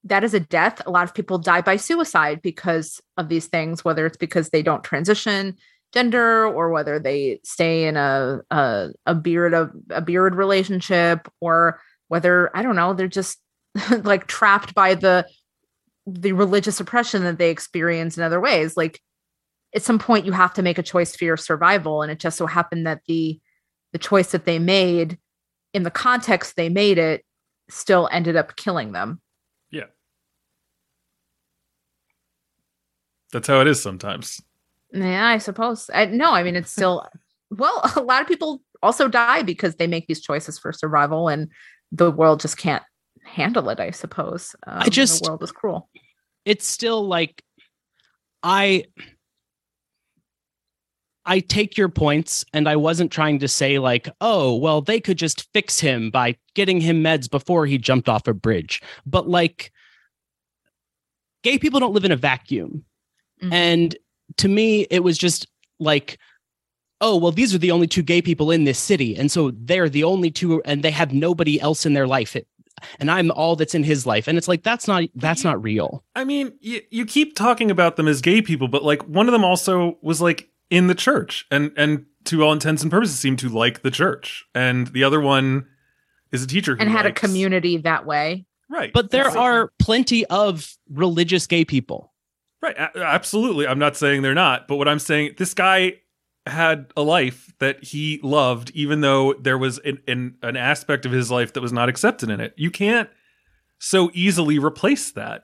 Speaker 3: that is a death. A lot of people die by suicide because of these things, whether it's because they don't transition gender or whether they stay in a a, a beard a, a beard relationship or whether I don't know, they're just like trapped by the the religious oppression that they experience in other ways. Like at some point you have to make a choice for your survival. And it just so happened that the the choice that they made in the context they made it still ended up killing them.
Speaker 1: Yeah. That's how it is sometimes.
Speaker 3: Yeah, I suppose. I, no, I mean it's still well, a lot of people also die because they make these choices for survival and the world just can't handle it, I suppose. Um, and
Speaker 5: just-
Speaker 3: the world is cruel.
Speaker 5: it's still like I I take your points and I wasn't trying to say like, oh, well, they could just fix him by getting him meds before he jumped off a bridge. But like gay people don't live in a vacuum.
Speaker 3: Mhm.
Speaker 5: And to me, it was just like, oh, well, these are the only two gay people in this city. And so they're the only two, and they have nobody else in their life. It, and I'm all that's in his life. And it's like, that's not, that's not real.
Speaker 1: I mean, you, you keep talking about them as gay people, but like one of them also was like in the church and and to all intents and purposes seemed to like the church. And the other one is a teacher who
Speaker 3: And had a community that way.
Speaker 1: Right.
Speaker 5: But there
Speaker 1: That's-
Speaker 5: are plenty of religious gay people.
Speaker 1: Right. a- absolutely. I'm not saying they're not, but what I'm saying, this guy had a life that he loved, even though there was an, an, an aspect of his life that was not accepted in it. You can't so easily replace that.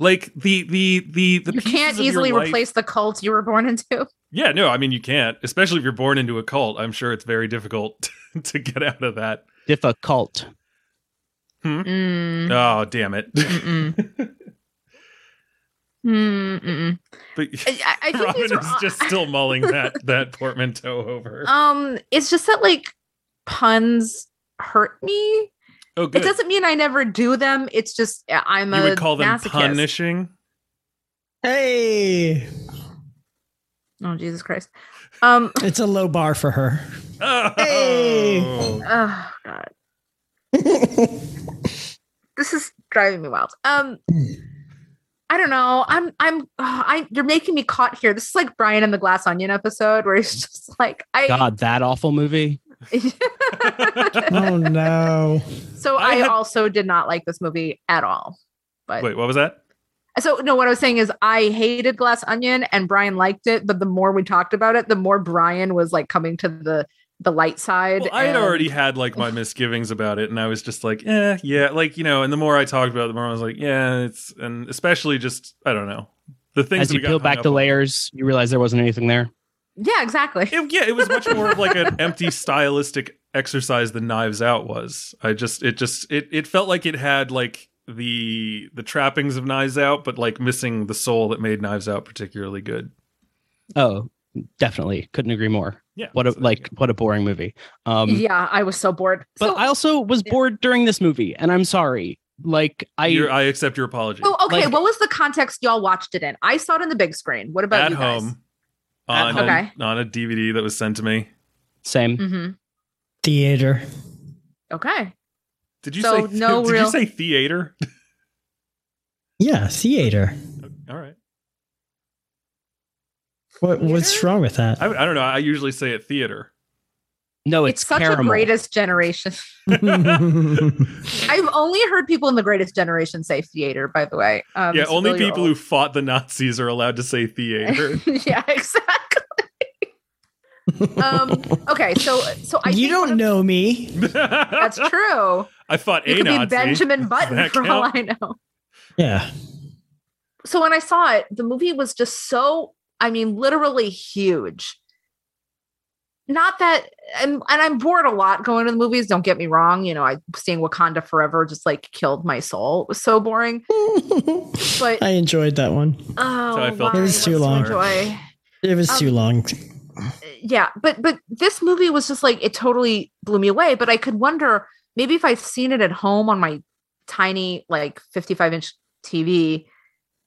Speaker 1: Like the the the the
Speaker 3: you can't
Speaker 1: of your
Speaker 3: easily
Speaker 1: life-
Speaker 3: replace the cult you were born into.
Speaker 1: Yeah, no, I mean you can't, especially if you're born into a cult. I'm sure it's very difficult to get out of that.
Speaker 5: Difficult.
Speaker 3: Mm,
Speaker 1: Oh, damn it!
Speaker 3: mm-mm. Mm,
Speaker 1: but
Speaker 3: I, I- I think Robyn
Speaker 1: is
Speaker 3: all-
Speaker 1: just still mulling that that portmanteau over.
Speaker 3: Um, it's just that like puns hurt me.
Speaker 1: oh, good.
Speaker 3: It doesn't mean I never do them. It's just uh, I'm a-
Speaker 1: You
Speaker 3: a
Speaker 1: would call them
Speaker 3: masochist.
Speaker 1: punishing.
Speaker 4: Hey,
Speaker 3: Oh Jesus Christ. Um.
Speaker 4: it's a low bar for her.
Speaker 1: Oh,
Speaker 4: Hey.
Speaker 3: Oh God. this is driving me wild. Um. I don't know. I'm. I'm. oh, I. You're making me caught here. This is like Brian and the Glass Onion episode where he's just like, I.
Speaker 5: God, that awful movie.
Speaker 4: Oh no!
Speaker 3: so
Speaker 1: I
Speaker 3: I,
Speaker 1: had-
Speaker 3: also did not like this movie at all. But
Speaker 1: Wait, what was that?
Speaker 3: So no, what I was saying is I hated Glass Onion and Brian liked it, but the more we talked about it, the more Brian was like coming to the the light side.
Speaker 1: Well, I had
Speaker 3: and-
Speaker 1: already had like my misgivings about it, and I was just like, eh, yeah, like you know. And the more I talked about it, the more I was like, yeah, it's and especially just I don't know the things
Speaker 5: As you peel back
Speaker 1: up
Speaker 5: the
Speaker 1: on.
Speaker 5: layers, you realize there wasn't anything there.
Speaker 3: Yeah, exactly.
Speaker 1: It, yeah, it was much more of like an empty stylistic exercise than Knives Out was. I just it just it it felt like it had like the the trappings of Knives Out, but like missing the soul that made Knives Out particularly good.
Speaker 5: Oh, definitely. Couldn't agree more.
Speaker 1: Yeah,
Speaker 5: What a
Speaker 1: so,
Speaker 5: like what a boring movie. Um
Speaker 3: yeah, I was so bored.
Speaker 5: but
Speaker 3: so,
Speaker 5: I also was
Speaker 3: Yeah.
Speaker 5: bored during this movie, and I'm sorry. Like I
Speaker 1: Your- I accept your apology.
Speaker 3: oh, okay.
Speaker 5: like-
Speaker 3: what was the context y'all watched it in? I saw it in the big screen. What about
Speaker 1: At
Speaker 3: you guys?
Speaker 1: home.
Speaker 5: At
Speaker 1: On,
Speaker 5: home.
Speaker 1: a,
Speaker 3: Okay.
Speaker 1: on a DVD that was sent to me.
Speaker 5: same.
Speaker 3: Mm-hmm.
Speaker 4: Theater.
Speaker 3: Okay.
Speaker 1: Did you
Speaker 3: So,
Speaker 1: say
Speaker 3: no
Speaker 1: did
Speaker 3: real-
Speaker 1: you say theater?
Speaker 4: Yeah, theater.
Speaker 1: All right.
Speaker 4: What what's wrong with that?
Speaker 1: I, I don't know. I usually say it theater.
Speaker 5: No,
Speaker 3: It's,
Speaker 5: it's,
Speaker 3: such
Speaker 5: caramel.
Speaker 3: a greatest generation. I've only heard people in the greatest generation say theater, by the way. Um,
Speaker 1: yeah, only
Speaker 3: really
Speaker 1: people who fought the Nazis are allowed to say theater.
Speaker 3: yeah, exactly. um, okay, so so I
Speaker 4: you don't
Speaker 3: of-
Speaker 4: know me.
Speaker 3: That's true.
Speaker 1: I fought
Speaker 3: You
Speaker 1: a
Speaker 3: could be Benjamin Button
Speaker 1: that
Speaker 3: for all? I know.
Speaker 4: Yeah.
Speaker 3: So when I saw it, the movie was just so, I mean, literally huge. Not that, and, and I'm bored a lot going to the movies. Don't get me wrong. You know, I seeing Wakanda Forever just like killed my soul. It was so boring. But
Speaker 4: I enjoyed that one.
Speaker 3: oh,
Speaker 1: I felt
Speaker 3: why?
Speaker 4: It was too long.
Speaker 3: Enjoy?
Speaker 4: It was
Speaker 3: Um,
Speaker 4: too long.
Speaker 3: yeah but but this movie was just like it totally blew me away but i could wonder maybe if I've seen it at home on my tiny like 55 inch TV,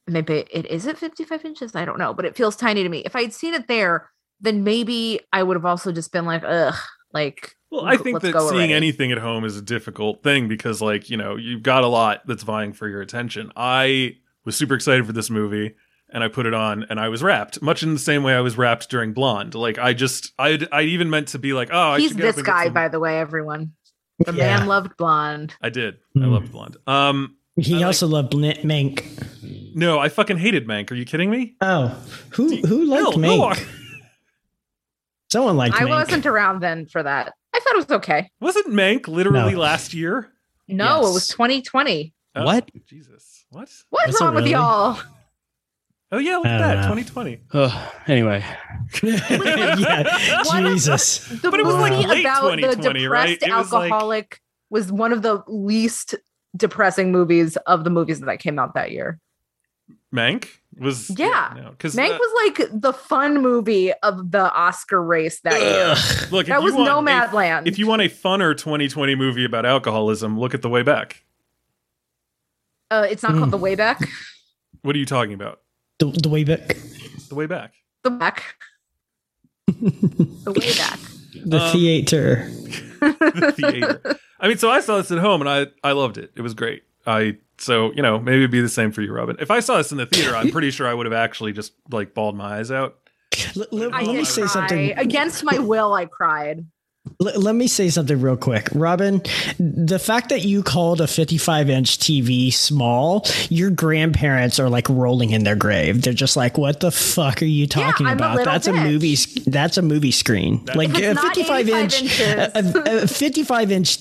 Speaker 3: maybe it is it 55 inches. I don't know, but it feels tiny to me. If I had seen it there, then maybe I would have also just been like, ugh, like.
Speaker 1: Well, I think that seeing
Speaker 3: already.
Speaker 1: anything at home is a difficult thing because, like, you know, you've got a lot that's vying for your attention. I was super excited for this movie and I put it on and I was rapt, much in the same way I was rapt during Blonde. Like, I just, I, I even meant to be like, oh, I
Speaker 3: He's
Speaker 1: should
Speaker 3: this guy,
Speaker 1: some-
Speaker 3: by the way, everyone. The
Speaker 4: Yeah.
Speaker 3: man loved blonde.
Speaker 1: I did. I
Speaker 4: Hmm.
Speaker 1: loved Blonde. Um,
Speaker 4: He
Speaker 1: I like-
Speaker 4: also loved Bl- Mank.
Speaker 1: no, I fucking hated Mank. Are you kidding me?
Speaker 4: Oh, who who liked
Speaker 1: Bill, Bill
Speaker 4: Mank?
Speaker 1: Walker-
Speaker 4: Someone liked
Speaker 3: I
Speaker 4: Mank.
Speaker 3: wasn't around then for that. I thought it was okay.
Speaker 1: Wasn't Mank literally
Speaker 4: No.
Speaker 1: last year?
Speaker 3: No, it was 2020.
Speaker 1: Oh,
Speaker 5: What?
Speaker 1: Jesus. What?
Speaker 3: What's
Speaker 4: Was it
Speaker 3: wrong with y'all?
Speaker 1: Oh, yeah, look at that.
Speaker 4: know.
Speaker 1: 2020.
Speaker 5: Ugh, anyway,
Speaker 4: yeah, Jesus.
Speaker 3: The
Speaker 1: But it was, like,
Speaker 3: movie
Speaker 1: late
Speaker 3: about the
Speaker 1: 2020, right?
Speaker 3: depressed
Speaker 1: was, like-
Speaker 3: alcoholic was one of the least depressing movies of the movies that came out that year.
Speaker 1: Mank was.
Speaker 3: Yeah.
Speaker 1: no, because
Speaker 3: Mank was like the fun movie of the Oscar race that year.
Speaker 1: Look,
Speaker 3: That was
Speaker 1: want a-
Speaker 3: Nomadland.
Speaker 1: If you want a funner 2020 movie about alcoholism, look at The Way Back.
Speaker 3: uh, it's not
Speaker 4: Mm.
Speaker 3: called The Way Back.
Speaker 1: What are you talking about?
Speaker 4: The, the way back.
Speaker 1: The Way Back.
Speaker 3: The Back. the Way Back.
Speaker 4: The
Speaker 1: Um,
Speaker 4: theater.
Speaker 1: the theater. I mean, so I saw this at home and I I loved it. It was great. I so you know maybe it'd be the same for you, Robyn. If I saw this in the theater, I'm pretty sure I would have actually just like bawled my eyes out.
Speaker 4: L- l-
Speaker 3: I
Speaker 4: let me
Speaker 3: did
Speaker 4: say
Speaker 3: cry.
Speaker 4: something.
Speaker 3: Against my will, I cried.
Speaker 4: L- let me say something real quick, Robyn. The fact that you called a 55 inch TV small, your grandparents are like rolling in their grave. They're just like, "What the fuck are you talking
Speaker 3: I'm a
Speaker 4: about?
Speaker 3: little
Speaker 4: That's a movie. That's a movie screen. like a
Speaker 3: not
Speaker 4: 55
Speaker 3: 85
Speaker 4: inch,
Speaker 3: inches.
Speaker 4: a, a 55 inch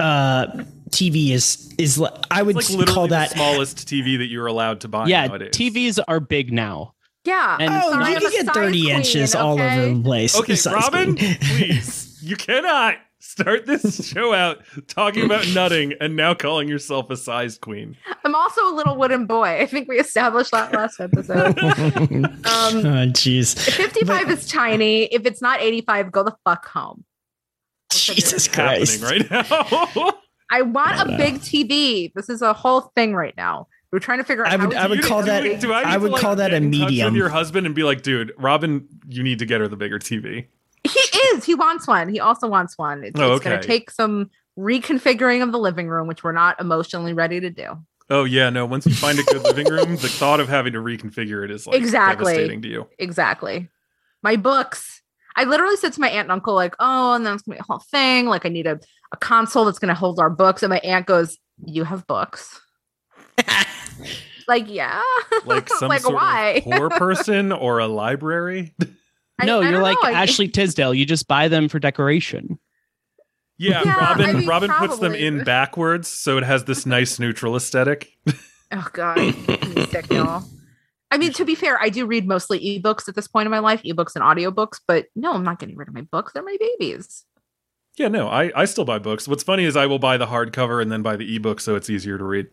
Speaker 4: uh, TV is is. I would
Speaker 1: It's like literally
Speaker 4: call
Speaker 1: the
Speaker 4: that.
Speaker 1: smallest TV that you're allowed to buy
Speaker 5: yeah,
Speaker 1: nowadays.
Speaker 5: TVs are big now.
Speaker 3: Yeah.
Speaker 5: And
Speaker 4: Oh,
Speaker 3: Sorry,
Speaker 4: you can get 30
Speaker 3: queen,
Speaker 4: inches all over the place.
Speaker 1: Okay, Robyn,
Speaker 4: queen.
Speaker 1: please, you cannot start this show out talking about nutting and now calling yourself a size queen.
Speaker 3: I'm also a little wooden boy. I think we established that last episode. um,
Speaker 4: oh, jeez.
Speaker 3: 55 is tiny. If it's not 85, go the fuck home.
Speaker 4: Jesus Christ.
Speaker 1: right now.
Speaker 3: I want
Speaker 4: No,
Speaker 3: a big TV. This is a whole thing right now. We're trying to figure out
Speaker 4: I would-
Speaker 3: how
Speaker 4: I would call that-
Speaker 1: do I,
Speaker 4: I
Speaker 1: need to,
Speaker 4: would
Speaker 1: like,
Speaker 4: call that
Speaker 1: get
Speaker 4: a medium.
Speaker 1: Your husband and be like, dude, Robyn, you need to get her the bigger TV.
Speaker 3: He is. He wants one. He also wants one. It's,
Speaker 1: Oh,
Speaker 3: it's going to take some reconfiguring of the living room, which we're not emotionally ready to do.
Speaker 1: Oh yeah, no. Once you find a good living room, the thought of having to reconfigure it is like
Speaker 3: Exactly.
Speaker 1: devastating to you.
Speaker 3: Exactly. My books. I literally said to my aunt and uncle, like, oh, and then it's gonna be a whole thing. Like, I need a, a console that's gonna hold our books. And my aunt goes, You have books. like, yeah.
Speaker 1: Like some
Speaker 3: like
Speaker 1: sort
Speaker 3: why?
Speaker 1: of poor person or a library.
Speaker 3: I-
Speaker 5: no,
Speaker 3: I
Speaker 5: you're like
Speaker 3: know.
Speaker 5: Ashley Tisdale. You just buy them for decoration.
Speaker 1: Yeah,
Speaker 3: Yeah,
Speaker 1: Robyn.
Speaker 3: I mean,
Speaker 1: Robyn puts them in backwards, so it has this nice neutral aesthetic.
Speaker 3: Oh God, I'm sick, y'all. I mean, to be fair, I do read mostly ebooks at this point in my life, ebooks and audiobooks, but no, I'm not getting rid of my books. They're my babies.
Speaker 1: Yeah, no, I, I still buy books. What's funny is I will buy the hardcover and then buy the ebook so it's easier to read.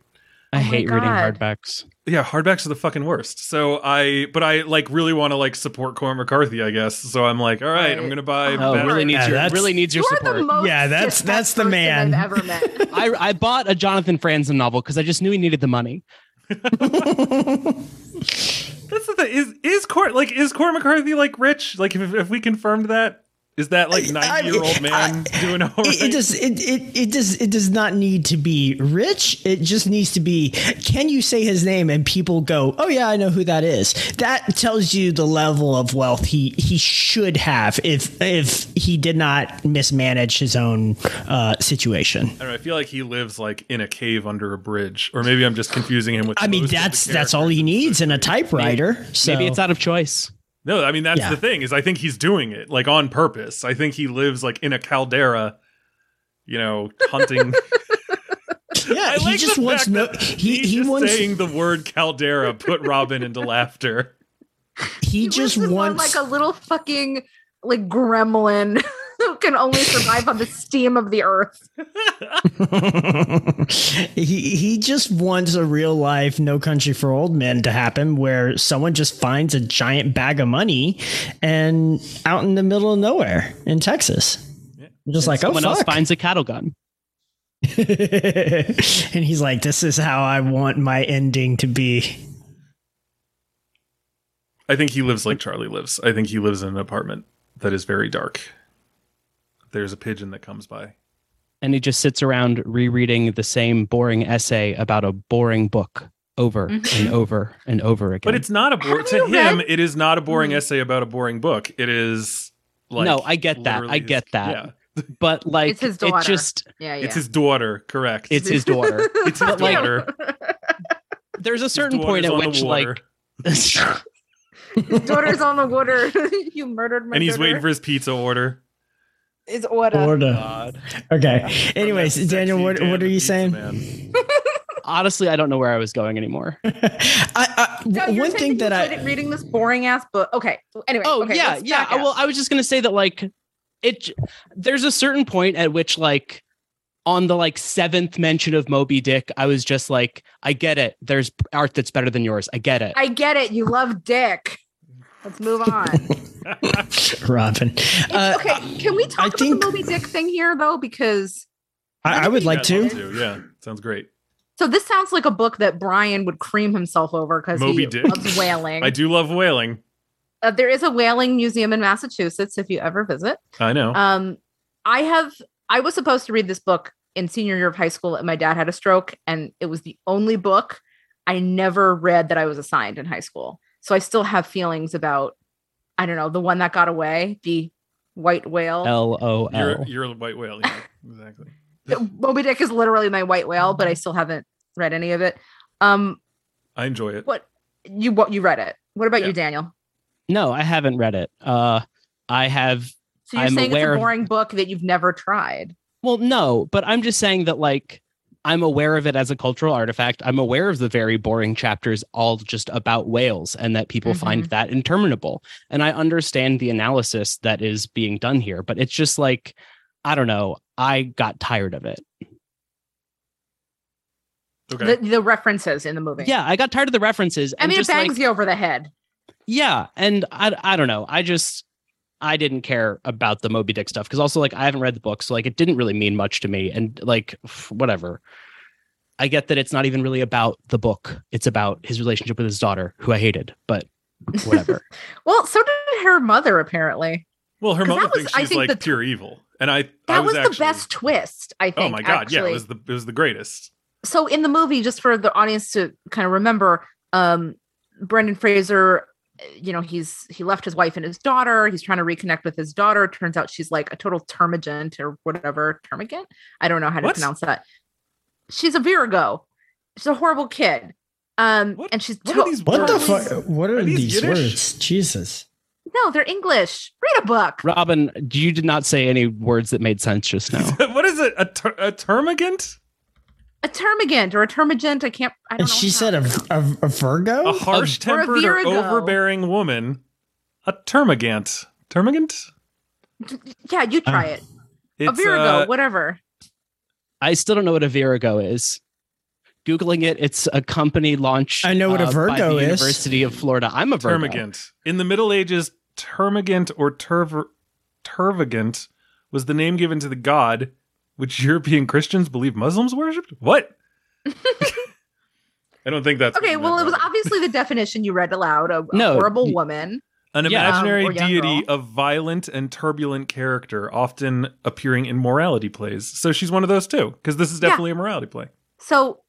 Speaker 5: I
Speaker 3: Oh
Speaker 5: hate reading hardbacks.
Speaker 1: Yeah, hardbacks are the fucking worst. So I, but I like really want to like support Cormac McCarthy, I guess. So I'm like, all right, I'm gonna buy.
Speaker 3: Oh,
Speaker 5: really needs
Speaker 4: Yeah,
Speaker 5: your
Speaker 4: that's-
Speaker 5: really needs your support.
Speaker 3: most
Speaker 4: Yeah, that's- that's the man.
Speaker 3: I've ever met.
Speaker 5: I I bought a Jonathan Franzen novel because I just knew he needed the money.
Speaker 1: That's the thing. Is is Cor like is Cormac McCarthy like rich? Like if if we confirmed that, is that like
Speaker 4: I-
Speaker 1: ninety year old man doing all right?
Speaker 4: It, it does. It, it it does. It does not need to be rich. It just needs to be. Can you say his name and people go, "Oh yeah, I know who that is." That tells you the level of wealth he he should have if if he did not mismanage his own uh, situation.
Speaker 1: I don't know. I feel like he lives like in a cave under a bridge, or maybe I'm just confusing him with.
Speaker 4: I mean,
Speaker 1: most of the
Speaker 4: that's that's all he needs in a typewriter. So
Speaker 5: Maybe it's out of choice.
Speaker 1: No, I mean that's
Speaker 4: Yeah.
Speaker 1: the thing is I think he's doing it like on purpose. I think he lives like in a caldera, you know, hunting.
Speaker 4: yeah,
Speaker 1: I
Speaker 4: he
Speaker 1: like
Speaker 4: just
Speaker 1: the
Speaker 4: wants no. He
Speaker 1: me
Speaker 4: he
Speaker 1: just
Speaker 4: wants.
Speaker 1: saying the word caldera put Robyn into laughter.
Speaker 4: he
Speaker 3: He
Speaker 4: just wants.
Speaker 3: like a little fucking like gremlin who can only survive on the steam of the earth.
Speaker 4: he he just wants a real life No Country for Old Men to happen where someone just finds a giant bag of money and out in the middle of nowhere in Texas. Just like oh
Speaker 5: Someone else finds a cattle gun.
Speaker 4: and he's like, "This is how I want my ending to be."
Speaker 1: I think he lives like Charlie lives. I think he lives in an apartment that is very dark. There's a pigeon that comes by.
Speaker 5: and he just sits around rereading the same boring essay about a boring book over
Speaker 3: Mhm.
Speaker 5: and over and over again.
Speaker 1: But it's not a boring to him.
Speaker 3: read-
Speaker 1: It is not a boring
Speaker 3: Mhm.
Speaker 1: essay about a boring book. It is like
Speaker 5: No, I get that. I get that.
Speaker 1: Yeah,
Speaker 5: but like
Speaker 3: It's his
Speaker 5: it
Speaker 3: daughter.
Speaker 5: just
Speaker 3: Yeah, yeah.
Speaker 1: it's his daughter. Correct.
Speaker 5: it's his daughter.
Speaker 1: It's his
Speaker 5: like,
Speaker 1: daughter.
Speaker 5: There's a certain point at which like
Speaker 3: his daughter's on the water. you murdered my
Speaker 1: and he's
Speaker 3: daughter.
Speaker 1: waiting for his pizza order.
Speaker 3: His order.
Speaker 4: Order.
Speaker 1: God.
Speaker 4: Okay. Anyways, Daniel, what what are you saying?
Speaker 5: Honestly, I don't know where I was going anymore.
Speaker 4: I, I,
Speaker 3: No,
Speaker 4: one thing that I
Speaker 3: enjoyed it reading this boring ass book. Okay. Anyway.
Speaker 5: Oh
Speaker 3: okay,
Speaker 5: yeah, yeah.
Speaker 3: Uh, up.
Speaker 5: Well, I was just gonna say that like it. There's a certain point at which like on the like seventh mention of Moby Dick, I was just like, I get it. There's art that's better than yours. I get it.
Speaker 3: I get it. You love dick. Let's move on. Robyn.
Speaker 4: Uh,
Speaker 3: okay, can we talk
Speaker 4: I
Speaker 3: about
Speaker 4: think-
Speaker 3: the Moby Dick thing here though? Because
Speaker 4: I, I would like
Speaker 1: Yeah, I'd
Speaker 4: to.
Speaker 1: Yeah, sounds great.
Speaker 3: so this sounds like a book that Brian would cream himself over because
Speaker 1: Moby
Speaker 3: he
Speaker 1: Dick.
Speaker 3: loves whaling.
Speaker 1: I do love whaling.
Speaker 3: Uh, there is a whaling museum in Massachusetts if you ever visit.
Speaker 1: I know.
Speaker 3: Um, I have. I was supposed to read this book in senior year of high school, and my dad had a stroke, and it was the only book I never read that I was assigned in high school. So I still have feelings about. I don't know the one that got away, the white whale.
Speaker 5: L O
Speaker 1: you're
Speaker 5: L.
Speaker 1: a white whale. Yeah, exactly.
Speaker 3: Moby Dick is literally my white whale, but I still haven't read any of it. Um,
Speaker 1: I enjoy it.
Speaker 3: what you what you read it? What about
Speaker 1: Yeah.
Speaker 3: you, Daniel?
Speaker 5: No, I haven't read it. Uh, I have.
Speaker 3: So you're
Speaker 5: I'm
Speaker 3: saying it's
Speaker 5: aware
Speaker 3: a
Speaker 5: of-
Speaker 3: boring book that you've never tried.
Speaker 5: Well, no, but I'm just saying that like I'm aware of it as a cultural artifact. I'm aware of the very boring chapters, all just about whales, and that people find mm-hmm. that interminable. And I understand the analysis that is being done here, but it's just like I don't know. I got tired of it.
Speaker 1: Okay.
Speaker 3: The, the references in the movie.
Speaker 5: Yeah, I got tired of the references.
Speaker 3: I
Speaker 5: and
Speaker 3: mean, it
Speaker 5: just, like,
Speaker 3: bangs you over the head.
Speaker 5: Yeah, and I I don't know. I just I didn't care about the Moby Dick stuff because also like I haven't read the book, so like it didn't really mean much to me. And like whatever. I get that it's not even really about the book. It's about his relationship with his daughter, who I hated, but whatever.
Speaker 3: Well, so did her mother, apparently.
Speaker 1: well, her mother
Speaker 3: was-
Speaker 1: thinks
Speaker 3: I think
Speaker 1: like
Speaker 3: the-
Speaker 1: pure evil, and I
Speaker 3: That
Speaker 1: I
Speaker 3: was,
Speaker 1: was, actually,
Speaker 3: the best twist, I think.
Speaker 1: Oh my god! Yeah, it was the it was the greatest.
Speaker 3: so in the movie, just for the audience to kind of remember, um, Brendan Fraser, you know, he's he left his wife and his daughter. He's trying to reconnect with his daughter. Turns out she's like a total termagant or whatever. Termagant? I don't know how to
Speaker 1: What?
Speaker 3: pronounce that. She's a Virago. She's a horrible kid. Um,
Speaker 1: What-
Speaker 3: and she's
Speaker 1: what
Speaker 3: to-
Speaker 1: are these
Speaker 4: What the
Speaker 1: words?
Speaker 4: fuck? What are,
Speaker 1: Are these
Speaker 4: these words? Jesus.
Speaker 3: no, they're English. Read a book.
Speaker 5: Robyn, you did not say any words that made sense just now.
Speaker 1: what is it? A, ter- a termagant?
Speaker 3: A termagant or a termagant. I can't. I don't
Speaker 4: And
Speaker 3: know
Speaker 4: she said a, a, a Virgo?
Speaker 1: A harsh-tempered or,
Speaker 3: Virago.
Speaker 1: overbearing woman? A termagant? Termagant?
Speaker 3: Yeah, you try it.
Speaker 1: It's
Speaker 3: a Virago,
Speaker 1: uh,
Speaker 3: whatever.
Speaker 5: I still don't know what a Virago is. Googling it, it's a company launch.
Speaker 4: I know what a
Speaker 5: uh, by
Speaker 4: Virgo
Speaker 5: the
Speaker 4: is.
Speaker 5: University of Florida. I'm a Virgo.
Speaker 1: termagant. In the Middle Ages, termagant or terv- tervagant was the name given to the god which European Christians believe Muslims worshipped. What? I don't think that's
Speaker 3: Okay, well, it was obviously the definition you read aloud a, a horrible woman.
Speaker 1: An imaginary
Speaker 3: Um,
Speaker 1: deity
Speaker 3: girl.
Speaker 1: of violent and turbulent character, often appearing in morality plays. So she's one of those too, because this is
Speaker 3: Yeah.
Speaker 1: definitely a morality play.
Speaker 3: So,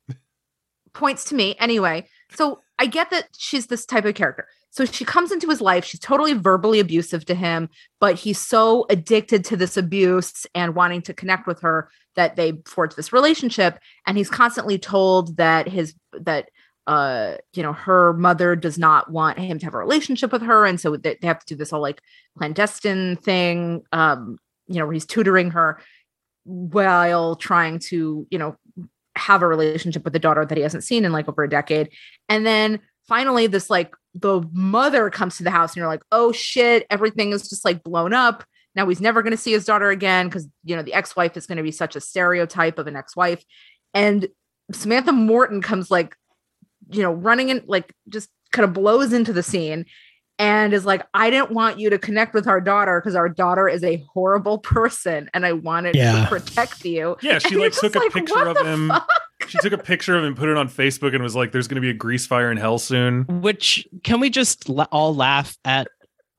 Speaker 3: points to me anyway. So, I get that she's this type of character. So, she comes into his life. She's totally verbally abusive to him, but he's so addicted to this abuse and wanting to connect with her that they forge this relationship. And he's constantly told that his, that, uh, you know, her mother does not want him to have a relationship with her. And so they, they have to do this whole like clandestine thing, um, you know, where he's tutoring her while trying to, you know, have a relationship with the daughter that he hasn't seen in like over a decade. And then finally, this like the mother comes to the house and you're like, oh shit, everything is just like blown up. Now he's never going to see his daughter again because, you know, the ex wife is going to be such a stereotype of an ex wife. And Samantha Morton comes like, you know, running in, like just kind of blows into the scene. and is like, I didn't want you to connect with our daughter because our daughter is a horrible person and I wanted
Speaker 4: Yeah.
Speaker 3: to protect you.
Speaker 1: Yeah, she
Speaker 3: And
Speaker 1: like took a
Speaker 3: like,
Speaker 1: picture of him.
Speaker 3: fuck?
Speaker 1: She took a picture of him, put it on Facebook, and was like, "There's going to be a grease fire in hell soon."
Speaker 5: Which can we just la- all laugh at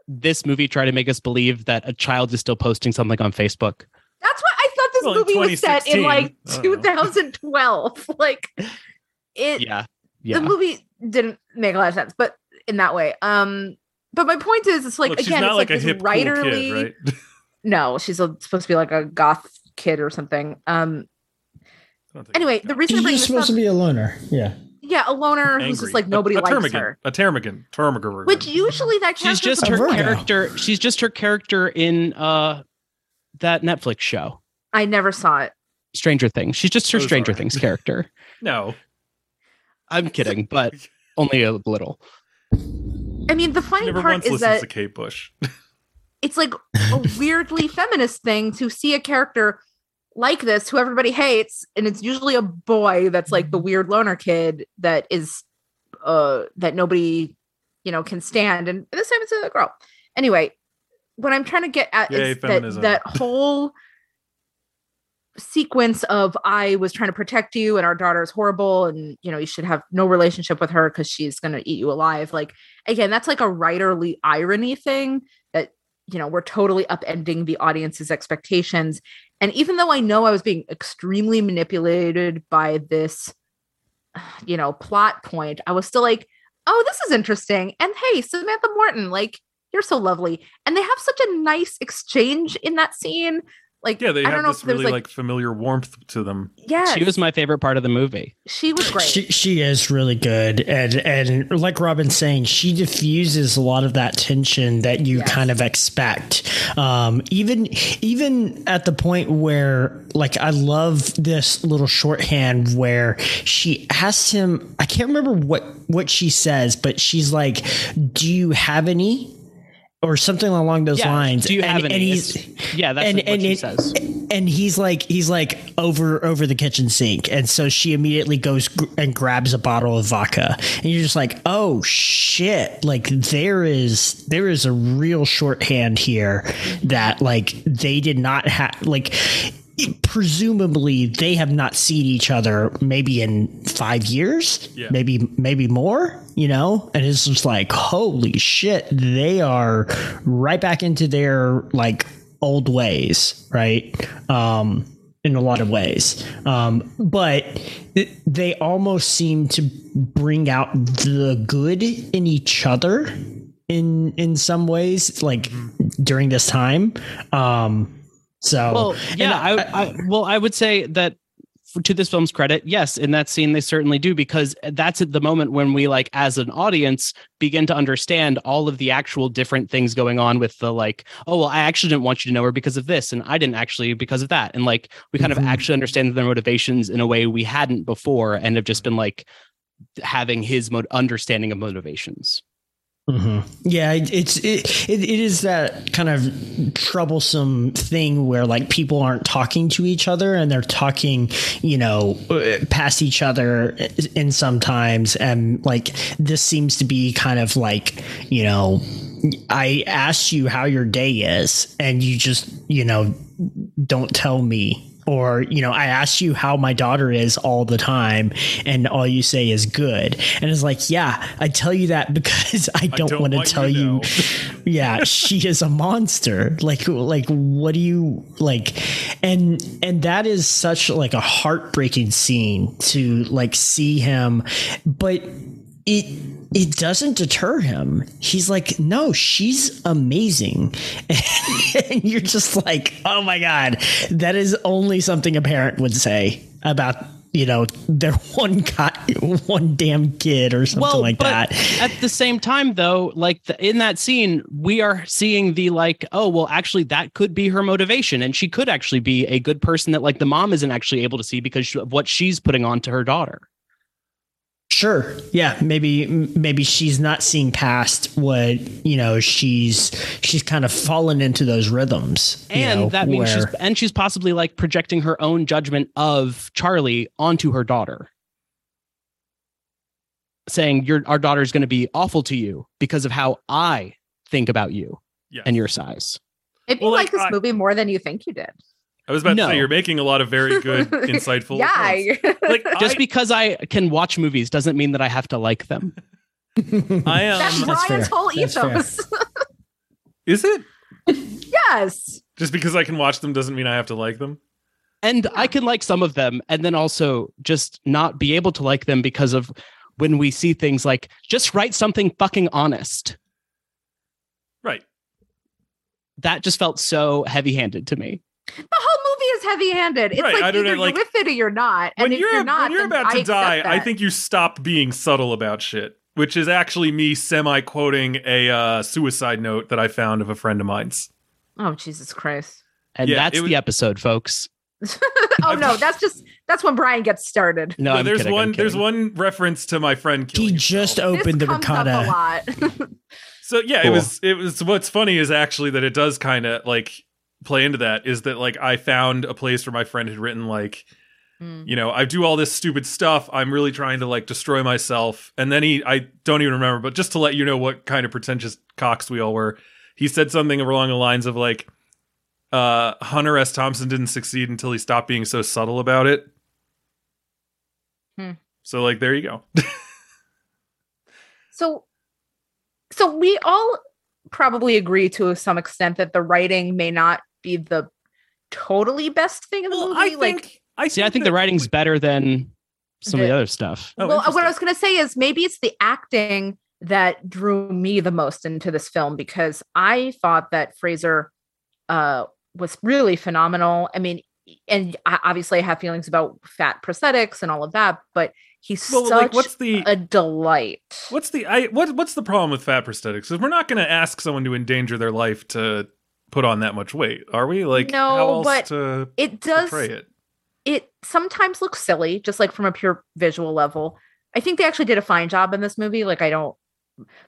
Speaker 5: this movie try to make us believe that a child is still posting something on Facebook?
Speaker 3: That's why I thought this
Speaker 1: Well,
Speaker 3: movie was set in like
Speaker 1: I don't know.
Speaker 3: 2012. like it
Speaker 5: Yeah. Yeah.
Speaker 3: the movie didn't make a lot of sense, but in that way. Um but my point is it's like
Speaker 1: Look,
Speaker 3: again, it's
Speaker 1: like,
Speaker 3: like,
Speaker 1: a
Speaker 3: this
Speaker 1: hip cool
Speaker 3: writerly
Speaker 1: kid, right?
Speaker 3: no, she's a, supposed to be like a goth kid or something. Um
Speaker 1: I don't think
Speaker 3: anyway, the reason
Speaker 4: She's just supposed
Speaker 3: up,
Speaker 4: to be a loner. Yeah.
Speaker 3: yeah, a loner who's just like nobody
Speaker 1: a, a
Speaker 3: likes
Speaker 1: termagant,
Speaker 3: her.
Speaker 1: A termagant. Termagant.
Speaker 3: Which usually that
Speaker 5: character
Speaker 3: she's
Speaker 5: just her
Speaker 4: Virgo.
Speaker 5: character. She's just her character in uh that Netflix show,
Speaker 3: I never saw it.
Speaker 5: Stranger Things. She's just her
Speaker 1: Oh,
Speaker 5: Stranger
Speaker 1: sorry.
Speaker 5: Things character.
Speaker 1: No.
Speaker 5: I'm kidding, but only a little.
Speaker 3: I mean, the funny
Speaker 1: never
Speaker 3: part
Speaker 1: once
Speaker 3: is
Speaker 1: listens
Speaker 3: that
Speaker 1: to Kate Bush.
Speaker 3: it's like a weirdly feminist thing to see a character like this who everybody hates and it's usually a boy that's like the weird loner kid that is uh that nobody you know can stand and this time it's a girl. Anyway what i'm trying to get at
Speaker 1: Yay,
Speaker 3: is that that whole sequence of i was trying to protect you and our daughter is horrible and you know you should have no relationship with her because she's going to eat you alive like again that's like a writerly irony thing that you know we're totally upending the audience's expectations and even though i know i was being extremely manipulated by this you know plot point i was still like oh this is interesting. And hey samantha morton like you're so lovely. And they have such a nice exchange in that scene like
Speaker 1: Yeah, they
Speaker 3: i
Speaker 1: have
Speaker 3: don't know
Speaker 1: this
Speaker 3: if there's
Speaker 1: really
Speaker 3: like,
Speaker 1: like, familiar warmth to them.
Speaker 3: yeah
Speaker 5: She was my favorite part of the movie.
Speaker 3: she was great
Speaker 4: She she is really good, and and like Robyn's saying, she diffuses a lot of that tension that you
Speaker 3: Yes.
Speaker 4: kind of expect. Um, even even at the point where, like, I love this little shorthand where she asks him. I can't remember what what she says, but she's like, "Do you have any?" Or something along those
Speaker 5: Yeah,
Speaker 4: lines.
Speaker 5: Do you have
Speaker 4: and,
Speaker 5: any?
Speaker 4: And he's,
Speaker 5: yeah, that's
Speaker 4: and-
Speaker 5: what
Speaker 4: and
Speaker 5: she
Speaker 4: it-
Speaker 5: says.
Speaker 4: and he's like he's like over over the kitchen sink and so she immediately goes gr- and grabs a bottle of vodka and you're just like oh shit like there is there is a real shorthand here that like they did not have like presumably they have not seen each other maybe in five years
Speaker 1: Yeah.
Speaker 4: maybe maybe more you know? And it's just like holy shit they are right back into their like old ways right? Um in a lot of ways. Um but it- they almost seem to bring out the good in each other in in some ways like during this time. Um so
Speaker 5: Well, yeah, I, I, well, I would say that for, to this film's credit, yes, in that scene they certainly do because that's at the moment when we like as an audience begin to understand all of the actual different things going on with the like, oh well, I actually didn't want you to know her because of this, and I didn't actually because of that, and like we kind
Speaker 4: Mhm.
Speaker 5: of actually understand their motivations in a way we hadn't before, and have just been like having his mo- understanding of motivations.
Speaker 4: Mhm. Yeah, it, it's it, it it is that kind of troublesome thing where like people aren't talking to each other and they're talking, you know, past each other in sometimes and like this seems to be kind of like, you know, I asked you how your day is and you just, you know, don't tell me or you know i ask you how my daughter is all the time and all you say is good. And it's like yeah i tell you that because i don't,
Speaker 1: don't
Speaker 4: want to
Speaker 1: want you
Speaker 4: tell you yeah she is a monster. Like like what do you like and and that is such like a heartbreaking scene to like see him. But it it doesn't deter him. He's like, no, she's amazing. and you're just like, oh my God, that is only something a parent would say about, you know, their one guy, one damn kid or something like
Speaker 5: but
Speaker 4: that.
Speaker 5: At the same time, though, like the, in that scene, we are seeing the like, oh, well, actually, that could be her motivation, and she could actually be a good person that like the mom isn't actually able to see because of what she's putting on to her daughter.
Speaker 4: Sure. Yeah. Maybe maybe she's not seeing past what you know. She's she's kind of fallen into those rhythms, you
Speaker 5: And
Speaker 4: know,
Speaker 5: that means she's and she's possibly like projecting her own judgment of Charlie onto her daughter. saying your our daughter's going to be awful to you because of how I think about you
Speaker 1: Yes.
Speaker 5: and your size.
Speaker 3: Maybe
Speaker 1: Well,
Speaker 3: you
Speaker 1: like,
Speaker 3: like this
Speaker 1: I-
Speaker 3: movie more than you think you did.
Speaker 1: I was about
Speaker 5: No.
Speaker 1: to say you're making a lot of very good, insightful.
Speaker 3: yeah.
Speaker 1: points. Like
Speaker 5: Just
Speaker 1: I,
Speaker 5: because I can watch movies doesn't mean that I have to like them.
Speaker 1: I am.
Speaker 3: That's
Speaker 4: That's
Speaker 3: Brian's
Speaker 4: fair.
Speaker 3: whole
Speaker 4: That's
Speaker 3: ethos.
Speaker 1: is it
Speaker 3: yes.
Speaker 1: just because I can watch them doesn't mean I have to like them?
Speaker 5: And I can like some of them and then also just not be able to like them because of when we see things like just write something fucking honest.
Speaker 1: Right.
Speaker 5: That just felt so heavy-handed to me.
Speaker 3: The whole movie is heavy-handed. It's
Speaker 1: Right,
Speaker 3: like
Speaker 1: I don't
Speaker 3: either
Speaker 1: know, like-
Speaker 3: you're with it or you're not. And
Speaker 1: when
Speaker 3: if
Speaker 1: you're,
Speaker 3: you're not,
Speaker 1: when you're about to
Speaker 3: I
Speaker 1: die, I think you stop being subtle about shit. Which is actually me semi quoting a uh, suicide note that I found of a friend of mine's.
Speaker 3: Oh Jesus Christ.
Speaker 5: And
Speaker 1: Yeah,
Speaker 5: that's
Speaker 1: was-
Speaker 5: the episode, folks.
Speaker 3: oh no, that's just that's when Brian gets started.
Speaker 5: No, I'm
Speaker 1: there's
Speaker 5: kidding, I'm
Speaker 1: one. There's one reference to my friend.
Speaker 4: He
Speaker 1: killing
Speaker 4: just
Speaker 1: himself.
Speaker 4: opened the
Speaker 3: this comes up a
Speaker 4: ricotta.
Speaker 3: lot.
Speaker 1: So yeah, it was. It was. What's funny is actually that it does kind of like play into that. Is that like I found a place where my friend had written like,
Speaker 3: Hmm.
Speaker 1: you know, I do all this stupid stuff. I'm really trying to like destroy myself. And then he, I don't even remember, but just to let you know what kind of pretentious cocks we all were, he said something along the lines of like, uh, Hunter S. Thompson didn't succeed until he stopped being so subtle about it.
Speaker 3: Hmm.
Speaker 1: So like, there you go.
Speaker 3: So, so we all probably agree to some extent that the writing may not be the totally best thing in the
Speaker 1: Well,
Speaker 3: movie.
Speaker 1: I
Speaker 3: like,
Speaker 1: I
Speaker 5: See, I think the writing's better than some of the
Speaker 3: The-
Speaker 5: other stuff.
Speaker 1: Oh,
Speaker 3: well, what I was going to say is maybe it's the acting that drew me the most into this film because I thought that Fraser uh, was really phenomenal. I mean, and I, obviously I have feelings about fat prosthetics and all of that, but he's
Speaker 1: Well,
Speaker 3: such
Speaker 1: like, what's the
Speaker 3: a delight.
Speaker 1: What's the I what what's the problem with fat prosthetics? Because we're not going to ask someone to endanger their life to put on that much weight, are we? Like,
Speaker 3: No,
Speaker 1: how else
Speaker 3: but
Speaker 1: to
Speaker 3: It does
Speaker 1: it?
Speaker 3: it sometimes looks silly, just like from a pure visual level. I think they actually did a fine job in this movie. Like I don't,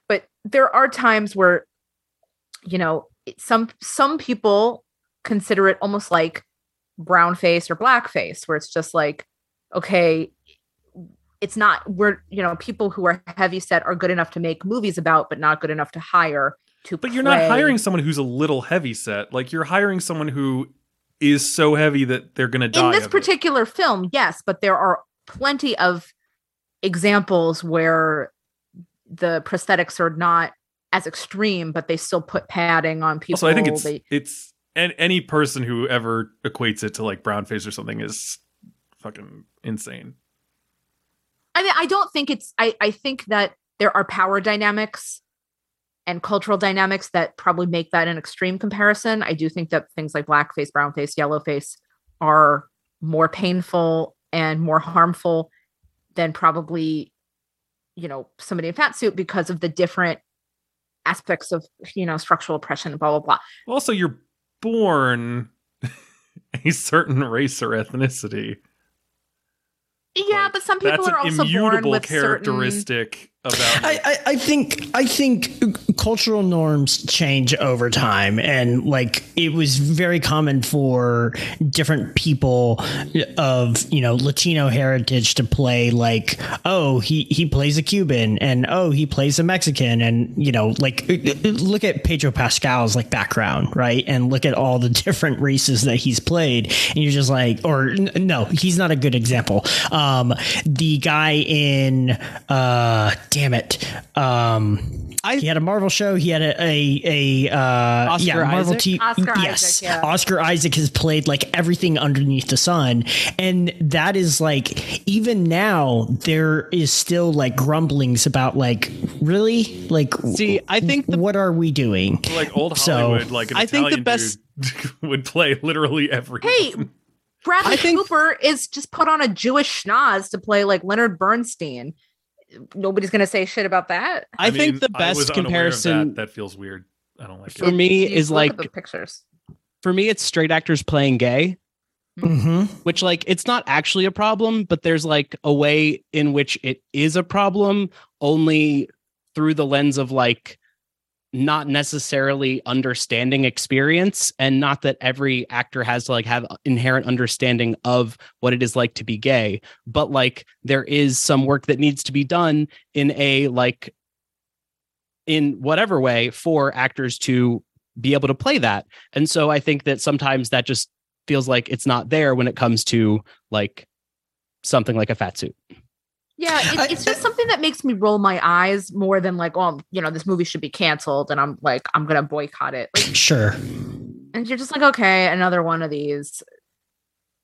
Speaker 3: but there are times where, you know, some some people consider it almost like brown face or black face, where it's just like, okay, it's not. We're you know people who are heavy set are good enough to make movies about, but not good enough to hire to.
Speaker 1: But you're not hiring someone who's a little heavy set. Like you're hiring someone who is so heavy that they're going to die.
Speaker 3: in this
Speaker 1: of it.
Speaker 3: particular film yes but there are plenty of examples where the prosthetics are not as extreme but they still put padding on people
Speaker 1: So I think it's
Speaker 3: they,
Speaker 1: it's and any person who ever equates it to like brown face or something is fucking insane.
Speaker 3: i mean i don't think it's i i think that there are power dynamics and cultural dynamics that probably make that an extreme comparison i do think that things like blackface brownface yellowface are more painful and more harmful than probably you know somebody in fat suit because of the different aspects of you know structural oppression blah blah blah
Speaker 1: Also, you're born a certain race or ethnicity.
Speaker 3: yeah
Speaker 1: Like,
Speaker 3: but some people are also born with certain
Speaker 1: characteristic about.
Speaker 4: I, I, I think I think cultural norms change over time, and like it was very common for different people of you know Latino heritage to play like oh he he plays a Cuban and oh he plays a Mexican. And you know like look at Pedro Pascal's like background right? And look at all the different races that he's played. And you're just like or no he's not a good example. Um the guy in uh damn it. Um
Speaker 5: I-
Speaker 4: he had a Marvel show. He had a a, a uh
Speaker 5: Oscar
Speaker 4: yeah Marvel
Speaker 5: Isaac?
Speaker 4: T-
Speaker 3: Oscar
Speaker 4: yes.
Speaker 3: Isaac, yeah.
Speaker 4: Oscar Isaac has played like everything underneath the sun. And that is like even now there is still like grumblings about like really? Like
Speaker 5: See, I think the
Speaker 4: what are we doing?
Speaker 1: Like old
Speaker 4: So,
Speaker 1: Hollywood, like an
Speaker 5: I think the best-
Speaker 1: would play literally every.
Speaker 3: hey bradley
Speaker 5: I think-
Speaker 3: cooper is just put on a jewish schnoz to play like leonard bernstein nobody's gonna say shit about that
Speaker 5: I, think
Speaker 1: mean,
Speaker 5: the best comparison
Speaker 1: that. that feels weird. I don't like
Speaker 5: For
Speaker 1: it.
Speaker 5: me
Speaker 3: You
Speaker 5: is like-
Speaker 3: the pictures
Speaker 5: for me it's straight actors playing gay,
Speaker 4: mm-hmm.
Speaker 5: which like it's not actually a problem, but there's like a way in which it is a problem only through the lens of like not necessarily understanding experience and not that every actor has to like have uh, inherent understanding of what it is like to be gay but like there is some work that needs to be done in a like in whatever way for actors to be able to play that. And so i think that sometimes that just feels like it's not there when it comes to like something like a fat suit
Speaker 3: Yeah, it, it's just something that makes me roll my eyes more than like, oh, you know, this movie should be canceled, and I'm like, I'm gonna boycott it. Like,
Speaker 4: Sure.
Speaker 3: and you're just like, okay, another one of these,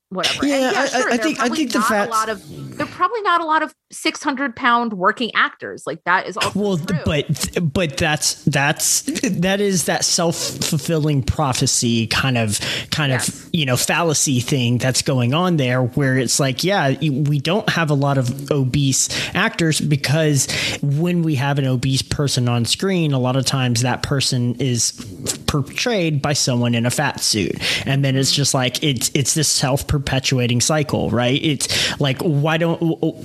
Speaker 3: whatever. And
Speaker 4: Yeah, I- I-
Speaker 3: sure,
Speaker 4: I
Speaker 3: there
Speaker 4: think- I think the fact
Speaker 3: a lot of there are probably not a lot of 600 pound working actors. Like that is also
Speaker 4: Well,
Speaker 3: true.
Speaker 4: but but that's that's that is that self fulfilling prophecy kind of kind
Speaker 3: Yes.
Speaker 4: of you know fallacy thing that's going on there, where it's like, yeah, we don't have a lot of obese actors because when we have an obese person on screen, a lot of times that person is portrayed by someone in a fat suit, and then it's just like it's it's this self perpetuating cycle, right? It's like why don't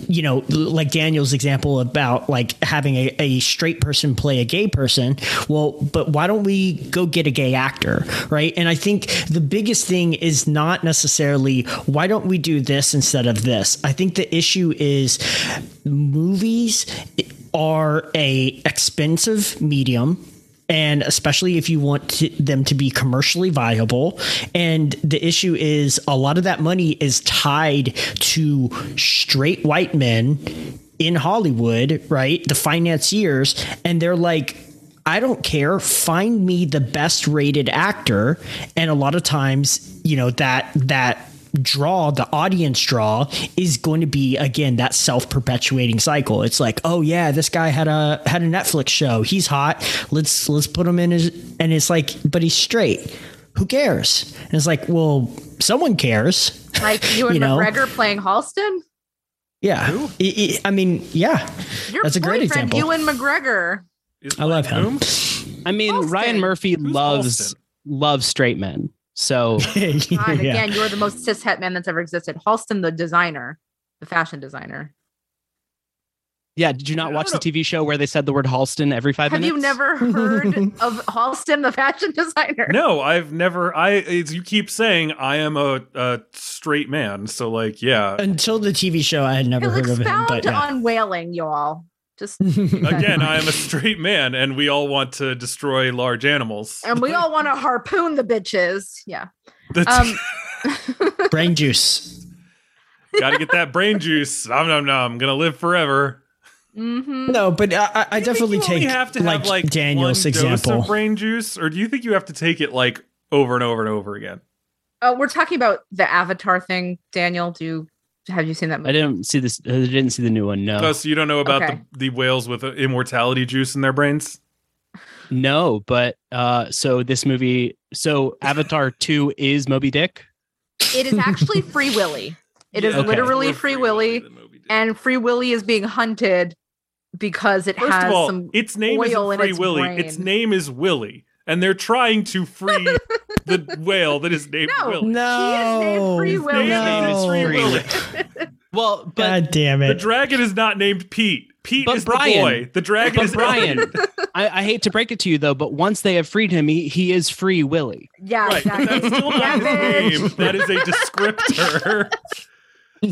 Speaker 4: you know like Daniel's example about like having a, a straight person play a gay person? Well, but why don't we go get a gay actor, right? And I think the biggest thing is not necessarily why don't we do this instead of this. I think the issue is movies are a expensive medium and especially if you want to, them to be commercially viable. And the issue is a lot of that money is tied to straight white men in Hollywood, right? The financiers, and they're like, I don't care. Find me the best rated actor. And a lot of times, you know, that that draw, the audience draw is going to be again that self-perpetuating cycle. It's like, oh yeah, this guy had a had a Netflix show. He's hot. Let's let's put him in his and it's like, but he's straight. Who cares? And it's like, well, someone cares.
Speaker 3: like you and
Speaker 4: you know?
Speaker 3: McGregor playing Halston.
Speaker 4: Yeah. I- I- I mean, yeah.
Speaker 3: Your
Speaker 4: That's a great
Speaker 3: boyfriend,
Speaker 4: example.
Speaker 3: You and McGregor.
Speaker 4: I love him.
Speaker 5: i mean
Speaker 3: Halston.
Speaker 5: ryan murphy
Speaker 1: Who's
Speaker 5: loves
Speaker 1: Halston?
Speaker 5: loves straight men so
Speaker 3: God,
Speaker 4: yeah.
Speaker 3: again, you're the most cis het man that's ever existed. Halston, the designer, the fashion designer.
Speaker 5: yeah did you not watch the
Speaker 1: oh.
Speaker 5: tv show where they said the word halston every five
Speaker 3: Have
Speaker 5: minutes
Speaker 3: you never heard of Halston, the fashion designer?
Speaker 1: No, I've never. I it's, you keep saying I am a, a straight man, so like, yeah.
Speaker 4: Until the TV show, I had never
Speaker 3: He'll
Speaker 4: heard of him.
Speaker 3: expound
Speaker 4: But yeah.
Speaker 3: on whaling, y'all. Just
Speaker 1: Again, I am a straight man, and we all want to destroy large animals.
Speaker 3: and we all want to harpoon the bitches. Yeah.
Speaker 1: That's-
Speaker 3: Um,
Speaker 4: brain juice.
Speaker 1: Gotta get that brain juice. Nom nom nom. I'm gonna live forever.
Speaker 3: mhm.
Speaker 4: No, but I, I- I
Speaker 1: Do you think
Speaker 4: definitely take
Speaker 1: have to
Speaker 4: like,
Speaker 1: have like
Speaker 4: Daniel's
Speaker 1: one dose
Speaker 4: example.
Speaker 1: of brain juice, or do you think you have to take it like over and over and over again?
Speaker 3: Oh, we're talking about the Avatar thing, Daniel. Do you have you seen that Movie?
Speaker 5: i didn't see this i didn't see the new one no
Speaker 1: Oh, so you don't know about
Speaker 3: Okay.
Speaker 1: the, the whales with uh, immortality juice in their brains?
Speaker 5: No, but uh so this movie so Avatar 2 is Moby Dick.
Speaker 3: It is actually Free Willy. It is
Speaker 5: Okay.
Speaker 3: literally
Speaker 1: more
Speaker 3: Free Willy,
Speaker 1: than Moby
Speaker 3: and Free Willy is being hunted because it
Speaker 1: First
Speaker 3: has
Speaker 1: of all,
Speaker 3: some.
Speaker 1: its name
Speaker 3: oil
Speaker 1: isn't
Speaker 3: in
Speaker 1: Free
Speaker 3: its
Speaker 1: Willy.
Speaker 3: brain.
Speaker 1: Its name is Willy, and they're trying to free the whale that is named
Speaker 3: No.
Speaker 1: Willy.
Speaker 4: No,
Speaker 3: Free Willy.
Speaker 1: His name is Free
Speaker 4: no.
Speaker 1: Willy.
Speaker 5: Well, but
Speaker 4: God damn it, The
Speaker 1: dragon is not named Pete. Pete
Speaker 5: But
Speaker 1: is
Speaker 5: Brian-
Speaker 1: the boy. The dragon
Speaker 5: but
Speaker 1: is
Speaker 5: Brian, I, I hate to break it to you though, but once they have freed him, he, he is free Willie.
Speaker 3: Yeah,
Speaker 1: Right,
Speaker 3: exactly.
Speaker 1: that's still not
Speaker 3: Yeah,
Speaker 1: his name. That is a descriptor.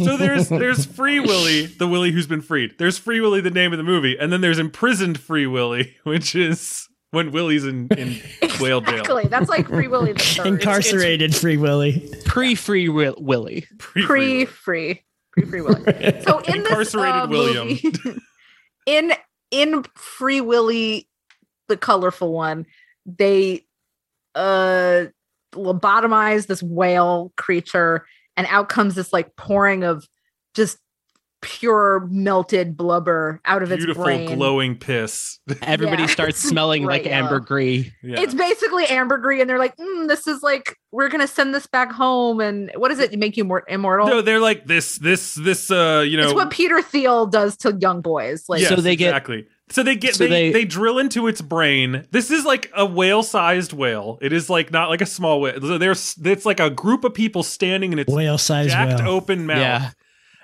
Speaker 1: so there's there's Free Willy, the Willy who's been freed. There's Free Willy, the name of the movie, and then there's imprisoned Free Willy, which is when Willie's in, in whale jail.
Speaker 3: Exactly. That's like Free Willy the third.
Speaker 4: Incarcerated Free Willy.
Speaker 5: Pre free Will- Willy.
Speaker 1: Pre-
Speaker 3: Free, free, free, free Willy. So in
Speaker 1: Incarcerated
Speaker 3: this uh,
Speaker 1: William.
Speaker 3: movie, in in Free Willy, the colorful one, they uh lobotomize this whale creature, and out comes this like pouring of just pure melted blubber out of its
Speaker 1: Beautiful
Speaker 3: brain.
Speaker 1: glowing piss.
Speaker 5: Everybody
Speaker 3: Yeah.
Speaker 5: starts smelling like
Speaker 3: Right,
Speaker 5: ambergris.
Speaker 1: Yeah.
Speaker 3: It's basically ambergris, and they're like, mm, "This is like we're gonna send this back home." And what does it make you more immortal?
Speaker 1: no, they're like this, this, this. Uh, you know,
Speaker 3: it's what Peter Thiel does to young boys. Like,
Speaker 1: Yes,
Speaker 5: So they get-
Speaker 1: exactly. So they get
Speaker 5: So
Speaker 1: they, they
Speaker 5: they-
Speaker 1: drill into its brain. This is like a whale-sized whale. It is like not like a small whale. There's it's like a group of people standing in its
Speaker 4: whale sized
Speaker 1: jacked
Speaker 4: whale.
Speaker 1: open mouth,
Speaker 5: Yeah.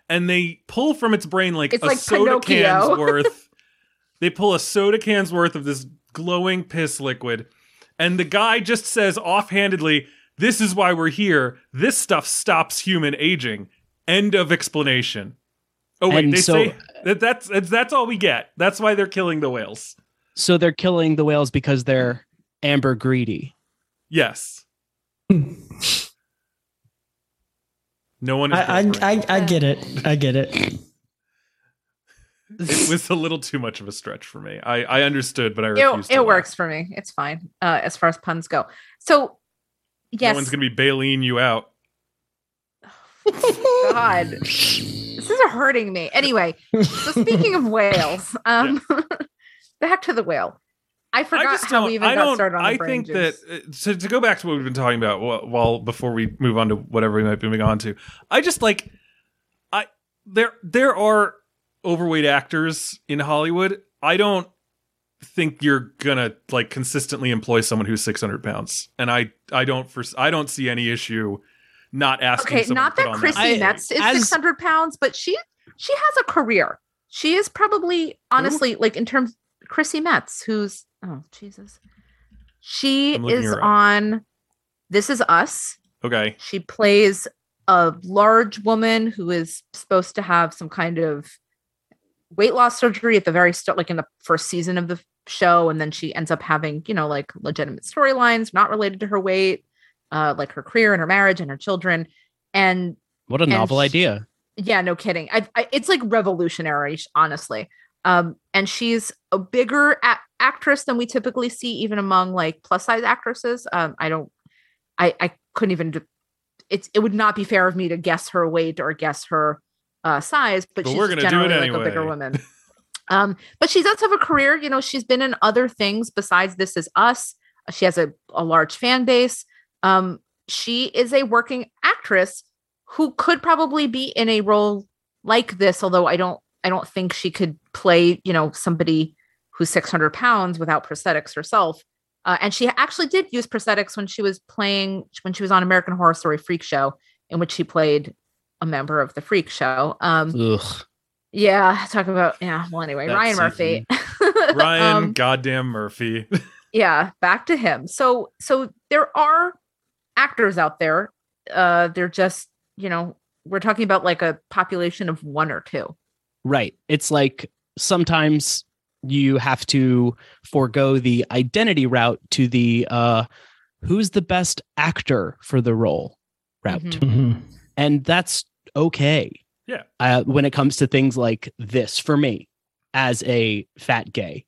Speaker 1: And they pull from its brain like
Speaker 3: It's
Speaker 1: a
Speaker 3: like
Speaker 1: soda
Speaker 3: Pinocchio.
Speaker 1: can's worth. They pull a soda can's worth of this glowing piss liquid. And the guy just says offhandedly, This is why we're here. This stuff stops human aging. End of explanation. Oh, wait,
Speaker 5: And
Speaker 1: they
Speaker 5: so-
Speaker 1: say that that's, that's that's all we get. That's why they're killing the whales.
Speaker 5: So they're killing the whales because they're amber greedy.
Speaker 1: Yes. no one is
Speaker 4: I, I. I, I get it. I get it.
Speaker 1: it was a little too much of a stretch for me. I, I understood, but I
Speaker 3: It,
Speaker 1: refused. to
Speaker 3: it
Speaker 1: laugh.
Speaker 3: works for me. It's fine uh, as far as puns go. So, yes,
Speaker 1: No one's gonna be bailing you out.
Speaker 3: God, this is hurting me. Anyway, so speaking of whales, um, back to the whale. I forgot
Speaker 1: I just
Speaker 3: how
Speaker 1: don't.
Speaker 3: we even
Speaker 1: I
Speaker 3: got
Speaker 1: don't.
Speaker 3: started on the
Speaker 1: I
Speaker 3: brain
Speaker 1: think that
Speaker 3: juice.
Speaker 1: uh, to, to go back to what we've been talking about. While, while before we move on to whatever we might be moving on to, I just like, I there there are overweight actors in Hollywood. I don't think you're gonna like consistently employ someone who's 600 pounds, and I I don't for I don't see any issue not asking.
Speaker 3: Okay,
Speaker 1: someone
Speaker 3: not
Speaker 1: to
Speaker 3: that
Speaker 1: on
Speaker 3: Chrissy
Speaker 5: I-
Speaker 3: Metz is
Speaker 5: as-
Speaker 3: six hundred pounds, but she she has a career. She is probably honestly like in terms Chrissy Metz, who's oh Jesus, she is
Speaker 1: her
Speaker 3: on This Is Us.
Speaker 1: Okay,
Speaker 3: She plays a large woman who is supposed to have some kind of weight loss surgery at the very start, like in the first season of the show. And then she ends up having, you know, like legitimate storylines not related to her weight, uh, like her career and her marriage and her children. And
Speaker 5: What a
Speaker 3: And
Speaker 5: novel
Speaker 3: sh-
Speaker 5: idea.
Speaker 3: yeah, no kidding. I, I, it's like revolutionary, honestly. Um, and she's a bigger a- actress than we typically see, even among like plus size actresses. Um, I don't, I, I couldn't even. d- It's it would not be fair of me to guess her weight or guess her uh, size, but,
Speaker 1: But
Speaker 3: she's
Speaker 1: we're gonna do it
Speaker 3: generally like a bigger woman. um, but she does have a career. You know, she's been in other things besides This Is Us. She has a, a large fan base. Um, she is a working actress who could probably be in a role like this although i don't i don't think she could play you know somebody who's 600 pounds without prosthetics herself. Uh, and she actually did use prosthetics when she was playing when she was on american horror story freak show in which she played a member of the freak show. Um
Speaker 5: Ugh.
Speaker 3: yeah talk about yeah well anyway
Speaker 5: That
Speaker 3: ryan murphy.
Speaker 1: Ryan
Speaker 3: Um,
Speaker 1: goddamn Murphy.
Speaker 3: yeah back to him. So so there are actors out there uh they're just you know we're talking about like a population of one or two
Speaker 5: Right. It's like sometimes you have to forego the identity route to the uh who's the best actor for the role route.
Speaker 3: Mhm.
Speaker 4: Mhm.
Speaker 5: And that's okay.
Speaker 1: Yeah.
Speaker 5: Uh, when it comes to things like this for me as a fat gay.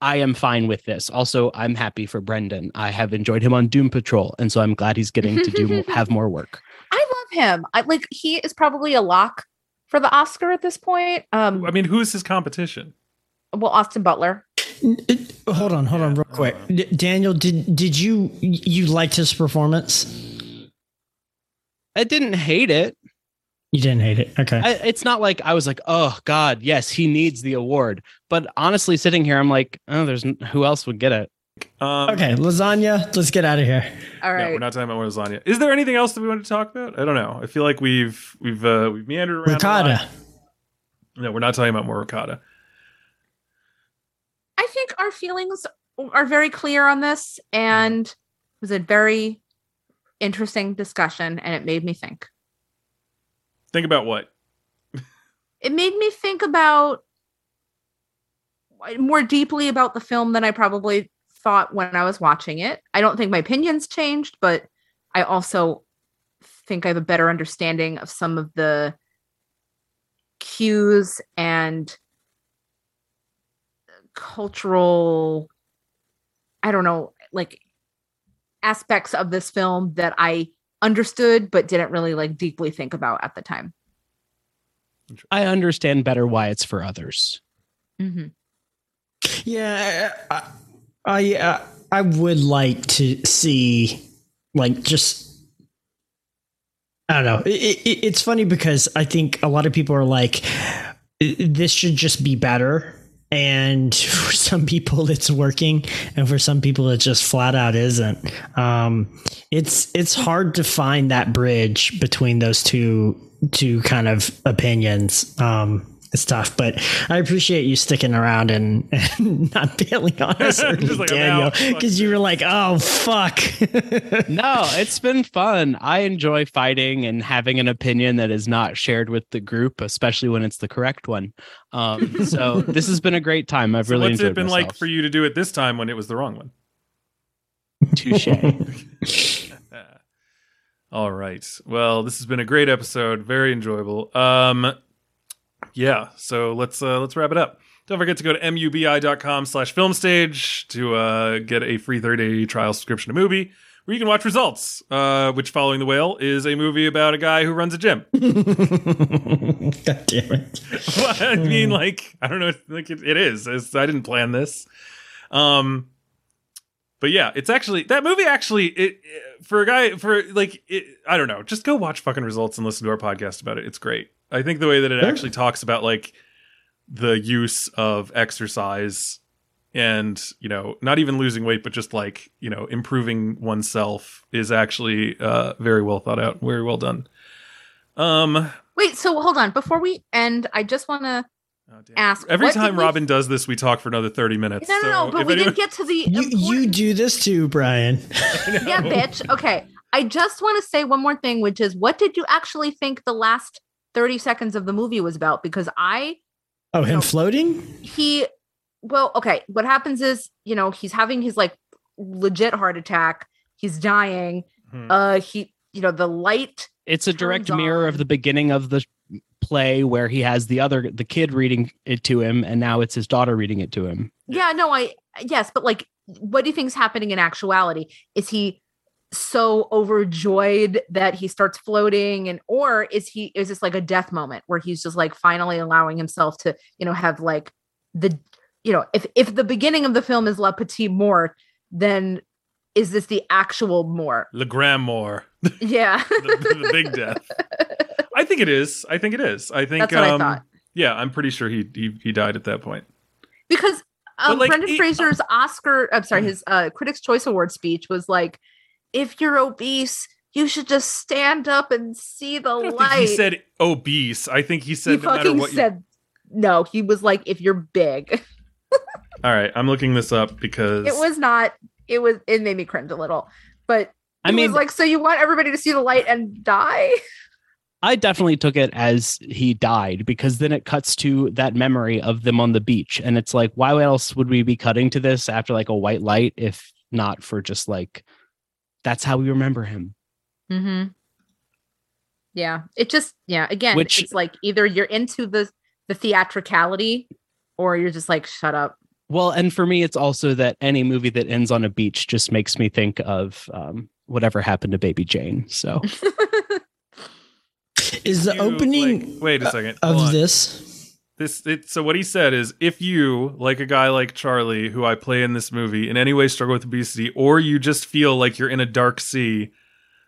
Speaker 5: I am fine with this. Also, I'm happy for Brendan. I have enjoyed him on Doom Patrol, and so I'm glad he's getting to do have more work.
Speaker 3: I love him. I like he is probably a lock for the Oscar at this point. Um
Speaker 1: I mean, who's his competition?
Speaker 3: well Austin Butler.
Speaker 4: It- hold on, hold on, real quick. D- Daniel, did did you you liked his performance?
Speaker 5: I didn't hate it.
Speaker 4: You didn't hate it. Okay.
Speaker 5: I, it's not like I was like, oh God, yes, he needs the award. But honestly, sitting here, I'm like, oh, there's n- who else would get it?
Speaker 1: Um,
Speaker 4: okay, lasagna. Let's get out of here.
Speaker 3: All
Speaker 1: No, we're not talking about more lasagna. Is there anything else that we want to talk about? I don't know. I feel like we've we've uh, we've meandered around. a lot.
Speaker 4: Ricotta.
Speaker 1: No, we're not talking about more ricotta.
Speaker 3: I think our feelings are very clear on this and it was a very interesting discussion and it made me think.
Speaker 1: Think about what?
Speaker 3: It made me think about more deeply about the film than I probably thought when I was watching it. I don't think my opinions changed, but I also think I have a better understanding of some of the cues and cultural I don't know, like aspects of this film that I understood but didn't really like deeply think about at the time.
Speaker 5: I understand better why it's for others.
Speaker 3: Mm-hmm.
Speaker 4: Yeah, I I, uh, I would like to see like just I don't know. It, it, it's funny because I think a lot of people are like, this should just be better. And for some people, it's working, and for some people, it just flat out isn't. Um, it's it's hard to find that bridge between those two two kind of opinions. Um, it's tough, but I appreciate you sticking around and, and not bailing on us, early,
Speaker 1: like,
Speaker 4: Daniel, because you were like, "Oh fuck."
Speaker 5: no, it's been fun. I enjoy fighting and having an opinion that is not shared with the group, especially when it's the correct one. Um, so this has been a great time. I've
Speaker 1: So
Speaker 5: really
Speaker 1: what's
Speaker 5: enjoyed
Speaker 1: it been like for you to do it this time when it was the wrong one?
Speaker 5: Touche.
Speaker 1: All right. Well, this has been a great episode. Very enjoyable. Um yeah, so let's uh let's wrap it up. Don't forget to go to mubi.com slash filmstage to uh get a free 30-day trial subscription to Mubi where you can watch results, uh, which following the whale is a movie about a guy who runs a gym.
Speaker 4: God damn it!
Speaker 1: I mean, like, I don't know, like it, it is. It's, I didn't plan this. Um, but yeah, it's actually that movie. Actually, it for a guy for like, it, I don't know. Just go watch fucking results and listen to our podcast about it. It's great. I think the way that it actually talks about like the use of exercise and you know not even losing weight but just like you know improving oneself is actually uh very well thought out very well done um
Speaker 3: Wait, so hold on. Before we end, I just want to.
Speaker 1: Oh.
Speaker 3: Ask,
Speaker 1: Every
Speaker 3: what did
Speaker 1: time
Speaker 3: we-
Speaker 1: Robyn does this, we talk for another thirty minutes.
Speaker 3: No, no, no.
Speaker 1: so
Speaker 3: But we
Speaker 1: anyone-
Speaker 3: didn't get to the.
Speaker 4: You, you do this too, Brian.
Speaker 3: yeah, bitch. Okay. I just want to say one more thing, which is what did you actually think the last 30 seconds of the movie was about? Because I,
Speaker 4: Oh, him
Speaker 3: No.
Speaker 4: floating?
Speaker 3: he, well, okay. What happens is, you know, he's having his like legit heart attack. He's dying.
Speaker 1: Hmm.
Speaker 3: Uh, he, you know, the light.
Speaker 5: It's a direct mirror
Speaker 3: on.
Speaker 5: of the beginning of the play where he has the other the kid reading it to him and now it's his daughter reading it to him.
Speaker 3: Yeah, no, I, yes, but like, what do you think is happening in actuality? Is he so overjoyed that he starts floating and or is he is this like a death moment where he's just like finally allowing himself to you know have like the you know if if the beginning of the film is la petite mort then is this the actual mort
Speaker 1: Le Grand Mort,
Speaker 3: yeah
Speaker 1: the, the big death. I think it is. I think it is. I think.
Speaker 3: That's what I
Speaker 1: um,
Speaker 3: thought.
Speaker 1: Yeah, I'm pretty sure he he, he died at that point.
Speaker 3: because um,
Speaker 1: like,
Speaker 3: Brendan Fraser's Oscar, I'm sorry, his uh, Critics' Choice Award speech was like, "If you're obese, you should just stand up and see the
Speaker 1: I
Speaker 3: light."
Speaker 1: think he said obese. I think he
Speaker 3: he
Speaker 1: said no
Speaker 3: fucking
Speaker 1: what. you-
Speaker 3: said no. He was like, "If you're big."
Speaker 1: All right, I'm looking this up because
Speaker 3: It was not. It was. It made me cringe a little, but
Speaker 5: I mean
Speaker 3: was like, so you want everybody to see the light and die?
Speaker 5: I definitely took it as he died because then it cuts to that memory of them on the beach. And it's like, why else would we be cutting to this after like a white light if not for just like, that's how we remember him?
Speaker 3: Mm-hmm. Yeah, it just yeah. Again,
Speaker 5: Which-
Speaker 3: it's like either you're into the the theatricality, or you're just like, shut up.
Speaker 5: Well, and for me, it's also that any movie that ends on a beach just makes me think of um, whatever happened to Baby Jane. So
Speaker 4: Is the
Speaker 1: you,
Speaker 4: opening
Speaker 1: like- wait a second. hold
Speaker 4: of
Speaker 1: on.
Speaker 4: this?
Speaker 1: This it, so what he said is if you like a guy like Charlie who I play in this movie in any way struggle with obesity or you just feel like you're in a dark sea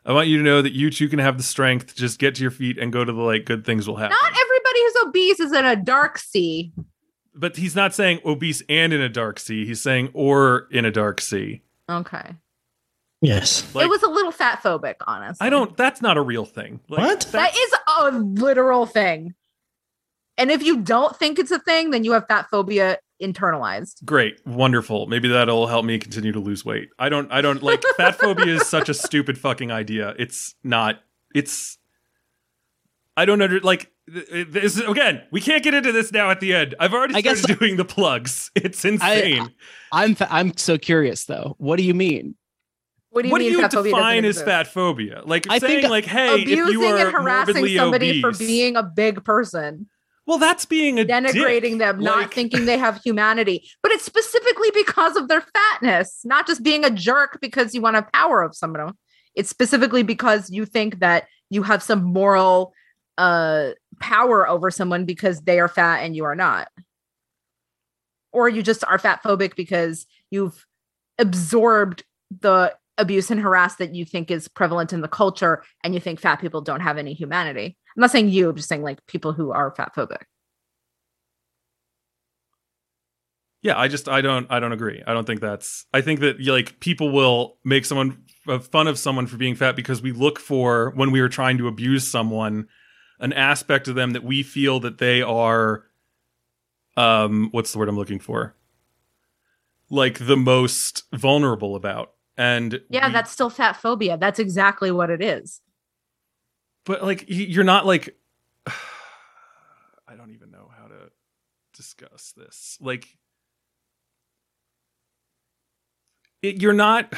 Speaker 1: I want you to know that you too can have the strength to just get to your feet and go to the lake good things will happen.
Speaker 3: Not everybody who's obese is in a dark sea.
Speaker 1: but he's not saying obese and in a dark sea. He's saying or in a dark sea.
Speaker 3: Okay,
Speaker 4: Yes.
Speaker 1: Like
Speaker 3: it was a little fat phobic, honestly.
Speaker 1: I don't that's not a real thing. Like,
Speaker 4: What?
Speaker 1: That's-
Speaker 3: a literal thing. And if you don't think it's a thing, then you have fat phobia internalized.
Speaker 1: Great, wonderful. Maybe that'll help me continue to lose weight. I don't I don't like fat phobia is such a stupid fucking idea. It's not it's I don't under like this again, we can't get into this now at the end. I've already
Speaker 5: I guess-
Speaker 1: started doing the plugs. It's insane.
Speaker 5: I'm fa- I'm so curious though. What do you mean?
Speaker 3: What do you
Speaker 1: what do
Speaker 3: mean
Speaker 1: you
Speaker 3: fat phobia doesn't
Speaker 1: define as fat phobia? Like
Speaker 5: I
Speaker 1: saying
Speaker 5: think
Speaker 1: like, hey, if you are
Speaker 3: and harassing
Speaker 1: morbidly
Speaker 3: somebody for being a big person,
Speaker 1: well, that's being a
Speaker 3: denigrating
Speaker 1: dick.
Speaker 3: them, not thinking they have humanity. But it's specifically because of their fatness, not just being a jerk because you want to power of someone. It's specifically because you think that you have some moral uh power over someone because they are fat and you are not. Or you just are fat phobic because you've absorbed the abuse and harass that you think is prevalent in the culture and you think fat people don't have any humanity. I'm not saying you, I'm just saying like people who are fat phobic.
Speaker 1: Yeah, I just I don't I don't agree. I don't think that's I think that like people will make someone uh, fun of someone for being fat because we look for when we are trying to abuse someone an aspect of them that we feel that they are um what's the word I'm looking for? Like the most vulnerable about. And
Speaker 3: Yeah,
Speaker 1: we-
Speaker 3: that's still fat phobia. That's exactly what it is.
Speaker 1: But like you're not like I don't even know how to discuss this. Like it, you're not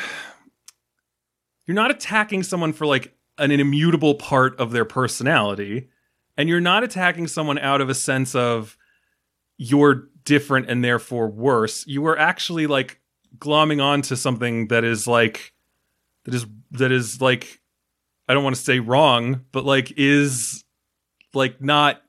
Speaker 1: you're not attacking someone for like an, immutable part of their personality and you're not attacking someone out of a sense of you're different and therefore worse. You are actually like glomming onto something that is like that is that is like I don't want to say wrong, but like is like not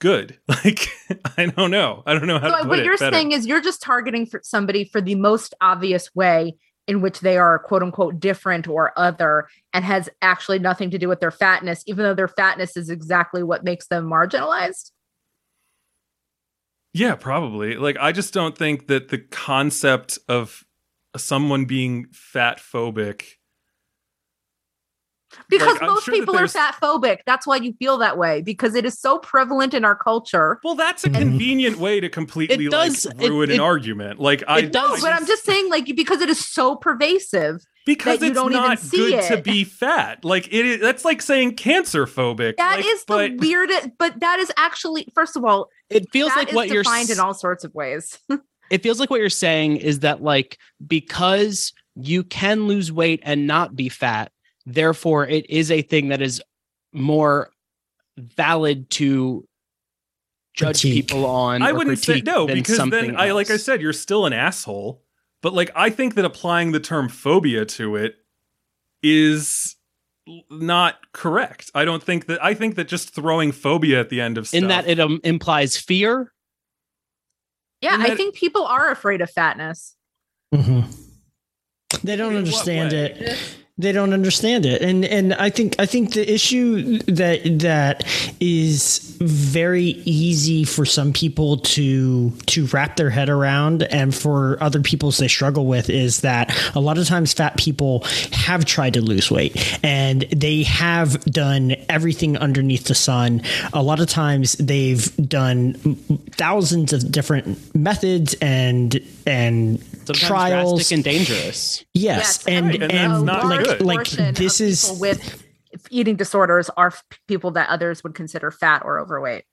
Speaker 1: good. Like I don't know. I don't know how to
Speaker 3: So
Speaker 1: put
Speaker 3: what you're
Speaker 1: better.
Speaker 3: saying is you're just targeting for somebody for the most obvious way in which they are quote unquote different or other and has actually nothing to do with their fatness, even though their fatness is exactly what makes them marginalized.
Speaker 1: Yeah, probably. Like I just don't think that the concept of someone being fat phobic
Speaker 3: Because
Speaker 1: Like,
Speaker 3: most
Speaker 1: sure
Speaker 3: people are fat phobic. That's why you feel that way because it is so prevalent in our culture.
Speaker 1: Well, that's a convenient way to completely
Speaker 5: It does-
Speaker 1: like
Speaker 5: it-
Speaker 1: ruin
Speaker 5: it-
Speaker 1: an argument. Like I
Speaker 5: it does.
Speaker 1: I
Speaker 3: But I'm just saying, like, because it is so pervasive.
Speaker 1: because it's
Speaker 3: don't
Speaker 1: not
Speaker 3: see
Speaker 1: good to be fat. Like it is that's like saying cancer phobic.
Speaker 3: That
Speaker 1: like,
Speaker 3: is the weirdest. But that is actually, first of all,
Speaker 5: It feels
Speaker 3: that
Speaker 5: like
Speaker 3: is
Speaker 5: what you're
Speaker 3: defined in all sorts of ways.
Speaker 5: it feels like what you're saying is that like because you can lose weight and not be fat therefore it is a thing that is more valid to judge
Speaker 4: Critique.
Speaker 5: people on
Speaker 1: I wouldn't say no because then
Speaker 5: something
Speaker 1: I like I said you're still an asshole. But like I think that applying the term phobia to it is not correct. I don't think that I think that just throwing phobia at the end of stuff
Speaker 5: in that it um, implies fear
Speaker 3: Yeah, I
Speaker 1: that-
Speaker 3: think people are afraid of fatness.
Speaker 4: Mhm. They don't
Speaker 1: In
Speaker 4: understand
Speaker 1: way?
Speaker 4: it. They don't understand it, and and I think I think the issue that that is very easy for some people to to wrap their head around, and for other people's they struggle with is that a lot of times fat people have tried to lose weight and they have done everything underneath the sun. A lot of times they've done thousands of different methods and and
Speaker 5: sometimes
Speaker 4: trials.
Speaker 5: drastic and dangerous.
Speaker 4: Yes, and
Speaker 1: Right, and
Speaker 4: and, like like this is
Speaker 3: with eating disorders are people that others would consider fat or overweight.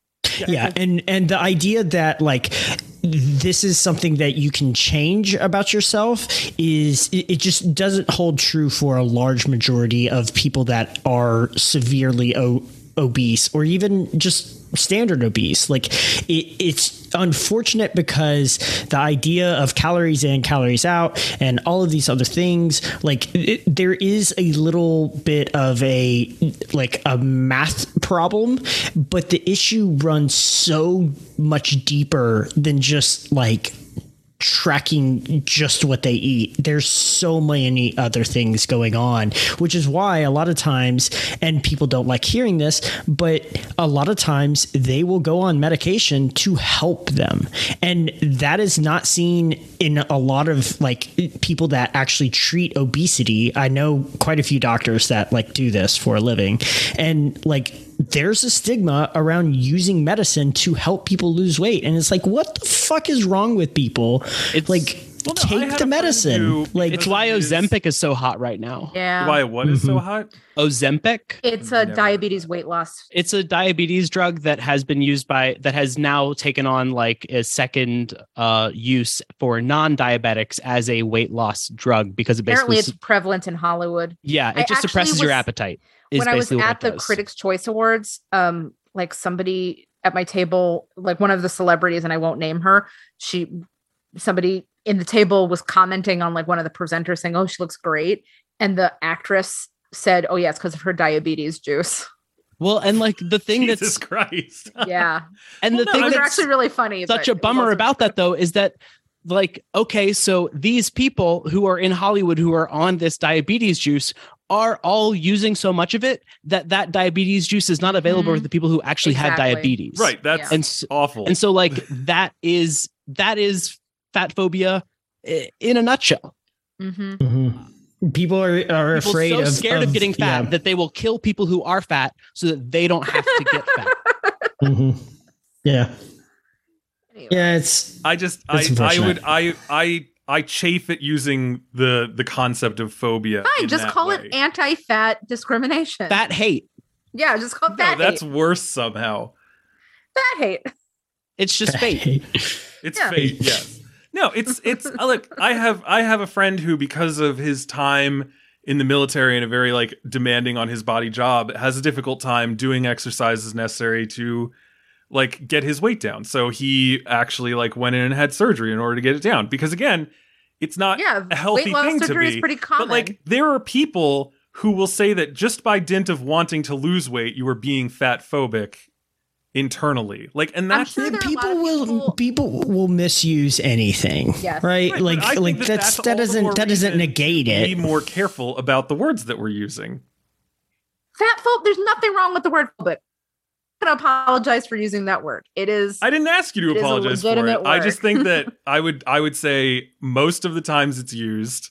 Speaker 4: yeah, and and the idea that like this is something that you can change about yourself is it, it just doesn't hold true for a large majority of people that are severely o- obese or even just standard obese. Like it, it's unfortunate because the idea of calories in calories out and all of these other things like it, there is a little bit of a like a math problem but the issue runs so much deeper than just like tracking just what they eat. There's so many other things going on, which is why a lot of times, and people don't like hearing this, but a lot of times they will go on medication to help them. And that is not seen in a lot of like people that actually treat obesity. I know quite a few doctors that like do this for a living. And like there's a stigma around using medicine to help people lose weight. And it's like, what the fuck is wrong with people?
Speaker 5: It's-
Speaker 4: like,
Speaker 1: Well, no,
Speaker 4: take the medicine.
Speaker 1: who-
Speaker 4: like,
Speaker 5: it's why
Speaker 1: it is-
Speaker 5: ozempic is so hot right now
Speaker 3: Yeah.
Speaker 1: why what is
Speaker 4: Mm-hmm.
Speaker 1: so hot?
Speaker 5: ozempic
Speaker 3: It's a
Speaker 1: Never.
Speaker 3: diabetes weight loss.
Speaker 5: it's a diabetes drug that has been used by that has now taken on like a second uh use for non-diabetics as a weight loss drug because it
Speaker 3: Apparently,
Speaker 5: basically
Speaker 3: it's prevalent in Hollywood.
Speaker 5: yeah
Speaker 3: I
Speaker 5: it just
Speaker 3: actually
Speaker 5: suppresses your appetite is
Speaker 3: when I was
Speaker 5: basically what
Speaker 3: at the
Speaker 5: does.
Speaker 3: Critics' Choice Awards, um, like somebody at my table, like one of the celebrities, and I won't name her, she, somebody in the table was commenting on like one of the presenters saying, "Oh, she looks great," and the actress said, "Oh, yeah, it's because of her diabetes juice."
Speaker 5: well and like the thing
Speaker 1: Jesus
Speaker 5: that's
Speaker 1: Christ.
Speaker 3: Yeah,
Speaker 5: and the
Speaker 1: no,
Speaker 5: thing that's
Speaker 3: actually really funny.
Speaker 5: such a bummer
Speaker 3: wasn't-
Speaker 5: about that though is that like okay so these people who are in hollywood who are on this diabetes juice are all using so much of it that that diabetes juice is not available
Speaker 3: Mhm.
Speaker 5: for the people who actually have diabetes
Speaker 1: Right, that's
Speaker 3: Yeah.
Speaker 5: and s-
Speaker 1: awful.
Speaker 5: and so like that is that is fat phobia in a nutshell
Speaker 3: Mhm.
Speaker 4: mhm. people are, are
Speaker 5: people
Speaker 4: afraid
Speaker 5: so
Speaker 4: of
Speaker 5: scared of, getting fat
Speaker 4: yeah.
Speaker 5: that they will kill people who are fat so that they don't have to get fat
Speaker 4: Mhm. Yeah. Yeah, it's
Speaker 1: I just I,
Speaker 4: It's
Speaker 1: I would. I I I chafe at using the the concept of phobia.
Speaker 3: Fine,
Speaker 1: in
Speaker 3: just
Speaker 1: that
Speaker 3: call
Speaker 1: way.
Speaker 3: it anti-fat discrimination.
Speaker 5: Fat hate.
Speaker 3: yeah, just call it
Speaker 1: No,
Speaker 3: fat
Speaker 1: that's
Speaker 3: hate.
Speaker 1: worse somehow.
Speaker 3: Fat hate.
Speaker 5: It's just fate.
Speaker 1: It's
Speaker 3: Yeah.
Speaker 1: fate, yes. No, it's it's look, I have I have a friend who because of his time in the military and a very like demanding on his body job has a difficult time doing exercises necessary to like get his weight down. So he actually like went in and had surgery in order to get it down because again, it's not
Speaker 3: Yeah,
Speaker 1: a healthy
Speaker 3: weight loss
Speaker 1: thing to
Speaker 3: surgery
Speaker 1: be.
Speaker 3: is pretty common.
Speaker 1: But like there are people who will say that just by dint of wanting to lose weight, you are being fat phobic internally. Like and
Speaker 3: I'm
Speaker 1: that's
Speaker 3: sure there are a lot
Speaker 4: people will
Speaker 3: people-
Speaker 4: people will misuse anything.
Speaker 3: Yes.
Speaker 4: Right?
Speaker 1: Right,
Speaker 4: like like
Speaker 1: that
Speaker 4: that's,
Speaker 1: that's
Speaker 4: that doesn't that doesn't
Speaker 1: reason
Speaker 4: it
Speaker 1: be more careful about the words that we're using.
Speaker 3: fat phobic. There's nothing wrong with the word phobic. I'm gonna apologize for using that word. It is.
Speaker 1: I didn't ask you to
Speaker 3: It is
Speaker 1: apologize for it.
Speaker 3: legitimate
Speaker 1: I just think that I would I would say most of the times it's used.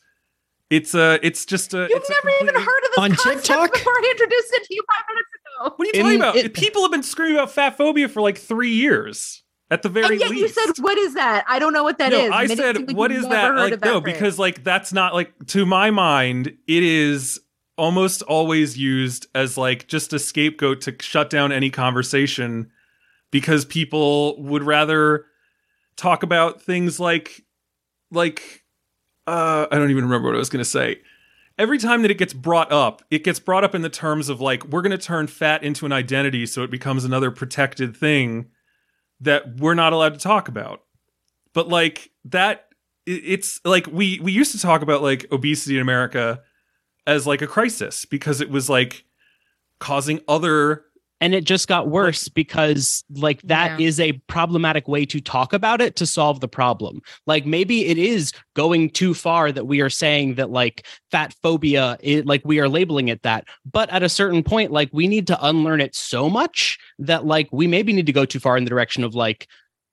Speaker 1: It's a it's just a
Speaker 3: You've
Speaker 1: it's a
Speaker 3: never even heard of this
Speaker 4: On
Speaker 3: concept
Speaker 4: TikTok?
Speaker 3: before I introduced it to you five minutes ago.
Speaker 1: What are you talking
Speaker 5: In-
Speaker 1: about?
Speaker 5: it-
Speaker 1: People have been screaming about fat phobia for like three years. At the very
Speaker 3: and yet
Speaker 1: least.
Speaker 3: you said, "What is that? I don't know what that
Speaker 1: no,
Speaker 3: is."
Speaker 1: I
Speaker 3: And
Speaker 1: said,
Speaker 3: seemed like
Speaker 1: what
Speaker 3: you've
Speaker 1: is
Speaker 3: never
Speaker 1: that? Like,
Speaker 3: that
Speaker 1: no,
Speaker 3: phrase.
Speaker 1: because like that's not like to my mind, it is almost always used as like just a scapegoat to shut down any conversation because people would rather talk about things like like uh I don't even remember what I was going to say. Every time that it gets brought up, it gets brought up in the terms of like we're going to turn fat into an identity so it becomes another protected thing that we're not allowed to talk about but like that it's like we we used to talk about like obesity in america as like a crisis because it was like causing other
Speaker 5: and it just got worse because like that is a problematic way to talk about it to solve the problem. Like maybe it is going too far that we are saying that like fat phobia it, like we are labeling it that. But at a certain point like we need to unlearn it so much that like we maybe need to go too far in the direction of like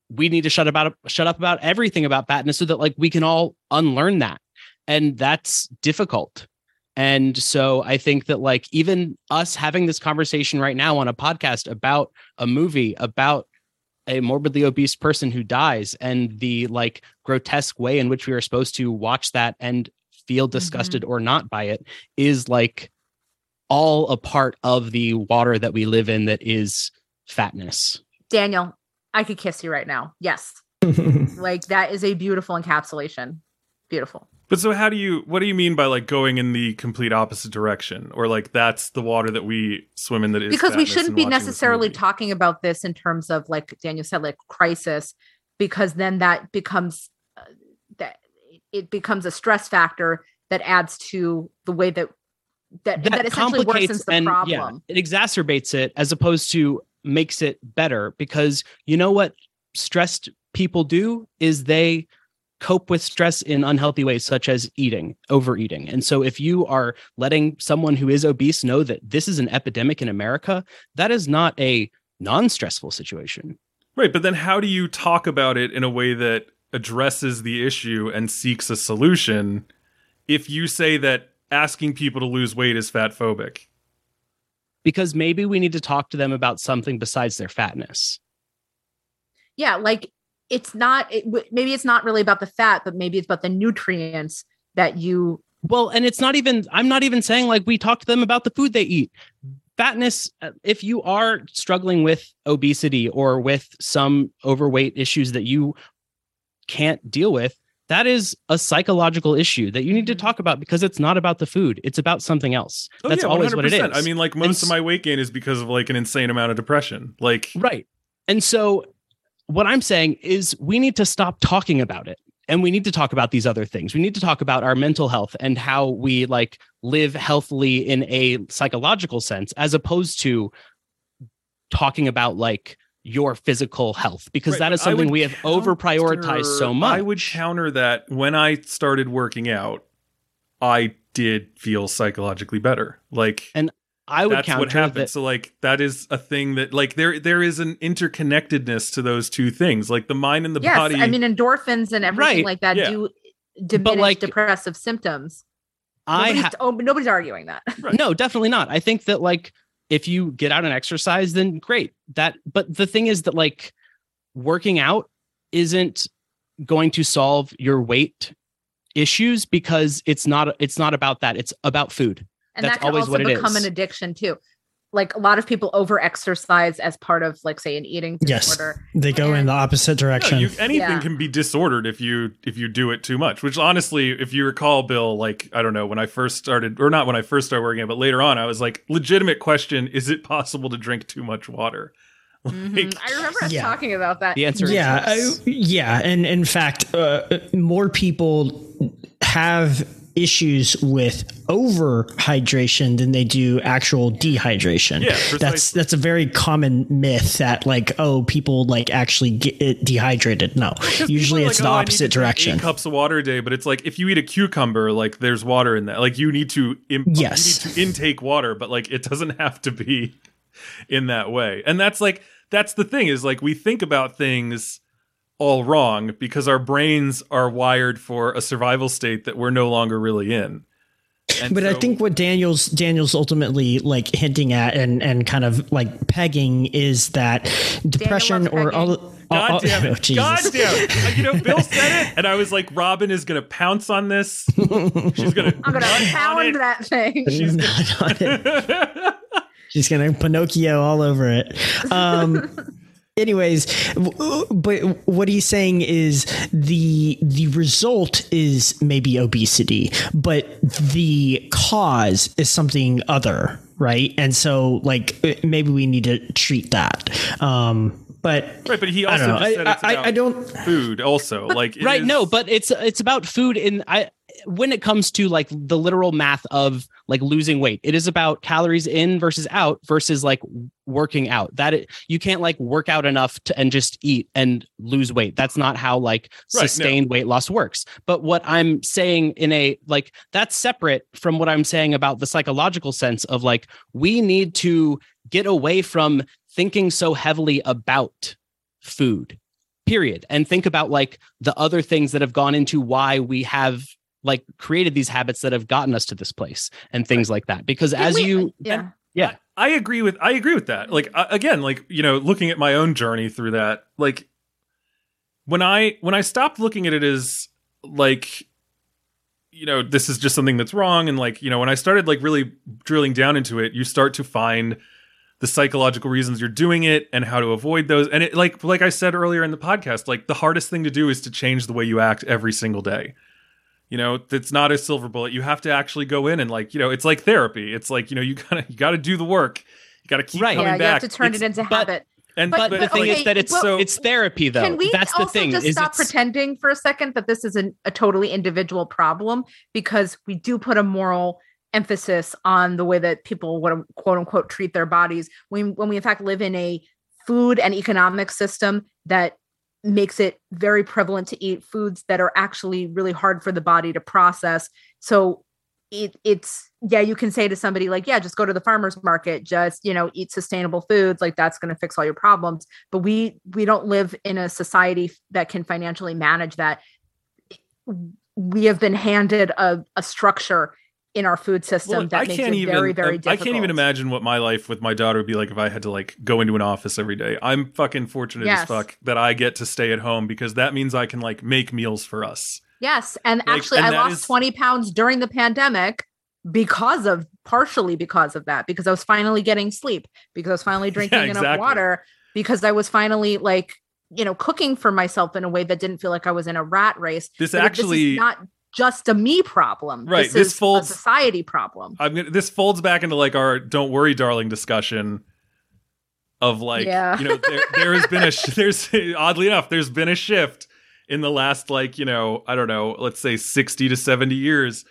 Speaker 5: we need to shut about shut up about everything about fatness so that like we can all unlearn that. And that's difficult and so I think that like even us having this conversation right now on a podcast about a movie about a morbidly obese person who dies and the like grotesque way in which we are supposed to watch that and feel mm-hmm. disgusted or not by it is like all a part of the water that we live in that is fatness.
Speaker 3: Daniel, I could kiss you right now. Yes, like that is a beautiful encapsulation. Beautiful.
Speaker 1: But so how do you what do you mean by like going in the complete opposite direction or like that's the water that we swim in that is
Speaker 3: because we shouldn't be necessarily talking about this in terms of like Daniel said, like crisis, because then that becomes uh, that it becomes a stress factor that adds to the way that that that, essentially worsens the
Speaker 5: and
Speaker 3: problem.
Speaker 5: yeah, it exacerbates it as opposed to makes it better because you know what stressed people do is they cope with stress in unhealthy ways such as eating overeating. And so if you are letting someone who is obese know that this is an epidemic in america that is not a non-stressful situation.
Speaker 1: Right, but then how do you talk about it in a way that addresses the issue and seeks a solution if you say that asking people to lose weight is fat phobic?
Speaker 5: because maybe we need to talk to them about something besides their fatness.
Speaker 3: Yeah like it's not it, maybe it's not really about the fat but maybe it's about the nutrients that you
Speaker 5: Well, and it's not even, I'm not even saying like we talk to them about the food they eat. Fatness, uh, if you are struggling with obesity or with some overweight issues that you can't deal with, that is a psychological issue that you need to
Speaker 3: Mhm.
Speaker 5: talk about because it's not about the food. It's about something else.
Speaker 1: Oh,
Speaker 5: That's
Speaker 1: yeah,
Speaker 5: always what it is.
Speaker 1: I mean, like most of my weight gain is because of like an insane amount of depression. Like,
Speaker 5: Right. And so what I'm saying is we need to stop talking about it. And we need to talk about these other things. We need to talk about our mental health and how we like live healthily in a psychological sense as opposed to talking about like your physical health because
Speaker 1: Right,
Speaker 5: that is something we have over prioritized so much.
Speaker 1: I would counter that when I started working out, I did feel psychologically better. Like
Speaker 5: And I would
Speaker 1: that's
Speaker 5: counter
Speaker 1: what happened.
Speaker 5: that
Speaker 1: So like that is a thing that like there there is an interconnectedness to those two things. Like the mind and the
Speaker 3: yes
Speaker 1: body.
Speaker 3: i mean endorphins and everything
Speaker 5: Right,
Speaker 3: like that
Speaker 1: yeah.
Speaker 3: do diminish
Speaker 5: like,
Speaker 3: depressive symptoms
Speaker 5: I
Speaker 3: nobody's,
Speaker 5: ha-
Speaker 3: oh, nobody's arguing that
Speaker 5: No, definitely not. I think that like if you get out and exercise, then great. That but the thing is that like working out isn't going to solve your weight issues because it's not it's not about that. It's about food.
Speaker 3: And
Speaker 5: That's
Speaker 3: that can
Speaker 5: always
Speaker 3: also
Speaker 5: what it
Speaker 3: become
Speaker 5: is.
Speaker 3: an addiction too like a lot of people over exercise as part of like say an eating
Speaker 4: Yes.
Speaker 3: disorder
Speaker 4: They go in the opposite
Speaker 1: No,
Speaker 4: direction.
Speaker 1: you, anything
Speaker 3: Yeah.
Speaker 1: can be disordered if you if you do it too much. Which honestly, if you recall, Bill, like I don't know when I first started, or not when I first started working, it, but later on, I was like, legitimate question: Is it possible to drink too much water?
Speaker 3: Mhm.
Speaker 1: Like,
Speaker 3: i remember us
Speaker 4: Yeah.
Speaker 3: talking about that
Speaker 5: The answer
Speaker 4: yeah,
Speaker 5: is
Speaker 4: I- yeah, and in fact, uh, more people have issues with over hydration than they do actual dehydration.
Speaker 1: Yeah,
Speaker 4: that's
Speaker 1: precisely.
Speaker 4: that's a very common myth that like oh people like actually get it dehydrated. No,
Speaker 1: 'cause
Speaker 4: usually it's
Speaker 1: like,
Speaker 4: the
Speaker 1: "Oh,
Speaker 4: opposite
Speaker 1: drink
Speaker 4: direction.
Speaker 1: Cups of water a day, but it's like if you eat a cucumber, like there's water in that. Like you need to,
Speaker 4: Yes.
Speaker 1: you need to intake water, but like it doesn't have to be in that way. And that's like that's the thing is like we think about things all wrong because our brains are wired for a survival state that we're no longer really in. And
Speaker 4: But I think what Daniel's Daniel's ultimately like hinting at and and kind of like pegging is that depression or all.
Speaker 3: pegging.
Speaker 1: God
Speaker 4: all-
Speaker 1: damn
Speaker 4: oh,
Speaker 1: it!
Speaker 4: Jesus.
Speaker 1: God damn it! You know, Bill said it, and I was like, "Robyn is gonna pounce on this. She's gonna.
Speaker 3: i'm gonna pound that thing
Speaker 1: She's
Speaker 4: Not on it. She's gonna Pinocchio all over it. Um, anyways, but what he's saying is the the result is maybe obesity, but the cause is something other, right? And so, like, maybe we need to treat that. Um, but
Speaker 1: Right, but he
Speaker 4: I
Speaker 1: also
Speaker 4: don't know.
Speaker 1: just said
Speaker 4: I,
Speaker 1: it's
Speaker 4: I,
Speaker 1: about
Speaker 4: I don't.
Speaker 1: food. Also, like
Speaker 5: right
Speaker 1: is-
Speaker 5: no but it's it's about food in i when it comes to like the literal math of like losing weight it is about calories in versus out versus like working out. That it, you can't like work out enough to and just eat and lose weight. That's not how like
Speaker 1: Right, no.
Speaker 5: sustained weight loss works. But what i'm saying in a like that's separate from what i'm saying about the psychological sense of like we need to get away from thinking so heavily about food period and think about like the other things that have gone into why we have like created these habits that have gotten us to this place and things like that. Because
Speaker 3: Can
Speaker 5: as
Speaker 3: we-
Speaker 5: you
Speaker 3: yeah.
Speaker 5: Yeah.
Speaker 1: I agree with I agree with that. Like I, again, like you know, looking at my own journey through that, like when I when I stopped looking at it as like you know this is just something that's wrong and like you know when i started like really drilling down into it you start to find the psychological reasons you're doing it and how to avoid those. And it like like i said earlier in the podcast like the hardest thing to do is to change the way you act every single day you know it's not a silver bullet. You have to actually go in and like you know it's like therapy. It's like you know you gotta you gotta do the work. You gotta keep
Speaker 5: Right.
Speaker 1: coming
Speaker 3: yeah you
Speaker 1: back.
Speaker 3: have to turn
Speaker 1: It's-
Speaker 3: it into
Speaker 5: but-
Speaker 3: habit.
Speaker 1: and
Speaker 3: But-
Speaker 5: but,
Speaker 3: but
Speaker 5: the thing
Speaker 3: okay,
Speaker 5: is that it's
Speaker 3: well-
Speaker 1: so
Speaker 5: it's therapy though.
Speaker 3: Can we
Speaker 5: that's the thing
Speaker 3: just
Speaker 5: is
Speaker 3: stop
Speaker 5: it's
Speaker 3: pretending for a second that this is an, a totally individual problem? Because we do put a moral emphasis on the way that people would quote unquote treat their bodies. When when we in fact live in a food and economic system that makes it very prevalent to eat foods that are actually really hard for the body to process. So it, it's yeah you can say to somebody like yeah just go to the farmers market just you know eat sustainable foods like that's going to fix all your problems but we we don't live in a society that can financially manage that we have been handed a, a structure in our food system
Speaker 1: Well,
Speaker 3: that
Speaker 1: I
Speaker 3: makes
Speaker 1: can't
Speaker 3: it
Speaker 1: even.
Speaker 3: very very
Speaker 1: I
Speaker 3: difficult
Speaker 1: can't even imagine what my life with my daughter would be like if I had to like go into an office every day. I'm fucking fortunate as fuck that I get to stay at home because that means I can like make meals for us.
Speaker 3: yes and
Speaker 1: Like,
Speaker 3: actually
Speaker 1: and
Speaker 3: i lost
Speaker 1: is-
Speaker 3: 20 pounds during the pandemic because of partially because of that because i was finally getting sleep because i was finally drinking enough
Speaker 1: exactly.
Speaker 3: water because i was finally like you know cooking for myself in a way that didn't feel like i was in a rat race
Speaker 1: This
Speaker 3: But
Speaker 1: actually-
Speaker 3: is not just a me problem
Speaker 1: Right,
Speaker 3: this,
Speaker 1: this
Speaker 3: is
Speaker 1: folds-
Speaker 3: a society problem
Speaker 1: I'm gonna. This folds back into like our "Don't worry, darling" discussion of like
Speaker 3: Yeah.
Speaker 1: you know there, there has been a sh- there's oddly enough there's been a shift in the last like you know I don't know let's say sixty to seventy years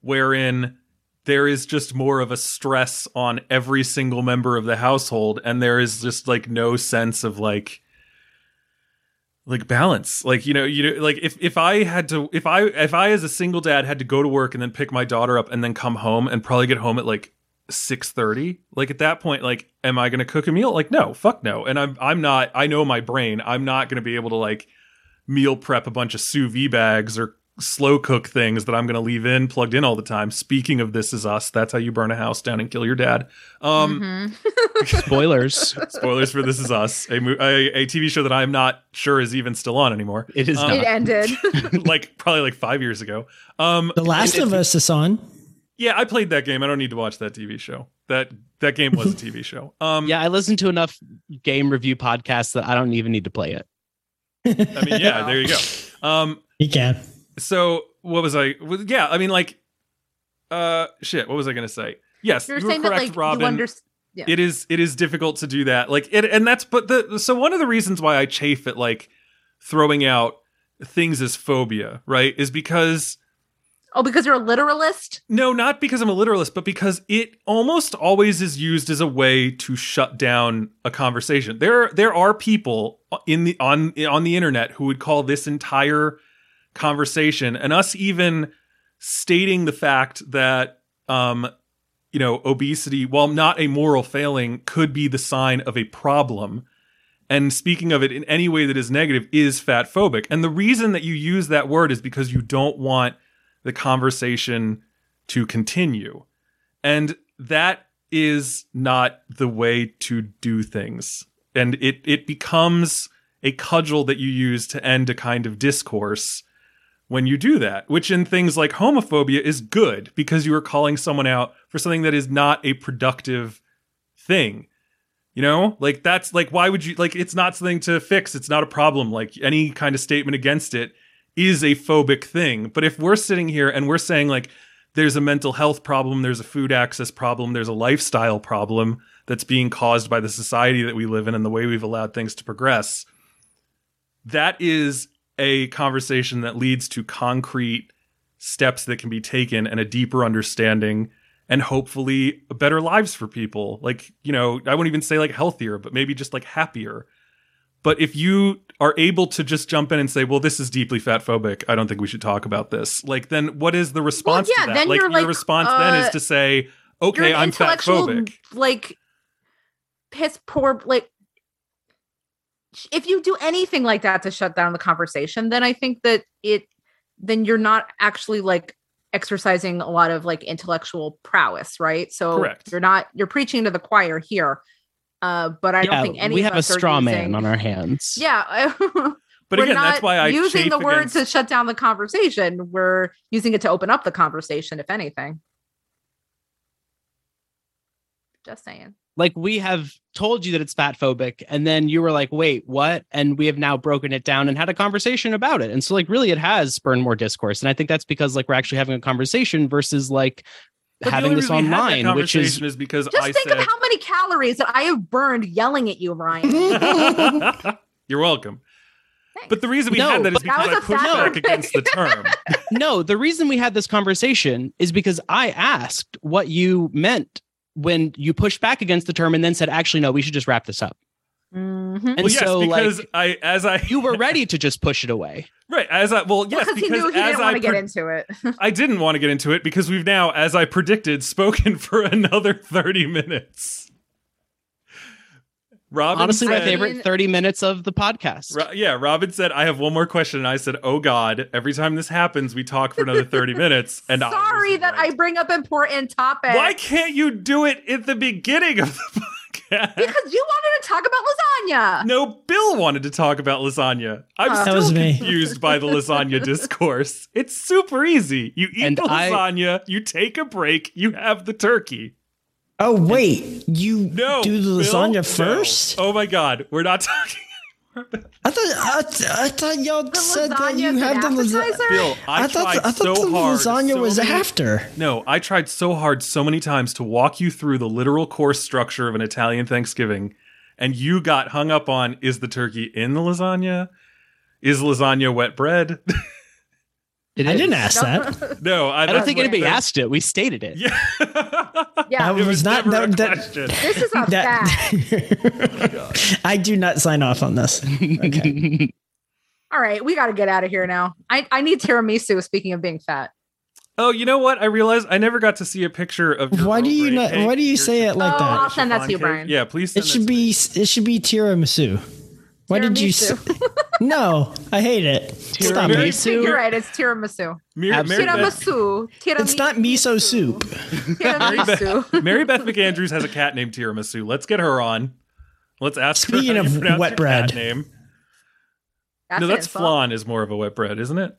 Speaker 1: wherein there is just more of a stress on every single member of the household and there is just like no sense of like like balance. Like you know you know like if if i had to if i if i as a single dad had to go to work and then pick my daughter up and then come home and probably get home at like 6:30 like at that point like am i going to cook a meal? Like no fuck no. And i'm i'm not i know my brain. I'm not going to be able to like meal prep a bunch of sous vide bags or slow cook things that I'm going to leave in plugged in all the time. Speaking of This Is Us, that's how you burn a house down and kill your dad. Um,
Speaker 3: Mhm.
Speaker 5: Spoilers.
Speaker 1: Spoilers for This Is Us, a, a a TV show that I'm not sure is even still on anymore.
Speaker 5: It is
Speaker 1: Um,
Speaker 3: it ended.
Speaker 1: like probably like five years ago. Um,
Speaker 4: The Last of Us is on.
Speaker 1: yeah, I played that game. I don't need to watch that TV show. That that game was a TV show. Um,
Speaker 5: Yeah, I listened to enough game review podcasts that I don't even need to play it.
Speaker 1: I mean, yeah, there you go. Um,
Speaker 4: You can.
Speaker 1: So what was I? well, Yeah, I mean, like, uh, shit. What was I gonna say? Yes,
Speaker 3: You're
Speaker 1: you
Speaker 3: saying that
Speaker 1: correct,
Speaker 3: like
Speaker 1: Robyn.
Speaker 3: you understand. Yeah.
Speaker 1: it is it is difficult to do that like it and that's but the so one of the reasons why i chafe at like throwing out things as phobia right is because
Speaker 3: Oh, because you're a literalist.
Speaker 1: no not because i'm a literalist but because it almost always is used as a way to shut down a conversation there there are people in the on on the internet who would call this entire conversation and us even stating the fact that um you know obesity while not a moral failing could be the sign of a problem. And speaking of it in any way that is negative is fat phobic. And the reason that you use that word is because you don't want the conversation to continue. And that is not the way to do things. And it it becomes a cudgel that you use to end a kind of discourse when you do that, which in things like homophobia is good because you are calling someone out for something that is not a productive thing. You know, like that's like, why would you like it's not something to fix? It's not a problem. Like any kind of statement against it is a phobic thing. But if we're sitting here and we're saying, like, there's a mental health problem, there's a food access problem, there's a lifestyle problem that's being caused by the society that we live in and the way we've allowed things to progress, that is a conversation that leads to concrete steps that can be taken and a deeper understanding and hopefully better lives for people. Like, you know, I wouldn't even say like healthier, but maybe just like happier. But if you are able to just jump in and say, well, this is deeply fat phobic, I don't think we should talk about this. Like, then what is the response
Speaker 3: yeah,
Speaker 1: to that?
Speaker 3: then
Speaker 1: like, your
Speaker 3: like,
Speaker 1: response then is
Speaker 3: uh,
Speaker 1: to say, okay, I'm fat phobic.
Speaker 3: like piss poor. Like if you do anything like that to shut down the conversation, then I think that it then you're not actually like exercising a lot of like intellectual prowess, right? So
Speaker 1: Correct.
Speaker 3: you're not you're preaching to the choir here. Uh, but I don't think any
Speaker 5: we
Speaker 3: of
Speaker 5: have a
Speaker 3: us are
Speaker 5: straw man
Speaker 3: using-
Speaker 5: on our hands.
Speaker 3: Yeah,
Speaker 1: But
Speaker 3: we're
Speaker 1: again,
Speaker 3: not
Speaker 1: that's why I
Speaker 3: using the word
Speaker 1: against-
Speaker 3: to shut down the conversation. We're using it to open up the conversation, if anything. Just saying.
Speaker 5: Like we have told you that it's fat phobic, and then you were like, wait, what? And we have now broken it down and had a conversation about it. And so like really it has spurned more discourse. And I think that's because like we're actually having a conversation versus like
Speaker 1: But
Speaker 5: having this
Speaker 1: reason we had that
Speaker 5: online, which is
Speaker 1: conversation is because
Speaker 3: Just
Speaker 1: I
Speaker 3: think
Speaker 1: said,
Speaker 3: of how many calories that I have burned yelling at you, Ryan.
Speaker 1: You're welcome.
Speaker 3: Thanks.
Speaker 1: But the reason we
Speaker 5: No,
Speaker 1: had that is
Speaker 5: but
Speaker 3: that
Speaker 1: because
Speaker 3: was
Speaker 1: I
Speaker 3: a
Speaker 1: pushed
Speaker 3: fat
Speaker 1: back
Speaker 3: phobic.
Speaker 1: against the term.
Speaker 5: no, the reason we had this conversation is because I asked what you meant when you pushed back against the term and then said, actually, no, we should just wrap this up.
Speaker 3: Mhm.
Speaker 5: And
Speaker 1: well, yes,
Speaker 5: so
Speaker 1: because
Speaker 5: like
Speaker 1: I, as I,
Speaker 5: you were ready to just push it away.
Speaker 1: right, as I, well, yes,
Speaker 3: because he knew he didn't want to get into it.
Speaker 1: I didn't want to get into it because we've now, as I predicted, spoken for another 30 minutes. Robyn
Speaker 5: Honestly, my favorite 30 minutes of the podcast.
Speaker 1: Ro- yeah, Robyn said, I have one more question. And I said, Oh God, every time this happens, we talk for another 30 minutes. And I was
Speaker 3: Sorry that I bring up important topics.
Speaker 1: Why can't you do it at the beginning of the podcast?
Speaker 3: Because you wanted to talk about lasagna.
Speaker 1: No, Bill wanted to talk about lasagna. I'm
Speaker 3: That
Speaker 1: still
Speaker 4: was me.
Speaker 1: confused by the lasagna discourse. It's super easy. You eat
Speaker 5: And
Speaker 1: the
Speaker 5: I-
Speaker 1: lasagna, you take a break, you have the turkey.
Speaker 4: Oh wait, you
Speaker 1: No,
Speaker 4: do the
Speaker 1: Bill,
Speaker 4: lasagna
Speaker 1: no.
Speaker 4: first?
Speaker 1: Oh my god, we're not talking.
Speaker 4: I thought I, th- I thought y'all
Speaker 3: The
Speaker 4: said that you
Speaker 3: an
Speaker 4: had the lasagna.
Speaker 1: Bill, I,
Speaker 4: I thought
Speaker 1: tried
Speaker 4: I thought
Speaker 1: so
Speaker 4: the
Speaker 1: hard.
Speaker 4: lasagna
Speaker 1: so
Speaker 4: was
Speaker 1: many-
Speaker 4: after.
Speaker 1: No, I tried so hard so many times to walk you through the literal course structure of an Italian Thanksgiving, and you got hung up on is the turkey in the lasagna? Is lasagna wet bread?
Speaker 5: It
Speaker 4: I
Speaker 5: is.
Speaker 4: didn't ask that.
Speaker 1: no, I,
Speaker 5: I don't think anybody
Speaker 1: that-
Speaker 5: asked it. We stated it.
Speaker 1: Yeah.
Speaker 3: Yeah.
Speaker 4: That
Speaker 1: It
Speaker 4: was not
Speaker 1: never a
Speaker 4: that. that
Speaker 1: question.
Speaker 3: This is a fact.
Speaker 4: that I do not sign off on this. Okay.
Speaker 3: All right, we got to get out of here now. I, I need tiramisu. Speaking of being fat,
Speaker 1: Oh, you know what? I realized I never got to see a picture of. Your
Speaker 4: Why do you not-
Speaker 1: cake,
Speaker 4: why do you say it like
Speaker 3: Oh,
Speaker 4: that?
Speaker 3: I'll send that to you,
Speaker 1: chiffon cake.
Speaker 3: Brian.
Speaker 1: Yeah, please. Send
Speaker 4: It should
Speaker 1: that to me.
Speaker 4: be it should be tiramisu. Why did you say? No, I hate it. It's not, miso.
Speaker 5: Tiramisu.
Speaker 3: You're right. It's tiramisu.
Speaker 1: Mary,
Speaker 5: Absolutely.
Speaker 1: Mary, Beth,
Speaker 3: Tiramisu. Tiramisu.
Speaker 4: it's not miso soup.
Speaker 3: Tiramisu.
Speaker 1: Mary Beth McAndrews has a cat named Tiramisu. Let's get her on. Let's ask
Speaker 4: Speaking
Speaker 1: her how
Speaker 4: of wet bread.
Speaker 1: name.
Speaker 3: That's
Speaker 1: no, that's
Speaker 3: insult.
Speaker 1: flan is more of a wet bread, isn't it?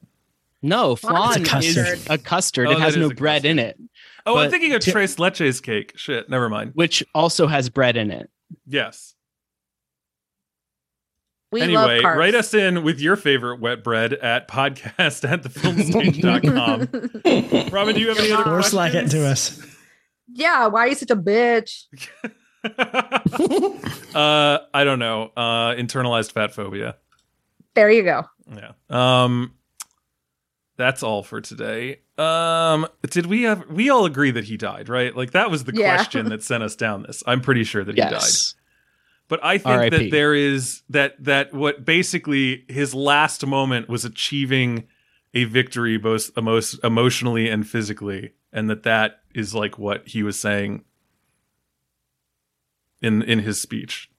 Speaker 5: No,
Speaker 3: Flan
Speaker 5: flan
Speaker 4: is
Speaker 5: is
Speaker 4: a
Speaker 5: a
Speaker 4: custard.
Speaker 5: custard.
Speaker 1: Oh,
Speaker 5: it has no
Speaker 1: a
Speaker 5: bread in it,
Speaker 1: Oh, I'm thinking of Tres Leches cake. Shit, never mind.
Speaker 5: which also has bread in it.
Speaker 1: Yes.
Speaker 3: We
Speaker 1: anyway,
Speaker 3: love
Speaker 1: write us in with your favorite wet bread at podcast at thefilmstage.com. Robyn, do you have any other
Speaker 4: Or
Speaker 1: questions?
Speaker 4: slack it to us.
Speaker 3: yeah, why are you such a bitch?
Speaker 1: uh, I don't know. Uh, internalized fat phobia.
Speaker 3: There you go.
Speaker 1: Yeah. Um, that's all for today. Um, did we have? We all agree that he died, right? Like that was the
Speaker 3: Yeah.
Speaker 1: question that sent us down this. I'm pretty sure that he died.
Speaker 5: Yes.
Speaker 1: But I think that there is that that what basically his last moment was achieving a victory both emo- emotionally and physically, and that that is like what he was saying in in his speech.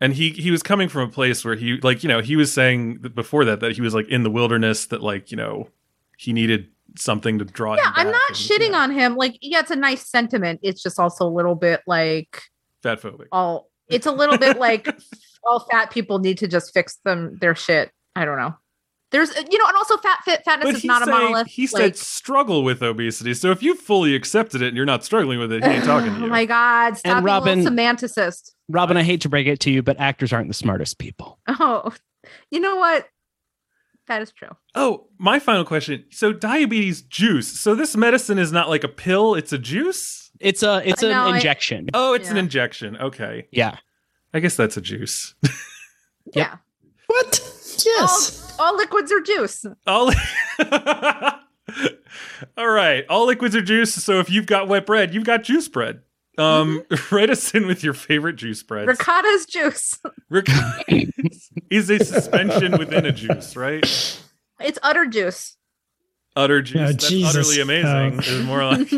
Speaker 1: And he he was coming from a place where he like you know he was saying that before that that he was like in the wilderness that like you know he needed something to draw.
Speaker 3: Yeah,
Speaker 1: him
Speaker 3: I'm not
Speaker 1: and,
Speaker 3: shitting
Speaker 1: yeah,
Speaker 3: on him. Like, yeah, it's a nice sentiment. It's just also a little bit like
Speaker 1: fat phobic.
Speaker 3: all. It's a little bit like all fat people need to just fix them their shit. I don't know. There's, uh, you know, and also fat fit fatness
Speaker 1: But
Speaker 3: is
Speaker 1: he's
Speaker 3: not a
Speaker 1: saying-
Speaker 3: monolith.
Speaker 1: He said
Speaker 3: like,
Speaker 1: struggle with obesity. So if you fully accepted it and you're not struggling with it, he ain't talking to oh you.
Speaker 3: Oh my god! Stop being
Speaker 5: Robyn-
Speaker 3: a little semanticist.
Speaker 5: Robyn, I hate to break it to you, but actors aren't the smartest people.
Speaker 3: Oh, you know what? That is true.
Speaker 1: oh, my final question. So diabetes juice. So this medicine is not like a pill; it's a juice.
Speaker 5: It's a it's
Speaker 3: I
Speaker 5: an
Speaker 3: know, I-
Speaker 5: injection.
Speaker 1: Oh, it's an injection. Okay,
Speaker 5: yeah.
Speaker 1: I guess that's a juice.
Speaker 3: Yeah.
Speaker 4: What? Yes.
Speaker 3: All, all liquids are juice.
Speaker 1: All. All right, all liquids are juice. So if you've got wet bread, you've got juice bread. Um, write us in with your favorite juice breads.
Speaker 3: Ricotta is juice.
Speaker 1: Ric- is a suspension within a juice, right?
Speaker 3: It's utter juice.
Speaker 1: Utter juice.
Speaker 4: Oh,
Speaker 1: That's
Speaker 4: Jesus.
Speaker 1: utterly amazing.
Speaker 4: Oh.
Speaker 1: Is more like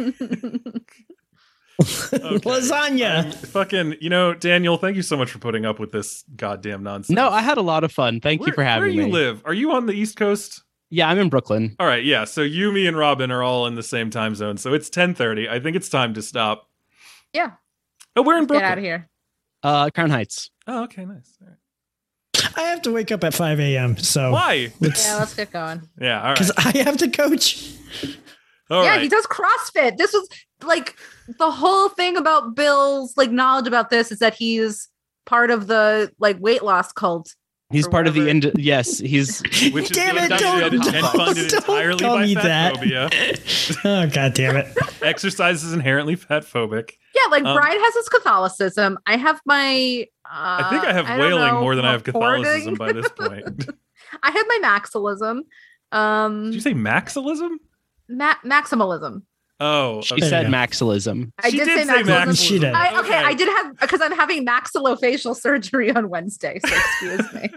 Speaker 1: okay.
Speaker 4: Lasagna.
Speaker 1: I'm fucking, you know, Daniel, thank you so much for putting up with this goddamn nonsense.
Speaker 5: No, I had a lot of fun. Thank
Speaker 1: where,
Speaker 5: you for having me.
Speaker 1: Where do you
Speaker 5: me.
Speaker 1: live? Are you on the East Coast?
Speaker 5: Yeah, I'm in Brooklyn.
Speaker 1: All right, yeah. So you, me, and Robyn are all in the same time zone. So it's ten thirty. I think it's time to stop.
Speaker 3: Yeah.
Speaker 1: Oh, we're in
Speaker 3: Get
Speaker 1: Brooklyn.
Speaker 3: out of here.
Speaker 5: Uh, Crown Heights.
Speaker 1: Oh, okay, nice. All right.
Speaker 4: I have to wake up at 5 a.m. So
Speaker 1: Why?
Speaker 3: Yeah, let's get going.
Speaker 1: Yeah. All
Speaker 4: because. I have to coach.
Speaker 1: All
Speaker 3: yeah,
Speaker 1: right.
Speaker 3: he does CrossFit. This was like the whole thing about Bill's like knowledge about this is that he's part of the like weight loss cult.
Speaker 5: He's
Speaker 3: Or
Speaker 5: part of the end. Yes, he's
Speaker 1: Which
Speaker 4: damn
Speaker 1: being
Speaker 4: it! Don't,
Speaker 1: and
Speaker 4: don't,
Speaker 1: funded
Speaker 4: don't
Speaker 1: entirely
Speaker 4: call
Speaker 1: by
Speaker 4: me
Speaker 1: fat
Speaker 4: that.
Speaker 1: phobia.
Speaker 4: Oh god damn it!
Speaker 1: Exercise is inherently fat phobic.
Speaker 3: Yeah, like
Speaker 1: Um,
Speaker 3: Brian has his Catholicism. I have my. Uh,
Speaker 1: I think I have
Speaker 3: don't
Speaker 1: wailing
Speaker 3: know,
Speaker 1: more than I have. Catholicism by this point.
Speaker 3: I have my maximalism. Um,
Speaker 1: Did you say maxilism?
Speaker 3: ma- maximalism.
Speaker 1: Oh,
Speaker 5: she
Speaker 1: okay.
Speaker 5: said
Speaker 4: you go.
Speaker 5: maxilism.
Speaker 3: I
Speaker 1: She
Speaker 3: did,
Speaker 1: did
Speaker 3: say
Speaker 1: say
Speaker 3: maximalism.
Speaker 1: maxilism.
Speaker 4: She did.
Speaker 3: I, okay,
Speaker 1: Okay.
Speaker 3: I did have because I'm having maxillofacial surgery on Wednesday. So excuse me.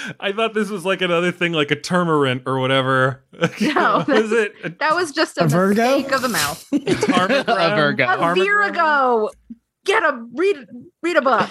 Speaker 1: I thought this was like another thing, like a turmerant or whatever.
Speaker 3: No,
Speaker 1: was it a
Speaker 3: That was just a,
Speaker 4: A Virgo?
Speaker 3: mistake of the mouth.
Speaker 1: tarmogram?
Speaker 5: A Virgo.
Speaker 3: A
Speaker 1: Tarmogram?
Speaker 3: Virago. Get a read. Read a book.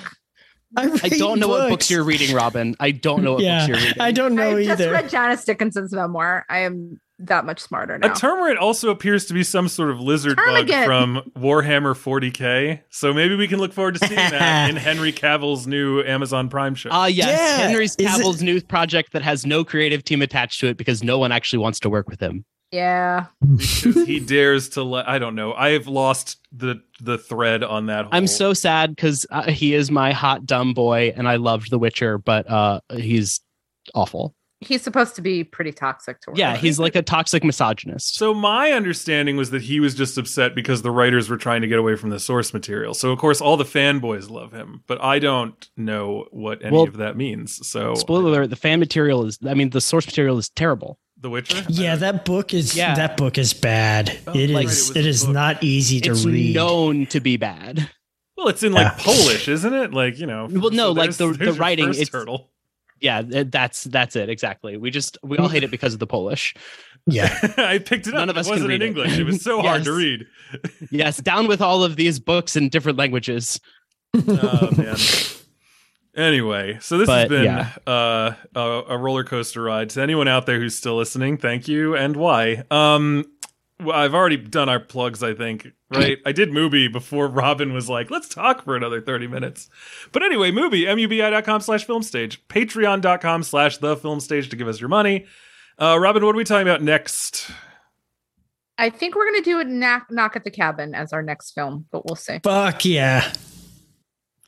Speaker 5: I
Speaker 4: read
Speaker 5: don't know what books
Speaker 4: books.
Speaker 5: you're reading, Robyn. I don't know what
Speaker 4: yeah,
Speaker 5: books you're reading.
Speaker 4: I don't know
Speaker 3: I either. I just
Speaker 4: either.
Speaker 3: read Janice Dickinson's memoir. I am that much smarter now.
Speaker 1: A
Speaker 3: now.
Speaker 1: turmerant also appears to be some sort of lizard bug from Warhammer 40k. So maybe we can look forward to seeing that in Henry Cavill's new Amazon Prime show.
Speaker 5: Ah, yes,
Speaker 4: Yeah,
Speaker 5: Henry
Speaker 4: is it-
Speaker 5: Cavill's new project that has no creative team attached to it because no one actually wants to work with him.
Speaker 3: yeah.
Speaker 1: because he dares to let I don't know. I've lost the the thread on that whole
Speaker 5: I'm so sad because uh, he is my hot dumb boy, and I loved The Witcher, but uh, he's awful.
Speaker 3: He's supposed to be pretty toxic to work
Speaker 5: Yeah,
Speaker 3: with.
Speaker 5: he's like a toxic misogynist.
Speaker 1: So my understanding was that he was just upset because the writers were trying to get away from the source material. So of course all the fanboys love him, but I don't know what any
Speaker 5: Well,
Speaker 1: of that means. So
Speaker 5: Spoiler alert: the fan material is, I mean, the source material is terrible.
Speaker 1: The Witcher?
Speaker 4: Yeah, that book is
Speaker 5: Yeah.
Speaker 4: that book is bad.
Speaker 1: Oh,
Speaker 4: it
Speaker 1: right,
Speaker 4: is
Speaker 1: it was
Speaker 4: it
Speaker 1: a book.
Speaker 4: not easy to
Speaker 5: it's
Speaker 4: read.
Speaker 5: known to be bad.
Speaker 1: Well, it's in like
Speaker 4: Yeah.
Speaker 1: Polish, isn't it? Like, you know.
Speaker 5: Well, no, like
Speaker 1: there's-
Speaker 5: the-
Speaker 1: there's
Speaker 5: the writing,
Speaker 1: first
Speaker 5: it's-
Speaker 1: hurdle.
Speaker 5: Yeah, that's that's it exactly. We just we all hate it because of the Polish.
Speaker 4: Yeah.
Speaker 1: I picked it up.
Speaker 5: None of us
Speaker 1: it
Speaker 5: can
Speaker 1: wasn't in
Speaker 5: read it.
Speaker 1: English. It was so hard to read.
Speaker 5: Yes, down with all of these books in different languages.
Speaker 1: Oh man. Anyway, so this has been
Speaker 5: yeah.
Speaker 1: uh, a, a roller coaster ride. To anyone out there who's still listening, thank you and why. Um, well, I've already done our plugs, I think, right? I did Mubi before Robyn was like, let's talk for another 30 minutes. But anyway, Mubi, mubi.com slash film stage, patreon.com slash the film stage to give us your money. Uh, Robyn, what are we talking about next?
Speaker 3: I think we're gonna do a knock, knock at the cabin as our next film, but we'll see.
Speaker 4: Fuck yeah.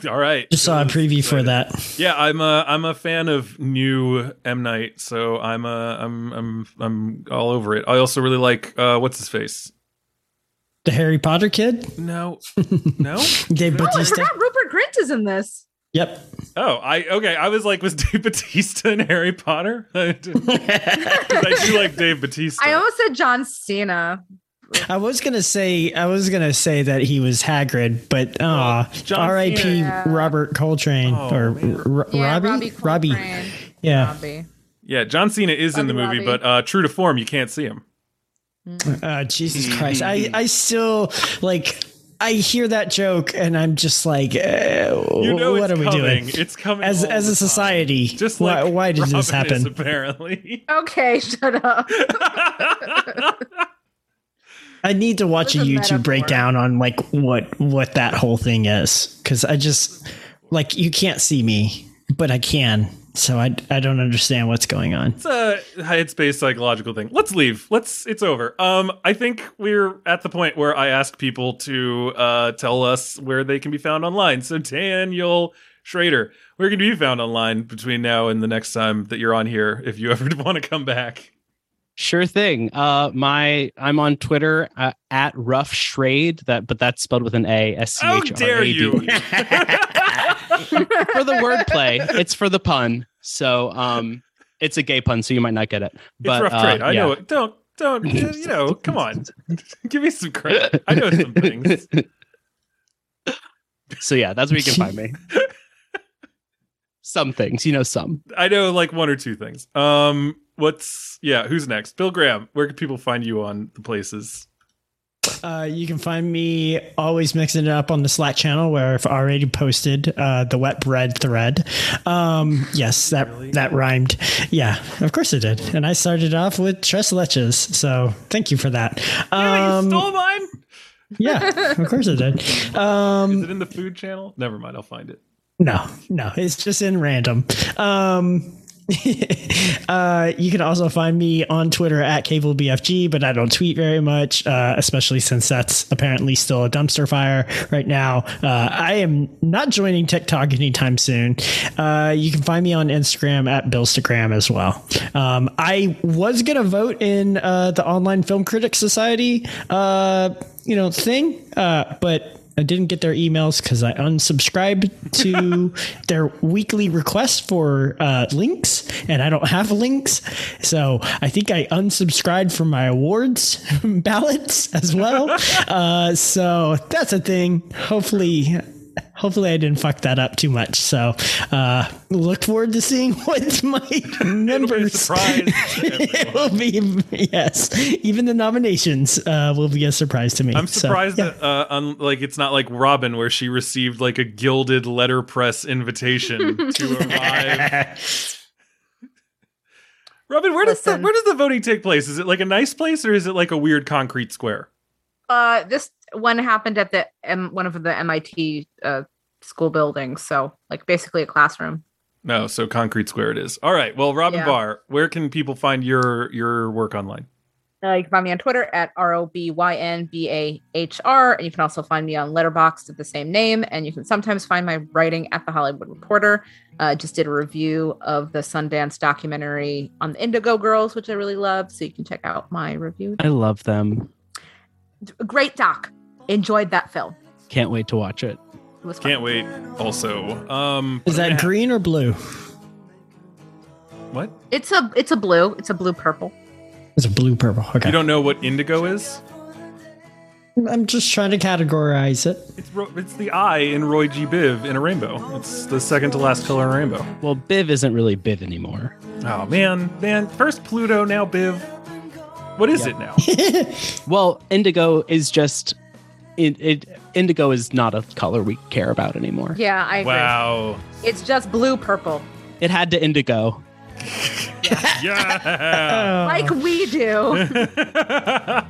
Speaker 1: All right.
Speaker 4: Just saw a preview for that.
Speaker 1: Yeah, I'm a I'm a fan of new M Night, so I'm a I'm I'm I'm all over it. I also really like uh what's his face?
Speaker 4: The Harry Potter kid?
Speaker 1: No, no.
Speaker 4: Dave
Speaker 3: Oh, I forgot Rupert Grint is in this.
Speaker 4: Yep.
Speaker 1: Oh, I okay. I was like, was Dave Batista in Harry Potter? 'Cause I do like Dave Batista.
Speaker 3: I almost said John Cena.
Speaker 4: I was gonna say I was gonna say that he was Hagrid, but uh
Speaker 1: John
Speaker 4: R.I.P.
Speaker 3: Cena.
Speaker 4: Robert Coltrane
Speaker 1: Oh,
Speaker 4: or
Speaker 1: man.
Speaker 4: R-
Speaker 3: Yeah,
Speaker 4: Robbie.
Speaker 3: Robbie. Coltrane.
Speaker 4: Yeah.
Speaker 3: Robbie.
Speaker 1: yeah, John Cena is in the movie,
Speaker 3: Robbie.
Speaker 1: but uh true to form, you can't see him.
Speaker 4: Uh, Jesus Christ! I I still like. I hear that joke and I'm just like, uh,
Speaker 1: You know,
Speaker 4: what
Speaker 1: it's
Speaker 4: are we doing?
Speaker 1: It's coming
Speaker 4: As as
Speaker 1: the
Speaker 4: a
Speaker 1: time.
Speaker 4: society,
Speaker 1: Just
Speaker 4: why,
Speaker 1: like
Speaker 4: why did this
Speaker 1: Robyn is,
Speaker 4: happen?
Speaker 1: apparently.
Speaker 3: Okay, shut up.
Speaker 4: I need to watch a
Speaker 3: This
Speaker 4: YouTube
Speaker 3: metaphor.
Speaker 4: breakdown on like what what that whole thing is because I just like you can't see me, but I can, so I I don't understand what's going on.
Speaker 1: It's a headspace psychological thing. Let's leave. Let's. It's over. Um, I think we're at the point where I ask people to uh tell us where they can be found online. So Daniel Schroeder, where can you be found online between now and the next time that you're on here? If you ever want to come back.
Speaker 5: Sure thing. Uh, my I'm on Twitter uh, at rough shrade that, but that's spelled with an A. S C
Speaker 1: How dare you?
Speaker 5: for the wordplay. It's for the pun. So um, it's a gay pun, so you might not get it. But
Speaker 1: it's rough
Speaker 5: uh,
Speaker 1: trade. I
Speaker 5: yeah.
Speaker 1: know it. Don't don't. You know. Come on. Give me some credit. I know some things.
Speaker 5: So yeah, that's where you can find me. Some things, you know, some.
Speaker 1: I know like one or two things. Um, what's yeah? Who's next? Bill Graham. Where can people find you on the places?
Speaker 4: Uh, you can find me always mixing it up on the Slack channel where I've already posted uh, the wet bread thread. Um, yes, that that rhymed. Yeah, of course it did. And I started off with tres leches, so thank you for that.
Speaker 1: Yeah, you
Speaker 4: Um,
Speaker 1: stole mine.
Speaker 4: yeah, of course it did. Um,
Speaker 1: Is it in the food channel? Never mind. I'll find it.
Speaker 4: No, no, it's just in random. Um, uh, you can also find me on Twitter at CableBFG, but I don't tweet very much, uh, especially since that's apparently still a dumpster fire right now. Uh, I am not joining TikTok anytime soon. Uh, you can find me on Instagram at Billstagram as well. Um, I was gonna vote in uh, the Online Film Critics Society, uh, you know, thing, but I didn't get their emails because I unsubscribed to their weekly request for uh, links, and I don't have links. So I think I unsubscribed from my awards ballots as well. uh, so that's a thing. Hopefully. Hopefully, I didn't fuck that up too much. So, uh, look forward to seeing what my
Speaker 1: It'll be a surprise. to
Speaker 4: It'll be yes. Even the nominations uh, will be a surprise to me.
Speaker 1: I'm
Speaker 4: So,
Speaker 1: surprised
Speaker 4: yeah.
Speaker 1: that uh, un- like it's not like Robyn where she received like a gilded letterpress invitation to arrive. Robyn, where does the where does the voting take place? Is it like a nice place or is it like a weird concrete square?
Speaker 3: Uh, this one happened at the M- one of the MIT uh, school buildings, so like basically a classroom.
Speaker 1: No, so concrete square it is. All right. Well, Robyn
Speaker 3: Yeah.
Speaker 1: Bahr, where can people find your your work online?
Speaker 3: Uh, you can find me on Twitter at R O B Y N B A H R. And you can also find me on Letterboxd at the same name. And you can sometimes find my writing at the Hollywood Reporter. Uh, just did a review of the Sundance documentary on the Indigo Girls, which I really love. So you can check out my review.
Speaker 5: I love them.
Speaker 3: Great doc. Enjoyed that film.
Speaker 5: Can't wait to watch it.
Speaker 3: It was fun.
Speaker 1: Can't wait. Also, um,
Speaker 4: Is that green or blue?
Speaker 1: what?
Speaker 3: It's a it's a blue. It's a blue purple.
Speaker 4: It's a blue purple. Okay.
Speaker 1: You don't know what indigo is?
Speaker 4: I'm just trying to categorize it.
Speaker 1: It's ro- it's the eye in Roy G. Biv in a rainbow. It's the second to last color in a rainbow.
Speaker 5: Well, Biv isn't really Biv anymore.
Speaker 1: Oh man, man! First Pluto, now Biv. What is it now?
Speaker 5: Well, indigo is just it, it indigo is not a color we care about anymore.
Speaker 3: Yeah, I agree.
Speaker 1: Wow.
Speaker 3: It's just blue purple,
Speaker 5: It had to indigo.
Speaker 1: Yeah.
Speaker 3: like we do.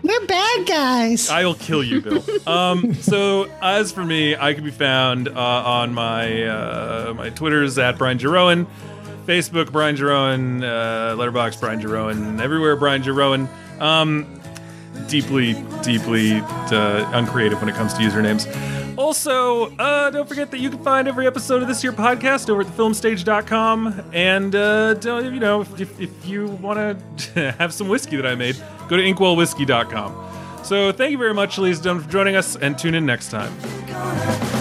Speaker 4: We're bad guys.
Speaker 1: I'll kill you, Bill. Um, so as for me, I can be found uh, on my uh, my Twitter's at Brian Jeroen, Facebook Brian Jeroen, uh, Letterboxd Brian Jeroen, everywhere Brian Jeroen. Um, deeply, deeply uh, uncreative when it comes to usernames. Also, uh, don't forget that you can find every episode of this year podcast over at thefilmstage.com. And, uh, you know, if, if, you want to have some whiskey that I made, go to inkwellwhiskey.com. So thank you very much, and gentlemen, for joining us, and tune in next time.